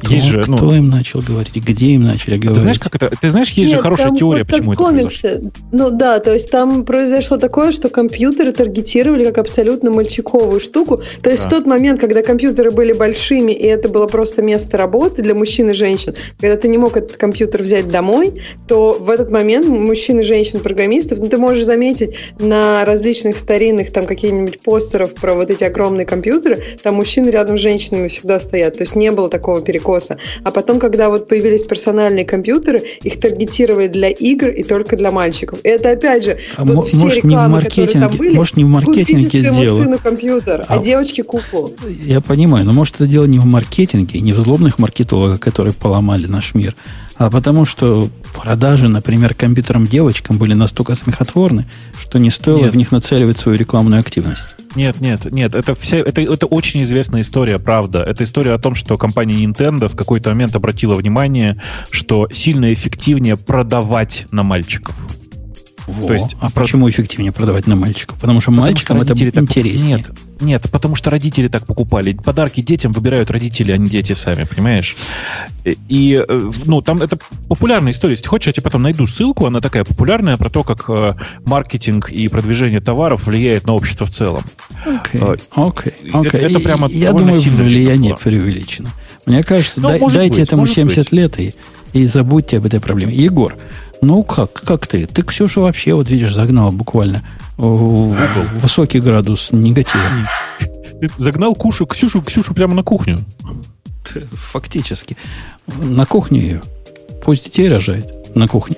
Кто, есть же, ну, кто им начал говорить? Где им начали говорить? Ты знаешь, как это? Ты знаешь, есть Нет, же хорошая теория, вот почему это произошло. Ну да, то есть там произошло такое, что компьютеры таргетировали как абсолютно мальчиковую штуку. То есть да. в тот момент, когда компьютеры были большими, и это было просто место работы для мужчин и женщин, когда ты не мог этот компьютер взять домой, то в этот момент мужчин и женщин-программистов, ну ты можешь заметить на различных старинных там каких-нибудь постеров про вот эти огромные компьютеры, там мужчины рядом с женщинами всегда стоят. То есть не было такого перекоса косо. А потом, когда вот появились персональные компьютеры, их таргетировали для игр и только для мальчиков. И это опять же, А вот все может, не в рекламы, которые там были, может, не в маркетинге купите дело? сыну компьютер, а, А- девочке куклу. Я понимаю, но может это дело не в маркетинге, не в злобных маркетологах, которые поломали наш мир, а потому что продажи, например, компьютерам девочкам были настолько смехотворны, что не стоило Нет. в них нацеливать свою рекламную активность. Нет, нет, нет, это, вся, это, это очень известная история, правда. Это история о том, что компания Nintendo в какой-то момент обратила внимание, что сильно эффективнее продавать на мальчиков. Во. То есть а про- почему эффективнее продавать на мальчиков? Потому что Потому мальчикам что это так- интереснее. Нет, нет, потому что родители так покупали. Подарки детям выбирают родители, а не дети сами, понимаешь? И, И, э, ну, там это популярная история. Если хочешь, я тебе потом найду ссылку. Она такая популярная про то, как э, маркетинг и продвижение товаров влияет на общество в целом. Окей, Э, окей, это- прямо Я думаю, влияние преувеличено. Мне кажется, Ну, дай- дайте быть, этому может 70 быть. лет и, и забудьте об этой проблеме. Егор, ну как, как ты? Ты Ксюшу вообще, вот видишь, загнал буквально в, в- в высокий градус негатива. Ты загнал Кушу, Ксюшу, Ксюшу прямо на кухню. Фактически. На кухню ее. Пусть детей рожает на кухне.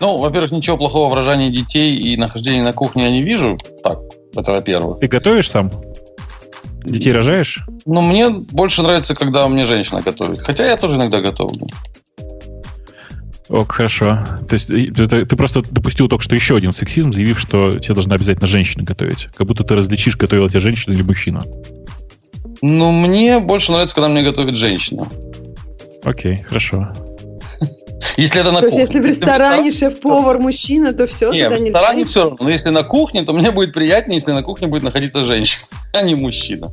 Ну, во-первых, ничего плохого в рожании детей и нахождении на кухне я не вижу. Так, это во-первых. Ты готовишь сам? Детей рожаешь? Но мне больше нравится, когда мне женщина готовит. Хотя я тоже иногда готовлю. Ок, хорошо. То есть ты, ты просто допустил только что еще один сексизм, заявив, что тебе должна обязательно женщина готовить. Как будто ты различишь, готовила тебе женщина или мужчина. Но мне больше нравится, когда мне готовит женщина. Окей, хорошо. Если это на То есть, кухне. если в ресторане шеф-повар мужчина, то все, Не, в туда ресторане нельзя. все равно. Но если на кухне, то мне будет приятнее, если на кухне будет находиться женщина, а не мужчина.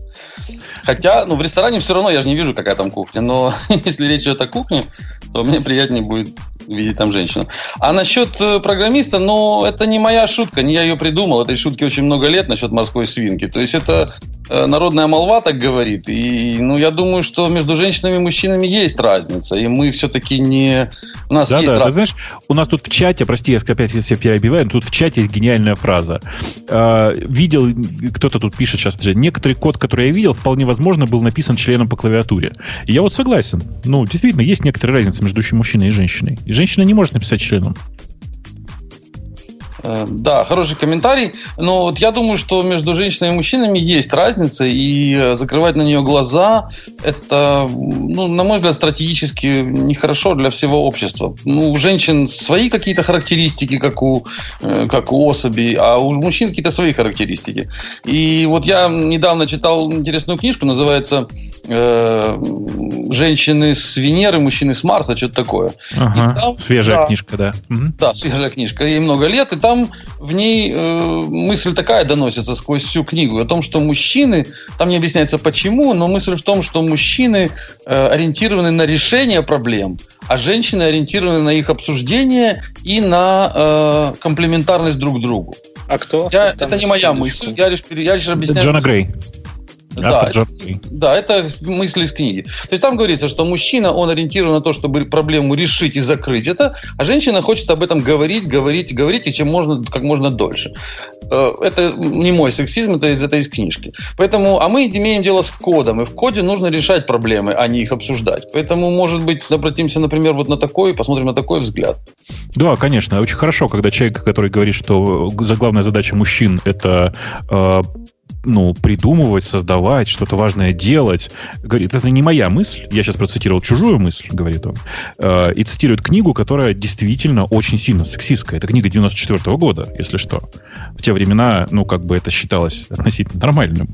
Хотя, ну, в ресторане все равно я же не вижу, какая там кухня. Но если речь идет о кухне, то мне приятнее будет видеть там женщину. А насчет э, программиста, ну, это не моя шутка, не я ее придумал. Этой шутки очень много лет насчет морской свинки. То есть это э, народная молва так говорит. И, ну, я думаю, что между женщинами и мужчинами есть разница. И мы все-таки не... У нас Да, есть да, ты разница. знаешь, у нас тут в чате, прости, я опять если я перебиваю, но тут в чате есть гениальная фраза. А, видел, кто-то тут пишет сейчас, же, некоторый код, который я видел, вполне возможно был написан членом по клавиатуре. И я вот согласен. Ну, действительно, есть некоторая разница между мужчиной и женщиной. И женщина не может написать членом. Э, Да, хороший комментарий. Но вот я думаю, что между женщинами и мужчинами есть разница, и э, закрывать на нее глаза это, ну, на мой взгляд, стратегически нехорошо для всего общества. Ну, у женщин свои какие-то характеристики, как у, э, как у особей, а у мужчин какие-то свои характеристики. И вот я недавно читал интересную книжку, называется «Женщины с Венеры, мужчины с Марса», что-то такое. Ага. Там- Свежая да. книжка, да. Да, свежая книжка, ей много лет, и там в ней э, мысль такая доносится сквозь всю книгу о том, что мужчины, там не объясняется почему, но мысль в том, что мужчины э, ориентированы на решение проблем, а женщины ориентированы на их обсуждение и на э, комплементарность друг другу. А кто? Я- Там это не моя мысль, я лишь, я лишь объясняю. Джона Грей. Да, да, это мысли из книги. То есть там говорится, что мужчина, он ориентирован на то, чтобы проблему решить и закрыть это, а женщина хочет об этом говорить, говорить, говорить, и чем можно, как можно дольше. Э, Это не мой сексизм, это из этой из книжки. Поэтому, а мы имеем дело с кодом, и в коде нужно решать проблемы, а не их обсуждать. Поэтому, может быть, обратимся, например, вот на такой, посмотрим на такой взгляд. Да, конечно. Очень хорошо, когда человек, который говорит, что за главная задача мужчин это э, ну, придумывать, создавать, что-то важное делать. Говорит, это не моя мысль. Я сейчас процитировал чужую мысль, говорит он. Э, и цитирует книгу, которая действительно очень сильно сексистская. Это книга 94 года, если что. В те времена, ну, как бы это считалось относительно нормальным.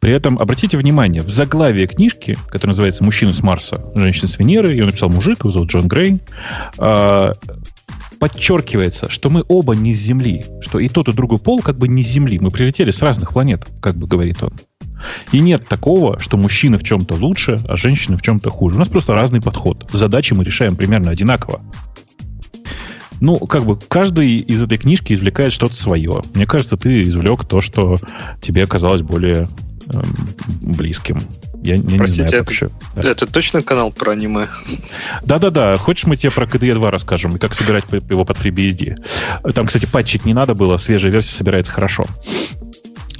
При этом, обратите внимание, в заглавии книжки, которая называется «Мужчина с Марса, женщина с Венеры», ее написал мужик, его зовут Джон Грей, э, подчеркивается, что мы оба не с Земли, что и тот, и другой пол как бы не с Земли. Мы прилетели с разных планет, как бы говорит он. И нет такого, что мужчины в чем-то лучше, а женщины в чем-то хуже. У нас просто разный подход. Задачи мы решаем примерно одинаково. Ну, как бы каждый из этой книжки извлекает что-то свое. Мне кажется, ты извлек то, что тебе оказалось более эм, близким. Я, я не Простите, знаю, это-. Да. Это точно канал про аниме? Да-да-да. Хочешь, мы тебе про KDE 2 расскажем и как собирать его под FreeBSD? Там, кстати, патчить не надо было, свежая версия собирается хорошо.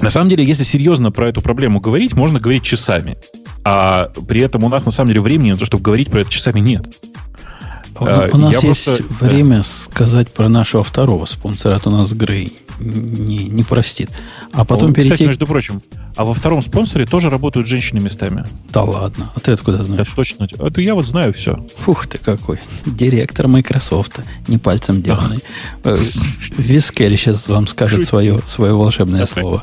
На самом деле, если серьезно про эту проблему говорить, можно говорить часами. А при этом у нас на самом деле времени на то, чтобы говорить про это часами нет. У, Э, у нас я есть просто- время сказать про нашего второго спонсора, а то нас Грей не, не простит. А потом Кстати, перейти... между прочим, а во втором спонсоре тоже работают женщины местами. Да ладно, а ты откуда Да, знаешь? точно. Это я вот знаю все. Фух ты какой. Директор Microsoft, не пальцем деланный. Э, Вискель сейчас вам скажет свое, свое волшебное Давай. слово.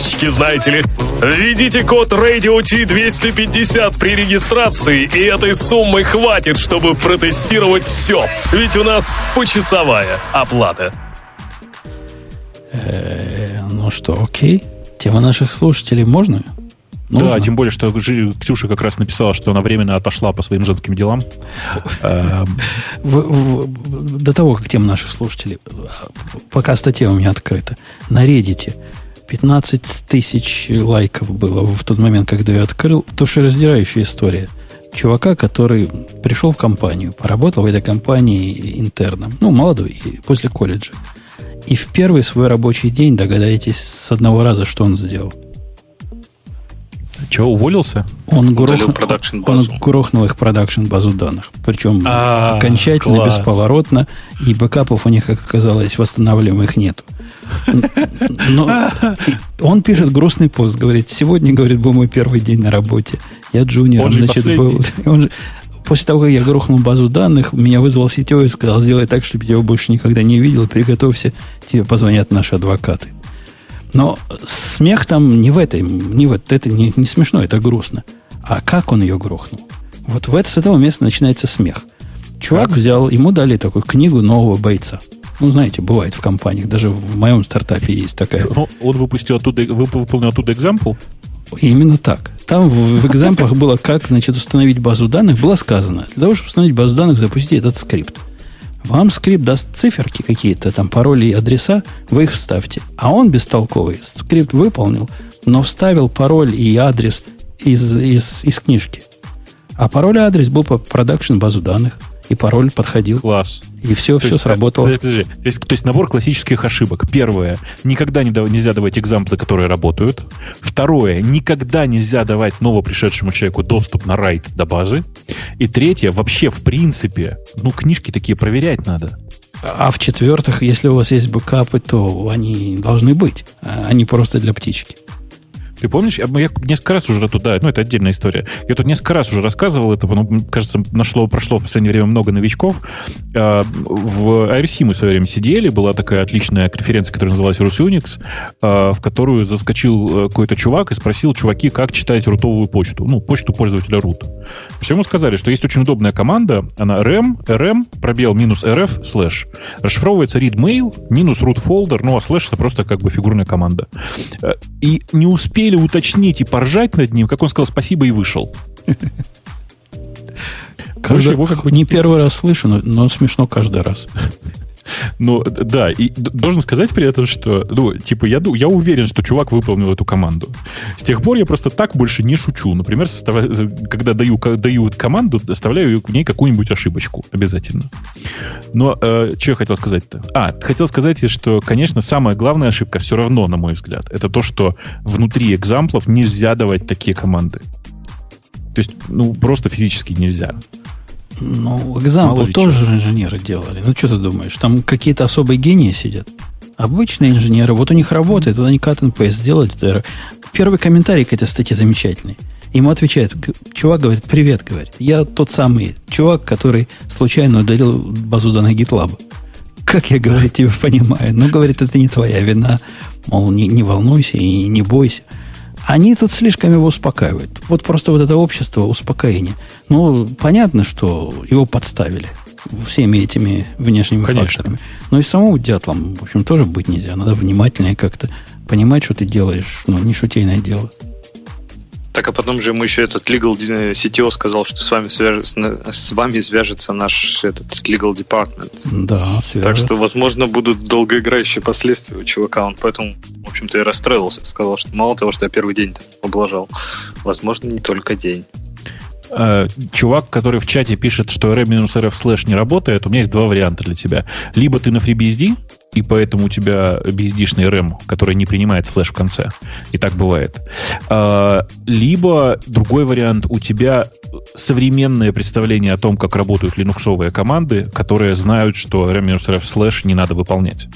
опишечки, знаете ли. Введите код Radio T250 при регистрации, и этой суммы хватит, чтобы протестировать все. Ведь у нас почасовая оплата. Э, Ну что, окей. Тема наших слушателей можно? Нужно? Да, тем более, что Ксюша как раз написала, что она временно отошла по своим женским делам. Эм, до того, как тема наших слушателей, пока статья у меня открыта, на Reddit 15 тысяч лайков было в тот момент, когда я открыл. Душераздирающая история. Чувака, который пришел в компанию, поработал в этой компании интерном, ну, молодой, после колледжа. И в первый свой рабочий день, догадаетесь с одного раза, что он сделал. Че, уволился? Он, Удалил грох- production он грохнул их production базу данных. Причем А, окончательно, класс. бесповоротно, и бэкапов у них, как оказалось, восстанавливаемых нету. Но он пишет грустный пост, говорит, сегодня, говорит, был мой первый день на работе. Я джуниор, Он значит, был. Он же- После того, как я грохнул базу данных, меня вызвал сетевой и сказал, сделай так, чтобы я его больше никогда не видел, приготовься, тебе позвонят наши адвокаты. Но смех там не в этом, не в это, это не, не смешно, это грустно. А как он ее грохнул? Вот в это, с этого места начинается смех. Чувак взял, ему дали такую книгу нового бойца. Ну, знаете, бывает в компаниях, даже в моем стартапе есть такая. Ну, он выпустил оттуда, вып- выполнил оттуда экзампл. Именно так. Там в, в example ах было, как, значит, установить базу данных. Было сказано, для того, чтобы установить базу данных, запустите этот скрипт. Вам скрипт даст циферки какие-то, там пароли и адреса, вы их вставьте. А он бестолковый. Скрипт выполнил, но вставил пароль и адрес из, из, из книжки. А пароль и адрес был по production базу данных. И пароль подходил. Класс. И все, То все есть, сработало. э, подожди, то, есть, то есть набор классических ошибок. Первое. Никогда не нельзя давать экзамплы, которые работают. Второе. Никогда нельзя давать новопришедшему человеку доступ на райт до базы. И третье. Вообще, в принципе, ну, книжки такие проверять надо. А в-четвертых, если у вас есть бэкапы, то они должны быть, а не просто для птички. Ты помнишь, я, несколько раз уже туда, ну, это отдельная история. Я тут несколько раз уже рассказывал это, но, кажется, нашло, прошло в последнее время много новичков. А, В IRC мы в свое время сидели, была такая отличная конференция, которая называлась RusUnix, а, в которую заскочил э, какой-то чувак и спросил, чуваки, как читать рутовую почту, ну, почту пользователя root. Что ему сказали, что есть очень удобная команда, она rm, rm, пробел минус rf, слэш. Расшифровывается readmail, минус root folder, ну, а слэш это просто как бы фигурная команда. Э, И не успели уточнить и поржать над ним, как он сказал спасибо и вышел. Каждый- его как бы не первый раз слышу, но, но смешно каждый раз. Ну, да, и должен сказать при этом, что, ну, типа, я, я уверен, что чувак выполнил эту команду. С тех пор я просто так больше не шучу. Например, когда даю, даю команду, оставляю в ней какую-нибудь ошибочку обязательно. Но э, что я хотел сказать-то? А, хотел сказать, что, конечно, самая главная ошибка все равно, на мой взгляд, это то, что внутри экзамплов нельзя давать такие команды. То есть, ну, просто физически незя. Ну, экзампл тоже же инженеры делали. Ну, что ты думаешь, там какие-то особые гении сидят? Обычные инженеры, вот у них работает, вот они cut and paste делают. Первый комментарий к этой статье замечательный. Ему отвечает, чувак говорит, привет, говорит, я тот самый чувак, который случайно удалил базу данных GitLab. Как я, говорит, тебя понимаю? Ну, говорит, это не твоя вина. Мол, не, не волнуйся и не бойся. Они тут слишком его успокаивают. Вот просто вот это общество успокоения. Ну, понятно, что его подставили всеми этими внешними Конечно. факторами. Но и самому дятлом, в общем, тоже быть нельзя. Надо внимательнее как-то понимать, что ты делаешь. Ну, не шутейное дело. Так, а потом же ему еще этот legal э, CTO сказал, что с вами, свяжется, с вами свяжется наш этот legal department. Да, свяжется. Так что, возможно, будут долгоиграющие последствия у чувака. Он поэтому, в общем-то, и расстроился. Сказал, что мало того, что я первый день там облажал, возможно, не только день. Э, чувак, который в чате пишет, что rm-rf слэш не работает, у меня есть два варианта для тебя. Либо ты на FreeBSD, и поэтому у тебя BSD-шный RAM, который не принимает флеш в конце. И так бывает. А, либо другой вариант, у тебя современное представление о том, как работают линуксовые команды, которые знают, что RAM-rf слэш не надо выполнять.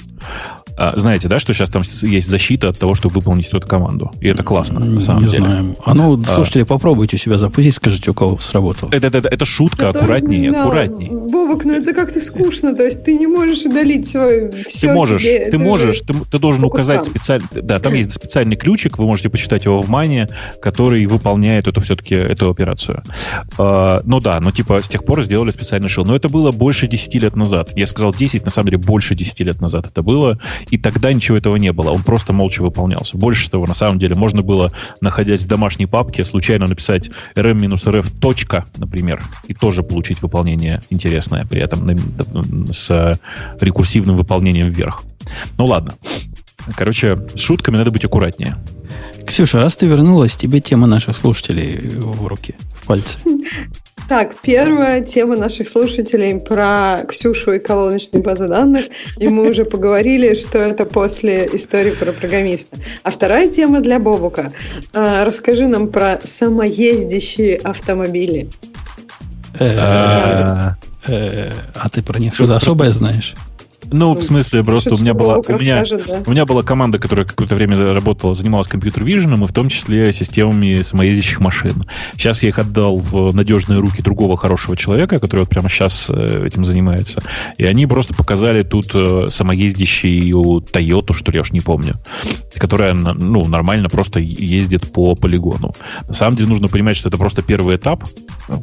А, знаете, да, что сейчас там есть защита от того, чтобы выполнить эту команду. И это классно, на самом не деле. знаем. А ну, слушайте, а, попробуйте у себя запустить, скажите, у кого сработало. Это, это, это шутка, Это аккуратнее, да, аккуратнее. Бобок, ну это как-то скучно, то есть ты не можешь удалить свой все Ты можешь, себе, ты можешь, же ты, ты должен указать там. специальный, да, там есть специальный ключик, вы можете почитать его в мане, который выполняет эту все-таки эту операцию. А, ну да, ну типа с тех пор сделали специальный шил, но это было больше 10 лет назад. Я сказал 10, на самом деле больше 10 лет назад это было, и тогда ничего этого не было, он просто молча выполнялся. Больше того, на самом деле, можно было, находясь в домашней папке, случайно написать rm-rf точка, например, и тоже получить выполнение интересное при этом с рекурсивным выполнением вверх. Ну ладно. Короче, с шутками надо быть аккуратнее. Ксюша, раз ты вернулась, тебе тема наших слушателей в руки, в пальцы. Так, первая тема наших слушателей про Ксюшу и колоночные базы данных. И мы уже поговорили, что это после истории про программиста. А вторая тема для Бобука. А, Расскажи нам про самоездящие автомобили. Э, э, А ты про них что-то особое знаешь? Ну, в смысле, просто у меня была, у меня, расскажет, да. у меня была команда, которая какое-то время работала, занималась компьютер-виженом, и в том числе системами самоездящих машин. Сейчас я их отдал в надежные руки другого хорошего человека, который вот прямо сейчас э, этим занимается. И они просто показали тут э, самоездящую Toyota, что ли, я уж не помню, которая ну, нормально просто ездит по полигону. На самом деле нужно понимать, что это просто первый этап,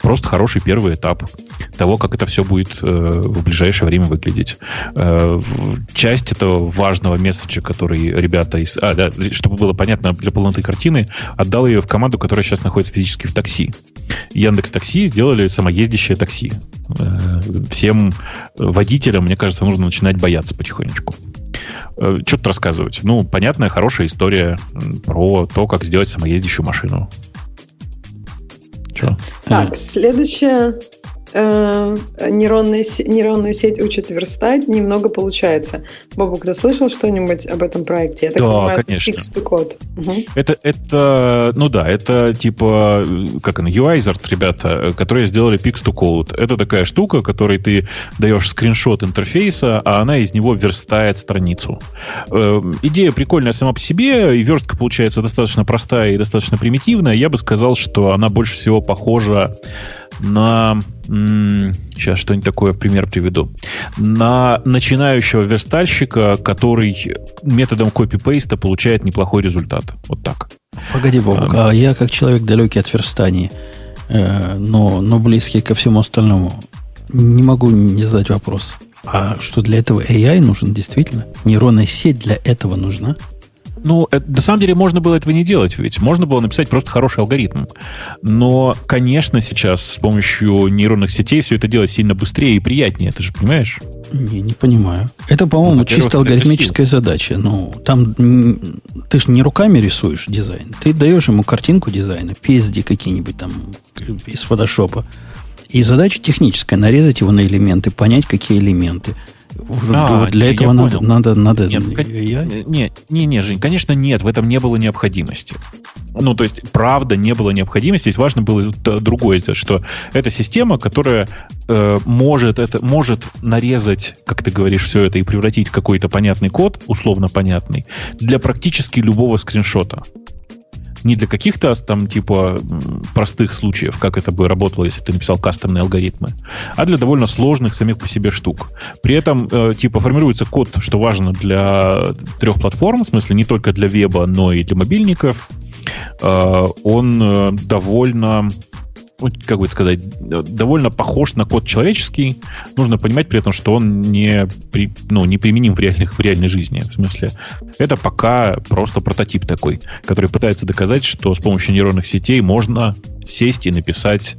просто хороший первый этап того, как это все будет э, в ближайшее время выглядеть. Э, часть этого важного месседжа, который ребята из... А, да, чтобы было понятно для полноты картины, отдал ее в команду, которая сейчас находится физически в такси. Яндекс Такси сделали самоездящее такси. Э, Всем водителям, мне кажется, нужно начинать бояться потихонечку. Э, Что тут рассказывать? Ну, понятная, хорошая история про то, как сделать самоездящую машину. Че? Так, следующая э, нейронная, нейронную сеть учат верстать, немного получается. Бобук, ты слышал что-нибудь об этом проекте? Я так Да, понимаю, конечно. Fix code. Мгм. Это, это, ну да, это типа, как она, UIZard, ребята, которые сделали Pix to Code. Это такая штука, которой ты даешь скриншот интерфейса, а она из него верстает страницу. Э, идея прикольная сама по себе, и верстка получается достаточно простая и достаточно примитивная. Я бы сказал, что она больше всего похожа на... Сейчас что-нибудь такое в пример приведу. На начинающего верстальщика, который методом копи-пейста получает неплохой результат. Вот так. Погоди, Бобок, а я как человек далекий от верстания, э, но, но близкий ко всему остальному, не могу не задать вопрос. А что для этого AI нужен действительно? Нейронная сеть для этого нужна? Ну, это- на самом деле можно было этого не делать, ведь можно было написать просто хороший алгоритм. Но, конечно, сейчас с помощью нейронных сетей все это делать сильно быстрее и приятнее, ты же понимаешь? Не, не понимаю. Это, по-моему, Ну, чисто алгоритмическая задача. Ну, там ты же не руками рисуешь дизайн. Ты даешь ему картинку дизайна, PSD какие-нибудь там из фотошопа. И задача техническая, нарезать его на элементы, понять, какие элементы. Уже А, вот для этого надо, понял. надо, надо Нет, ну, кон- AI. не, не, не, Жень, конечно, нет, в этом не было необходимости. Ну, то есть, правда, не было необходимости. Здесь важно было т- другое сделать, что это система, которая э, может, это, может нарезать, как ты говоришь, все это и превратить в какой-то понятный код, условно понятный, для практически любого скриншота. Не для каких-то там типа простых случаев, как это бы работало, если ты написал кастомные алгоритмы, а для довольно сложных самих по себе штук. При этом э, типа формируется код, что важно для трех платформ, в смысле не только для веба, но и для мобильников. Э, он э, довольно как бы сказать, довольно похож на код человеческий. Нужно понимать при этом, что он не, при, ну, не применим в, реальных, в реальной жизни. В смысле, это пока просто прототип такой, который пытается доказать, что с помощью нейронных сетей можно сесть и написать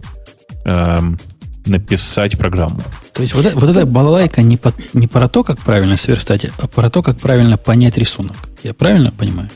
эм, написать программу. То есть вот, вот эта балалайка не, по, не про то, как правильно сверстать, а про то, как правильно понять рисунок. Я правильно понимаю?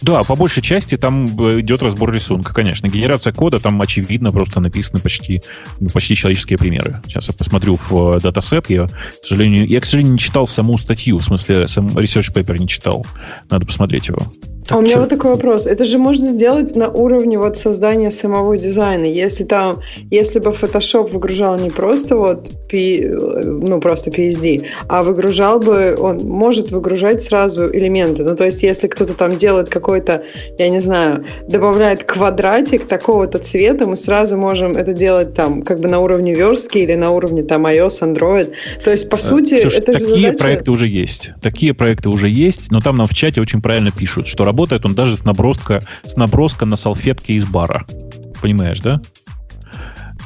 Да, по большей части там э, идет разбор рисунка, конечно. Генерация кода там очевидно просто написаны почти, ну, почти человеческие примеры. Сейчас я посмотрю в э, датасет. Я, к сожалению, я, к сожалению, не читал саму статью, в смысле, сам research paper не читал. Надо посмотреть его. Так а у меня вот такой вопрос. Это же можно сделать на уровне вот создания самого дизайна. Если там, если бы Photoshop выгружал не просто вот, P, ну просто PSD, а выгружал бы, он может выгружать сразу элементы. Ну то есть если кто-то там делает какой-то, я не знаю, добавляет квадратик такого-то цвета, мы сразу можем это делать там как бы на уровне верстки или на уровне там iOS, Android. То есть по сути Слушай, это такие же задача... проекты уже есть. Такие проекты уже есть, но там нам в чате очень правильно пишут, что работает он даже с, наброска, с наброска на салфетке из бара. Понимаешь, да?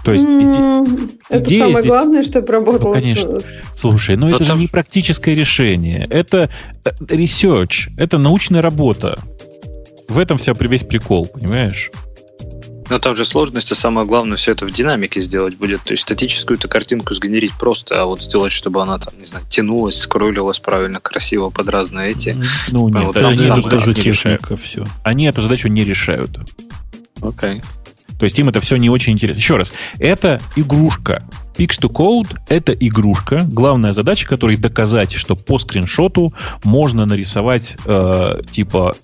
То есть mm, это идея самое здесь... главное, чтобы работало. Ну, конечно. Слушай, но, но это там... же не практическое решение. Это э, research, это научная работа. В этом вся весь прикол, понимаешь? Но там же сложность, а самое главное, все это в динамике сделать будет. То есть статическую-то картинку сгенерить просто, а вот сделать, чтобы она там, не знаю, тянулась, скроллилась правильно, красиво под разные эти. Ну, нет, вот, они эту задачу не решают. Все. Они эту задачу не решают. Окей. Okay. То есть им это все не очень интересно. Еще раз, это игрушка. Pix to Code — это игрушка. Главная задача которой доказать, что по скриншоту можно нарисовать э, типа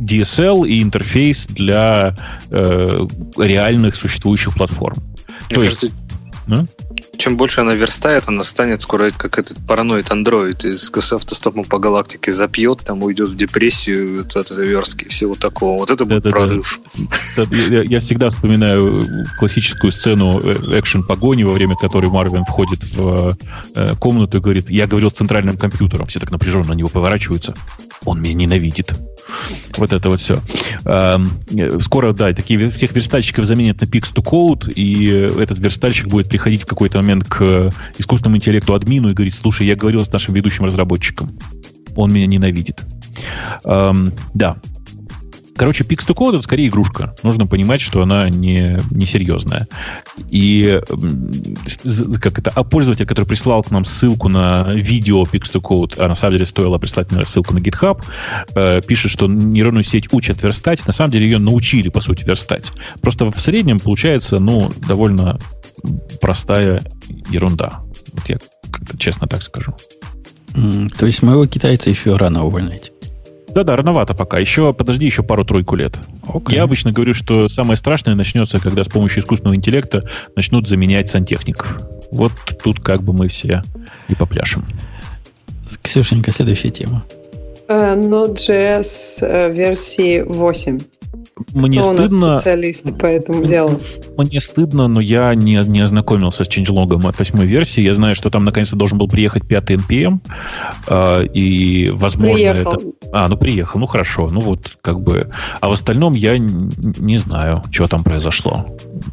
DSL и интерфейс для э, реальных существующих платформ. Мне То кажется, есть, ну? чем больше она верстает, она станет скоро как этот параноид андроид из с автостопом по галактике запьет, там уйдет в депрессию от этой верстки и всего такого. Вот это будет да, прорыв. Да, да. Я, я всегда вспоминаю классическую сцену э, экшен-погони, во время которой Марвин входит в э, комнату и говорит, я говорил с центральным компьютером. Все так напряженно на него поворачиваются. Он меня ненавидит. Вот это вот все. Скоро, да, такие всех верстальщиков заменят на Pix to Code, и этот верстальщик будет приходить в какой-то момент к искусственному интеллекту админу и говорить, слушай, я говорил с нашим ведущим разработчиком. Он меня ненавидит. Да, Короче, Pix to Code это скорее игрушка. Нужно понимать, что она не, не серьезная. И как это, а пользователь, который прислал к нам ссылку на видео Pix to Code, а на самом деле стоило прислать наверное, ссылку на GitHub, э, пишет, что нейронную сеть учат верстать. На самом деле ее научили, по сути, верстать. Просто в среднем получается, ну, довольно простая ерунда. Вот я честно так скажу. Mm, то есть моего китайца еще рано увольнять? Да-да, рановато пока. Еще, подожди, еще пару-тройку лет. Okay. Я обычно говорю, что самое страшное начнется, когда с помощью искусственного интеллекта начнут заменять сантехников. Вот тут как бы мы все и попляшем. Ксюшенька, следующая тема. Uh, Node.js uh, версии 8. Мне Кто стыдно. У нас специалист по этому делу. Мне стыдно, но я не, не ознакомился с changelog от восьмой версии. Я знаю, что там наконец-то должен был приехать пятый NPM. Э, и, возможно, приехал. это. А, ну приехал, ну хорошо. Ну вот, как бы. А в остальном я не знаю, что там произошло.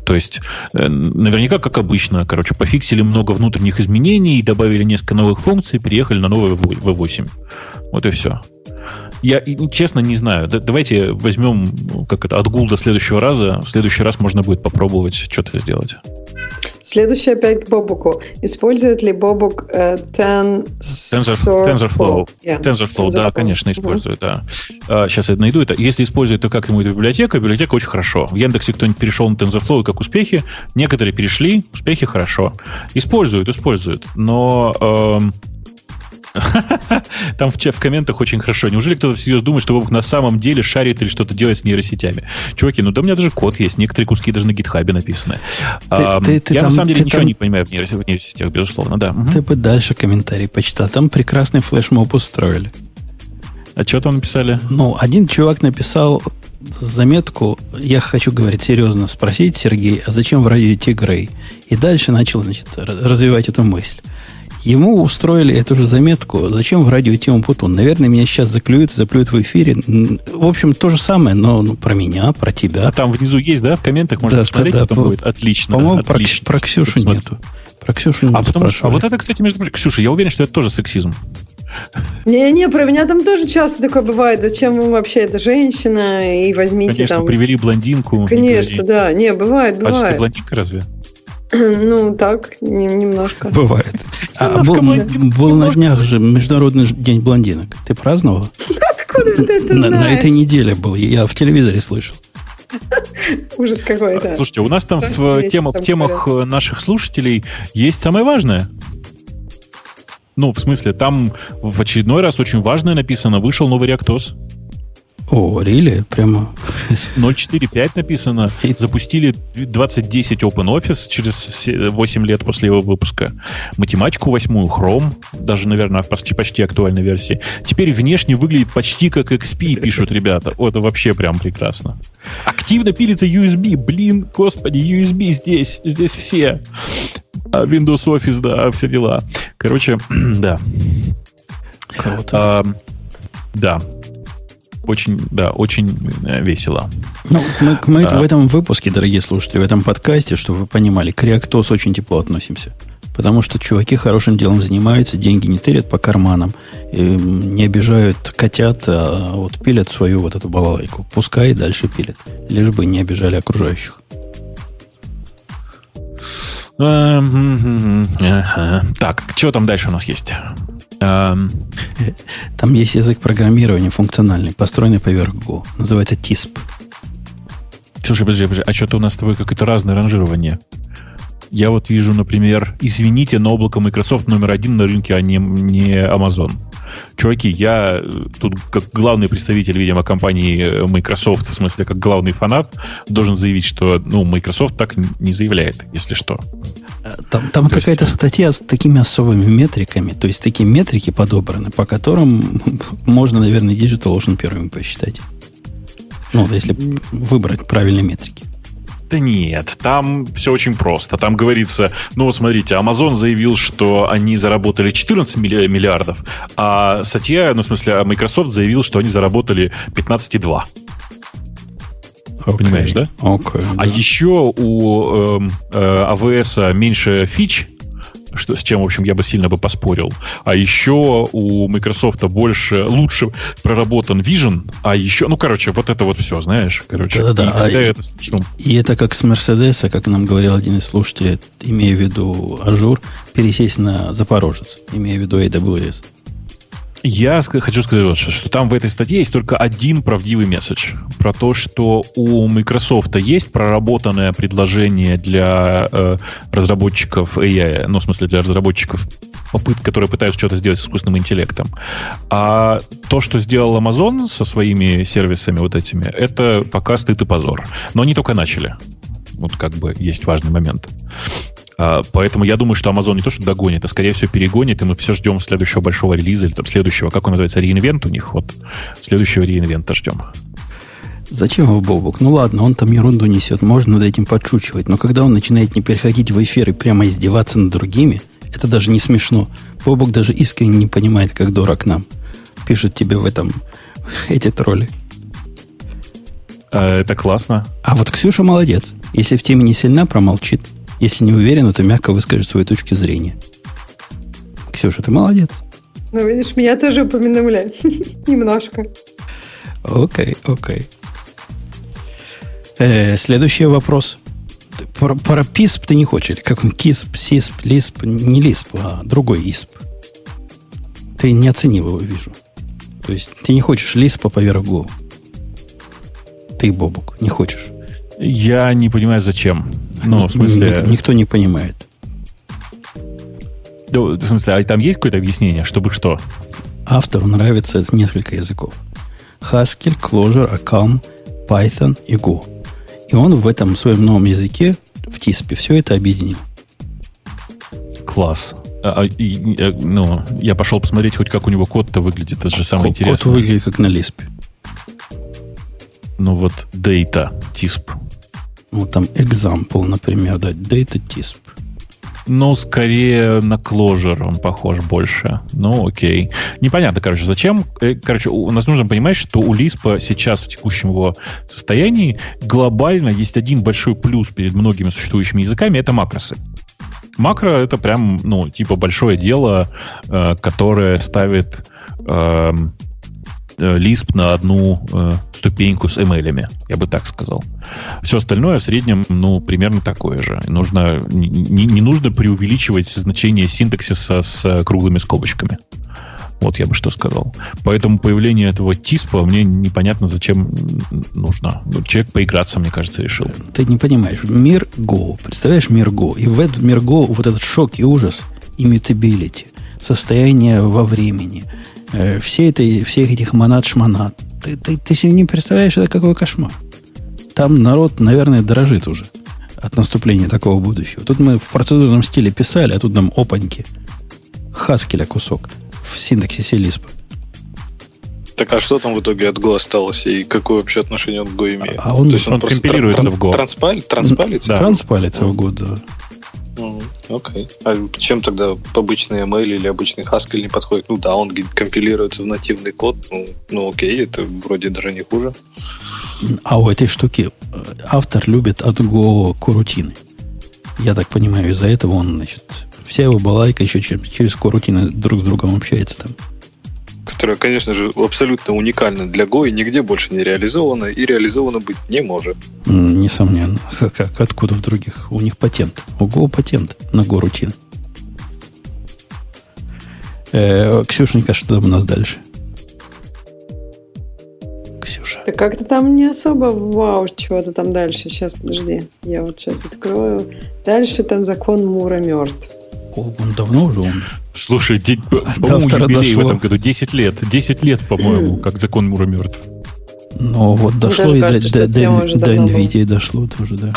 То есть, э, наверняка, как обычно, короче, пофиксили много внутренних изменений, добавили несколько новых функций, приехали на новый V8. Вот и все. Я честно не знаю. Давайте возьмем как это, отгул до следующего раза. В следующий раз можно будет попробовать что-то сделать. Следующий опять к Бобуку. Использует ли Бобук э, Tensor, TensorFlow? Yeah. TensorFlow, TensorFlow, да, конечно, использует, uh-huh. да. А, сейчас я найду это. Если использует, то как ему эта библиотека? Библиотека очень хорошо. В Яндексе кто-нибудь перешел на TensorFlow, как успехи? Некоторые перешли, успехи хорошо. Используют, используют. Но... Эм, Там в, в комментах очень хорошо. Неужели кто-то всерьез думает, что Бобок на самом деле шарит или что-то делает с нейросетями? Чуваки, ну да у меня даже код есть. Некоторые куски даже на гитхабе написаны. Ты, а, ты, ты я там, на самом деле ничего там... не понимаю в нейросетях, безусловно, да. Ты бы дальше комментарий почитал. Там прекрасный флешмоб устроили. А что там написали? Ну, один чувак написал заметку, я хочу говорить серьезно, спросить, Сергей, а зачем в радио идти Грей? И дальше начал, значит, развивать эту мысль. Ему устроили эту же заметку. Зачем в радио Тиму Путун? Наверное, меня сейчас заклюют, заплюют в эфире. В общем, то же самое, но ну, про меня, про тебя. А там внизу есть, да, в комментах можно Да, посмотреть, да, да, потом по- будет. Отлично. По-моему, про, отлично. про Ксюшу Посмотри. нету. Про Ксюшу не А, потому что, а вот это, кстати, между прочим, Ксюша, я уверен, что это тоже сексизм. Не-не, про меня там тоже часто такое бывает. Зачем вам вообще эта женщина? И возьмите Конечно, там... привели блондинку. не Конечно, говори. да. Не, бывает, А что, ты бывает. блондинка разве? Ну, так, не- немножко. Бывает. А был, был на днях же Международный день блондинок. Ты праздновала? Откуда ты это На, на знаешь? этой неделе был. Я в телевизоре слышал. Ужас какой-то. Слушайте, у нас там в, тема- там в темах э, наших слушателей есть самое важное. Ну, в смысле, там в очередной раз очень важное написано. Вышел новый реактос. О, Рили? Прямо... 0.4.5 написано. И- Запустили 2010 OpenOffice через се- 8 лет после его выпуска. Математику восьмую, Chrome, даже, наверное, в почти, почти актуальной версии. Теперь внешне выглядит почти как XP, пишут ребята. О, это вообще прям прекрасно. Активно пилится USB. Блин, господи, USB здесь. Здесь все. А Windows Office, да, все дела. Короче, да. Круто. А, да. Очень, да, очень э, весело. Ну, мы, мы А. в этом выпуске, дорогие слушатели, в этом подкасте, чтобы вы понимали, к Реактос очень тепло относимся. Потому что чуваки хорошим делом занимаются, деньги не тырят по карманам, и, м, не обижают котят, а вот пилят свою вот эту балалайку. Пускай дальше пилят. Лишь бы не обижали окружающих. Эм. Так, что там дальше у нас есть? Эм, Там есть язык программирования функциональный, построенный поверх Go. Называется TISP. Слушай, подожди, подожди, а что-то у нас с тобой какое-то разное ранжирование. Я вот вижу, например, извините, но облако Microsoft номер один на рынке, а не, не Amazon. Чуваки, я э, тут как главный представитель, видимо, компании э, Microsoft, в смысле, как главный фанат, должен заявить, что ну, Microsoft так не заявляет, если что. Там, там То есть- какая-то статья с такими особыми метриками, то есть такие метрики подобраны, по которым можно, наверное, Digital Ocean первыми посчитать. Ну, вот если выбрать правильные метрики. Да нет, там все очень просто. Там говорится, ну вот смотрите, Amazon заявил, что они заработали 14 милли- миллиардов, а Сатья, ну в смысле, а Microsoft заявил, что они заработали 15,2. Окей. Понимаешь, да? Окей, А да. еще у эм, э, AWS меньше фич, что, с чем, в общем, я бы сильно бы поспорил. А еще у Microsoft больше, лучше проработан Vision, а еще, ну, короче, вот это вот все, знаешь, короче. Да-да-да. И А это слышу, И это как с Мерседеса, как нам говорил один из слушателей, имея в виду Azure, пересесть на Запорожец, имея в виду AWS. Я хочу сказать вот что, что там в этой статье есть только один правдивый месседж про то, что у Microsoft есть проработанное предложение для э, разработчиков AI, ну, в смысле, для разработчиков попыт, которые пытаются что-то сделать с искусственным интеллектом. А то, что сделал Amazon со своими сервисами вот этими, это пока стыд и позор. Но они только начали. Вот как бы есть важный момент. А, Поэтому я думаю, что Amazon не то, что догонит, а скорее всего перегонит, и мы все ждем следующего большого релиза, или там следующего, как он называется, реинвент у них, вот следующего реинвента ждем. Зачем его Бобук? Ну ладно, он там ерунду несет, можно над этим подшучивать, но когда он начинает не переходить в эфир и прямо издеваться над другими, это даже не смешно. Бобук даже искренне не понимает, как дурак нам. Пишут тебе в этом эти тролли. А, Это классно. А вот Ксюша молодец. Если в теме не сильна, промолчит. Если не уверена, то мягко выскажет свою точку зрения. Ксюша, ты молодец. Ну, видишь, меня тоже упомянули. Немножко. Окей, окей. Э, следующий вопрос. Про, про PISP ты не хочешь? Как он? KISP, SISP, LISP? Не LISP, а другой ISP. Ты не оценил его, вижу. То есть ты не хочешь LISP поверх Go. Ты, Бобук, не хочешь. Я не понимаю, зачем. Ну, в смысле, Ник- никто не понимает. ну, в смысле, а там есть какое-то объяснение, чтобы что? Автору нравится несколько языков. Haskell, Clojure, Acalm, Python и Go. И он в этом своем новом языке, в TISP, все это объединил. Класс. А, а, и, э, ну, я пошел посмотреть, хоть как у него код-то выглядит. Это же самое Код- Код интересное. выглядит как на Lisp. Ну вот, data, TISP. Вот там example, например, да, data TISP. Ну, скорее на Clojure он похож больше. Ну, окей. Непонятно, короче, зачем. Э, короче, у нас нужно понимать, что у Lisp сейчас в текущем его состоянии глобально есть один большой плюс перед многими существующими языками — это макросы. Макро — это прям, ну, типа большое дело, э, которое ставит э, Э, Lisp на одну э, ступеньку с ML, я бы так сказал. Все остальное в среднем, ну, примерно такое же. Нужно, не, не нужно преувеличивать значение синтаксиса с э, круглыми скобочками. Вот я бы что сказал. Поэтому появление этого тиспа мне непонятно, зачем нужно. Ну, человек поиграться, мне кажется, решил. Ты не понимаешь. Мир Go. Представляешь мир Go? И в этот мир Go вот этот шок и ужас, immutability, состояние во времени – Э, все этой, всех этих монат-шмонат. Ты, ты, ты себе не представляешь, это какой кошмар. Там народ, наверное, дорожит уже от наступления такого будущего. Тут мы в процедурном стиле писали, а тут нам опаньки. Хаскеля кусок в синтаксисе Лиспа. Так а что там в итоге от Go осталось и какое вообще отношение он к Go имеет? А он, То есть он, он компилируется тран- в Go. Транспаль, транспалится? Да. Транспалится в Go, да. Окей. Okay. А чем тогда обычный ML или обычный Haskell не подходит? Ну да, он компилируется в нативный код. Ну, ну окей, это вроде даже не хуже. А у этой штуки э, автор любит от Go корутины. Я так понимаю, из-за этого он, значит, вся его балайка еще через корутины друг с другом общается там которая, конечно же, абсолютно уникальна для Go и нигде больше не реализована и реализована быть не может. Несомненно. Как, откуда в других? У них патент. У Go патент на Go рутин. Э, Ксюшенька, что там у нас дальше? Ксюша. Да как-то там не особо вау, чего-то там дальше. Сейчас, подожди. Я вот сейчас открою. Дальше там закон Мура мертв. О, он давно уже умер. Слушай, по-моему, юбилей дошло. в этом году 10 лет. 10 лет, по-моему, как закон Мура мертв. Ну, вот дошло и кажется, до, до, до NVIDIA дошло тоже, да.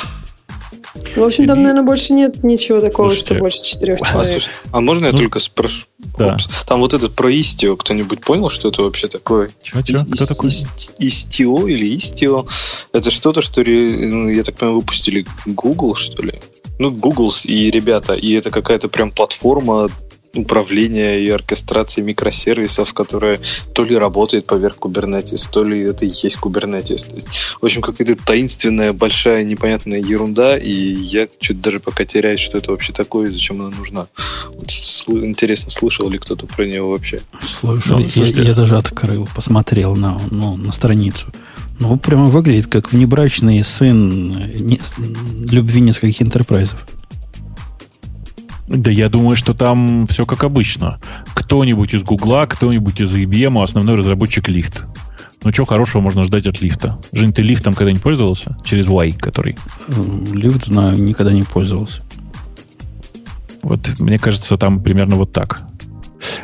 В общем, там, наверное, больше нет ничего такого, Слушайте, что больше четырех а, человек. А, а можно я ну, только спрошу? Да. Там вот это про Istio, кто-нибудь понял, что это вообще такое? Чего, чего? Кто такой? Istio или Istio? Это что-то, что, ну, я так понимаю, выпустили Google, что ли? Ну, Google и ребята, и это какая-то прям платформа управления и оркестрации микросервисов, которая то ли работает поверх Kubernetes, то ли это и есть Kubernetes. То есть, в общем, какая-то таинственная, большая, непонятная ерунда, и я чуть даже пока теряюсь, что это вообще такое и зачем она нужна. Вот, сл- интересно, слышал ли кто-то про нее вообще? Слышал. Ну, я, я даже открыл, посмотрел на, ну, на страницу. Ну, прямо выглядит как внебрачный сын не, любви нескольких интерпрайзов. Да я думаю, что там все как обычно. Кто-нибудь из Гугла, кто-нибудь из IBM, основной разработчик лифт. Ну, что хорошего можно ждать от лифта? Жень, ты лифтом когда не пользовался? Через Y, который? Лифт знаю, никогда не пользовался. Вот, мне кажется, там примерно вот так.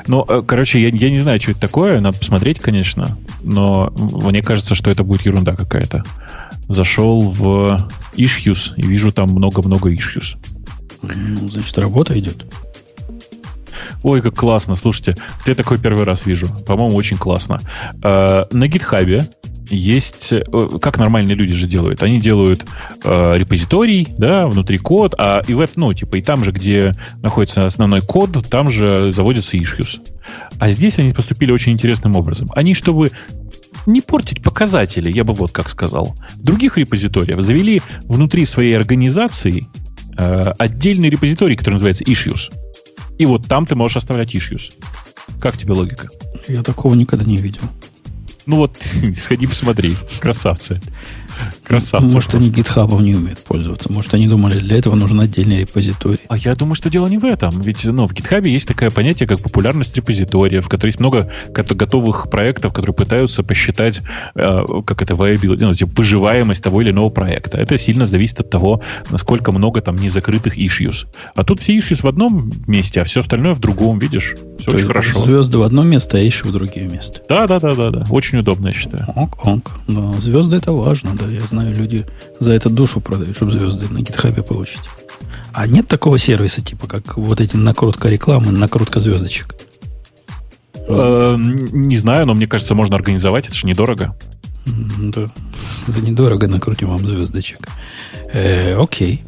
Ну, э, короче, я, я не знаю, что это такое, надо посмотреть, конечно, но мне кажется, что это будет ерунда какая-то. Зашел в Issues и вижу там много-много Issues. Ну, значит, работа идет. Ой, как классно. Слушайте, я такой первый раз вижу. По-моему, очень классно. Э, на гитхабе есть... Э, как нормальные люди же делают? Они делают э, репозиторий, да, внутри код, а и веб, ну, типа, и там же, где находится основной код, там же заводится issues. А здесь они поступили очень интересным образом. Они, чтобы не портить показатели, я бы вот как сказал, других репозиториев завели внутри своей организации Э, отдельный репозиторий, который называется Issues. И вот там ты можешь оставлять Issues. Как тебе логика? Я такого никогда не видел. Ну вот, сходи посмотри. Красавцы. Красавцы. Может, они гитхабом не умеют пользоваться. Может, они думали, для этого нужен отдельный репозиторий. А я думаю, что дело не в этом. Ведь ну, в гитхабе есть такое понятие, как популярность репозиториев, в которой есть много готовых проектов, которые пытаются посчитать, э, как это viability, ну, типа, выживаемость того или иного проекта. Это сильно зависит от того, насколько много там незакрытых issues. А тут все issues в одном месте, а все остальное в другом, видишь? Все То очень хорошо. Звезды в одно место, а issue в другие места. Да, да, да, да, да. Очень удобно, я считаю. Ок, ок. Да, звезды это важно, да. Я знаю, люди за это душу продают, чтобы звезды на гитхабе получить. А нет такого сервиса, типа, как вот эти накрутка рекламы, накрутка звездочек? Э, не знаю, но мне кажется, можно организовать, это же недорого. Да. За недорого накрутим вам звездочек. Э, окей.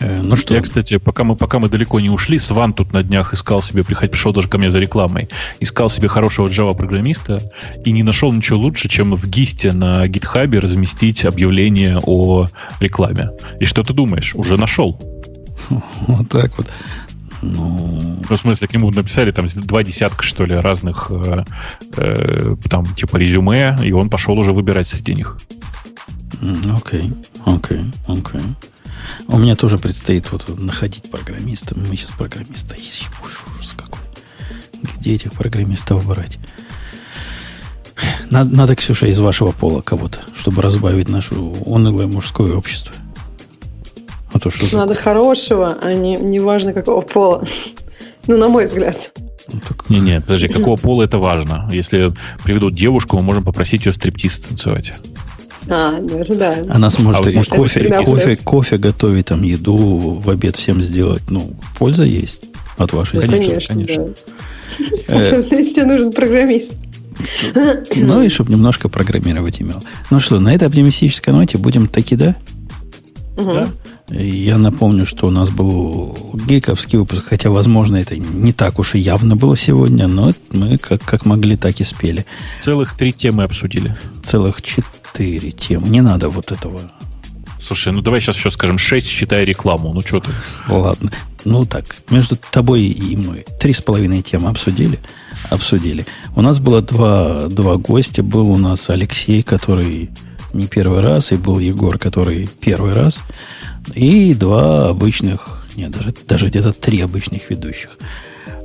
Ну что? Я, кстати, пока мы, пока мы далеко не ушли, Сван тут на днях искал себе, пришел даже ко мне за рекламой, искал себе хорошего Java-программиста и не нашел ничего лучше, чем в гисте на гитхабе разместить объявление о рекламе. И что ты думаешь? Уже нашел. Вот так вот. Ну... ну, в смысле, к нему написали там два десятка, что ли, разных э, э, там, типа, резюме, и он пошел уже выбирать среди них. Окей, окей, окей. У меня тоже предстоит вот находить программиста. Мы сейчас программиста ищем. Ужас какой. Где этих программистов брать? Надо, надо, Ксюша, из вашего пола кого-то, чтобы разбавить наше унылое мужское общество. А то что Надо хорошего, а не, не важно какого пола. Ну, на мой взгляд. Ну, так... Не-не, подожди, какого пола это важно? Если приведут девушку, мы можем попросить ее стриптиз танцевать. А, это да. Она сможет а вот, кофе, кофе, кофе готовить, там, еду в обед всем сделать. Ну, польза есть от вашей ну, конечно, конечно. Да. Особенно, если тебе нужен программист. Ну и чтобы немножко программировать имел. Ну что, на этой оптимистической ноте будем таки, да? Да. Я напомню, что у нас был гейковский выпуск, хотя, возможно, это не так уж и явно было сегодня, но мы как, как могли, так и спели. Целых три темы обсудили. Целых четыре темы. Не надо вот этого. Слушай, ну давай сейчас еще скажем шесть, считая рекламу. Ну что ты? Ладно. Ну так, между тобой и мной три с половиной темы обсудили. Обсудили. У нас было два, два гостя. Был у нас Алексей, который не первый раз, и был Егор, который первый раз. И два обычных, нет, даже, даже где-то три обычных ведущих.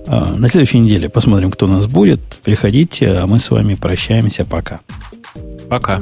А, на следующей неделе посмотрим, кто у нас будет. Приходите, а мы с вами прощаемся. Пока. Пока.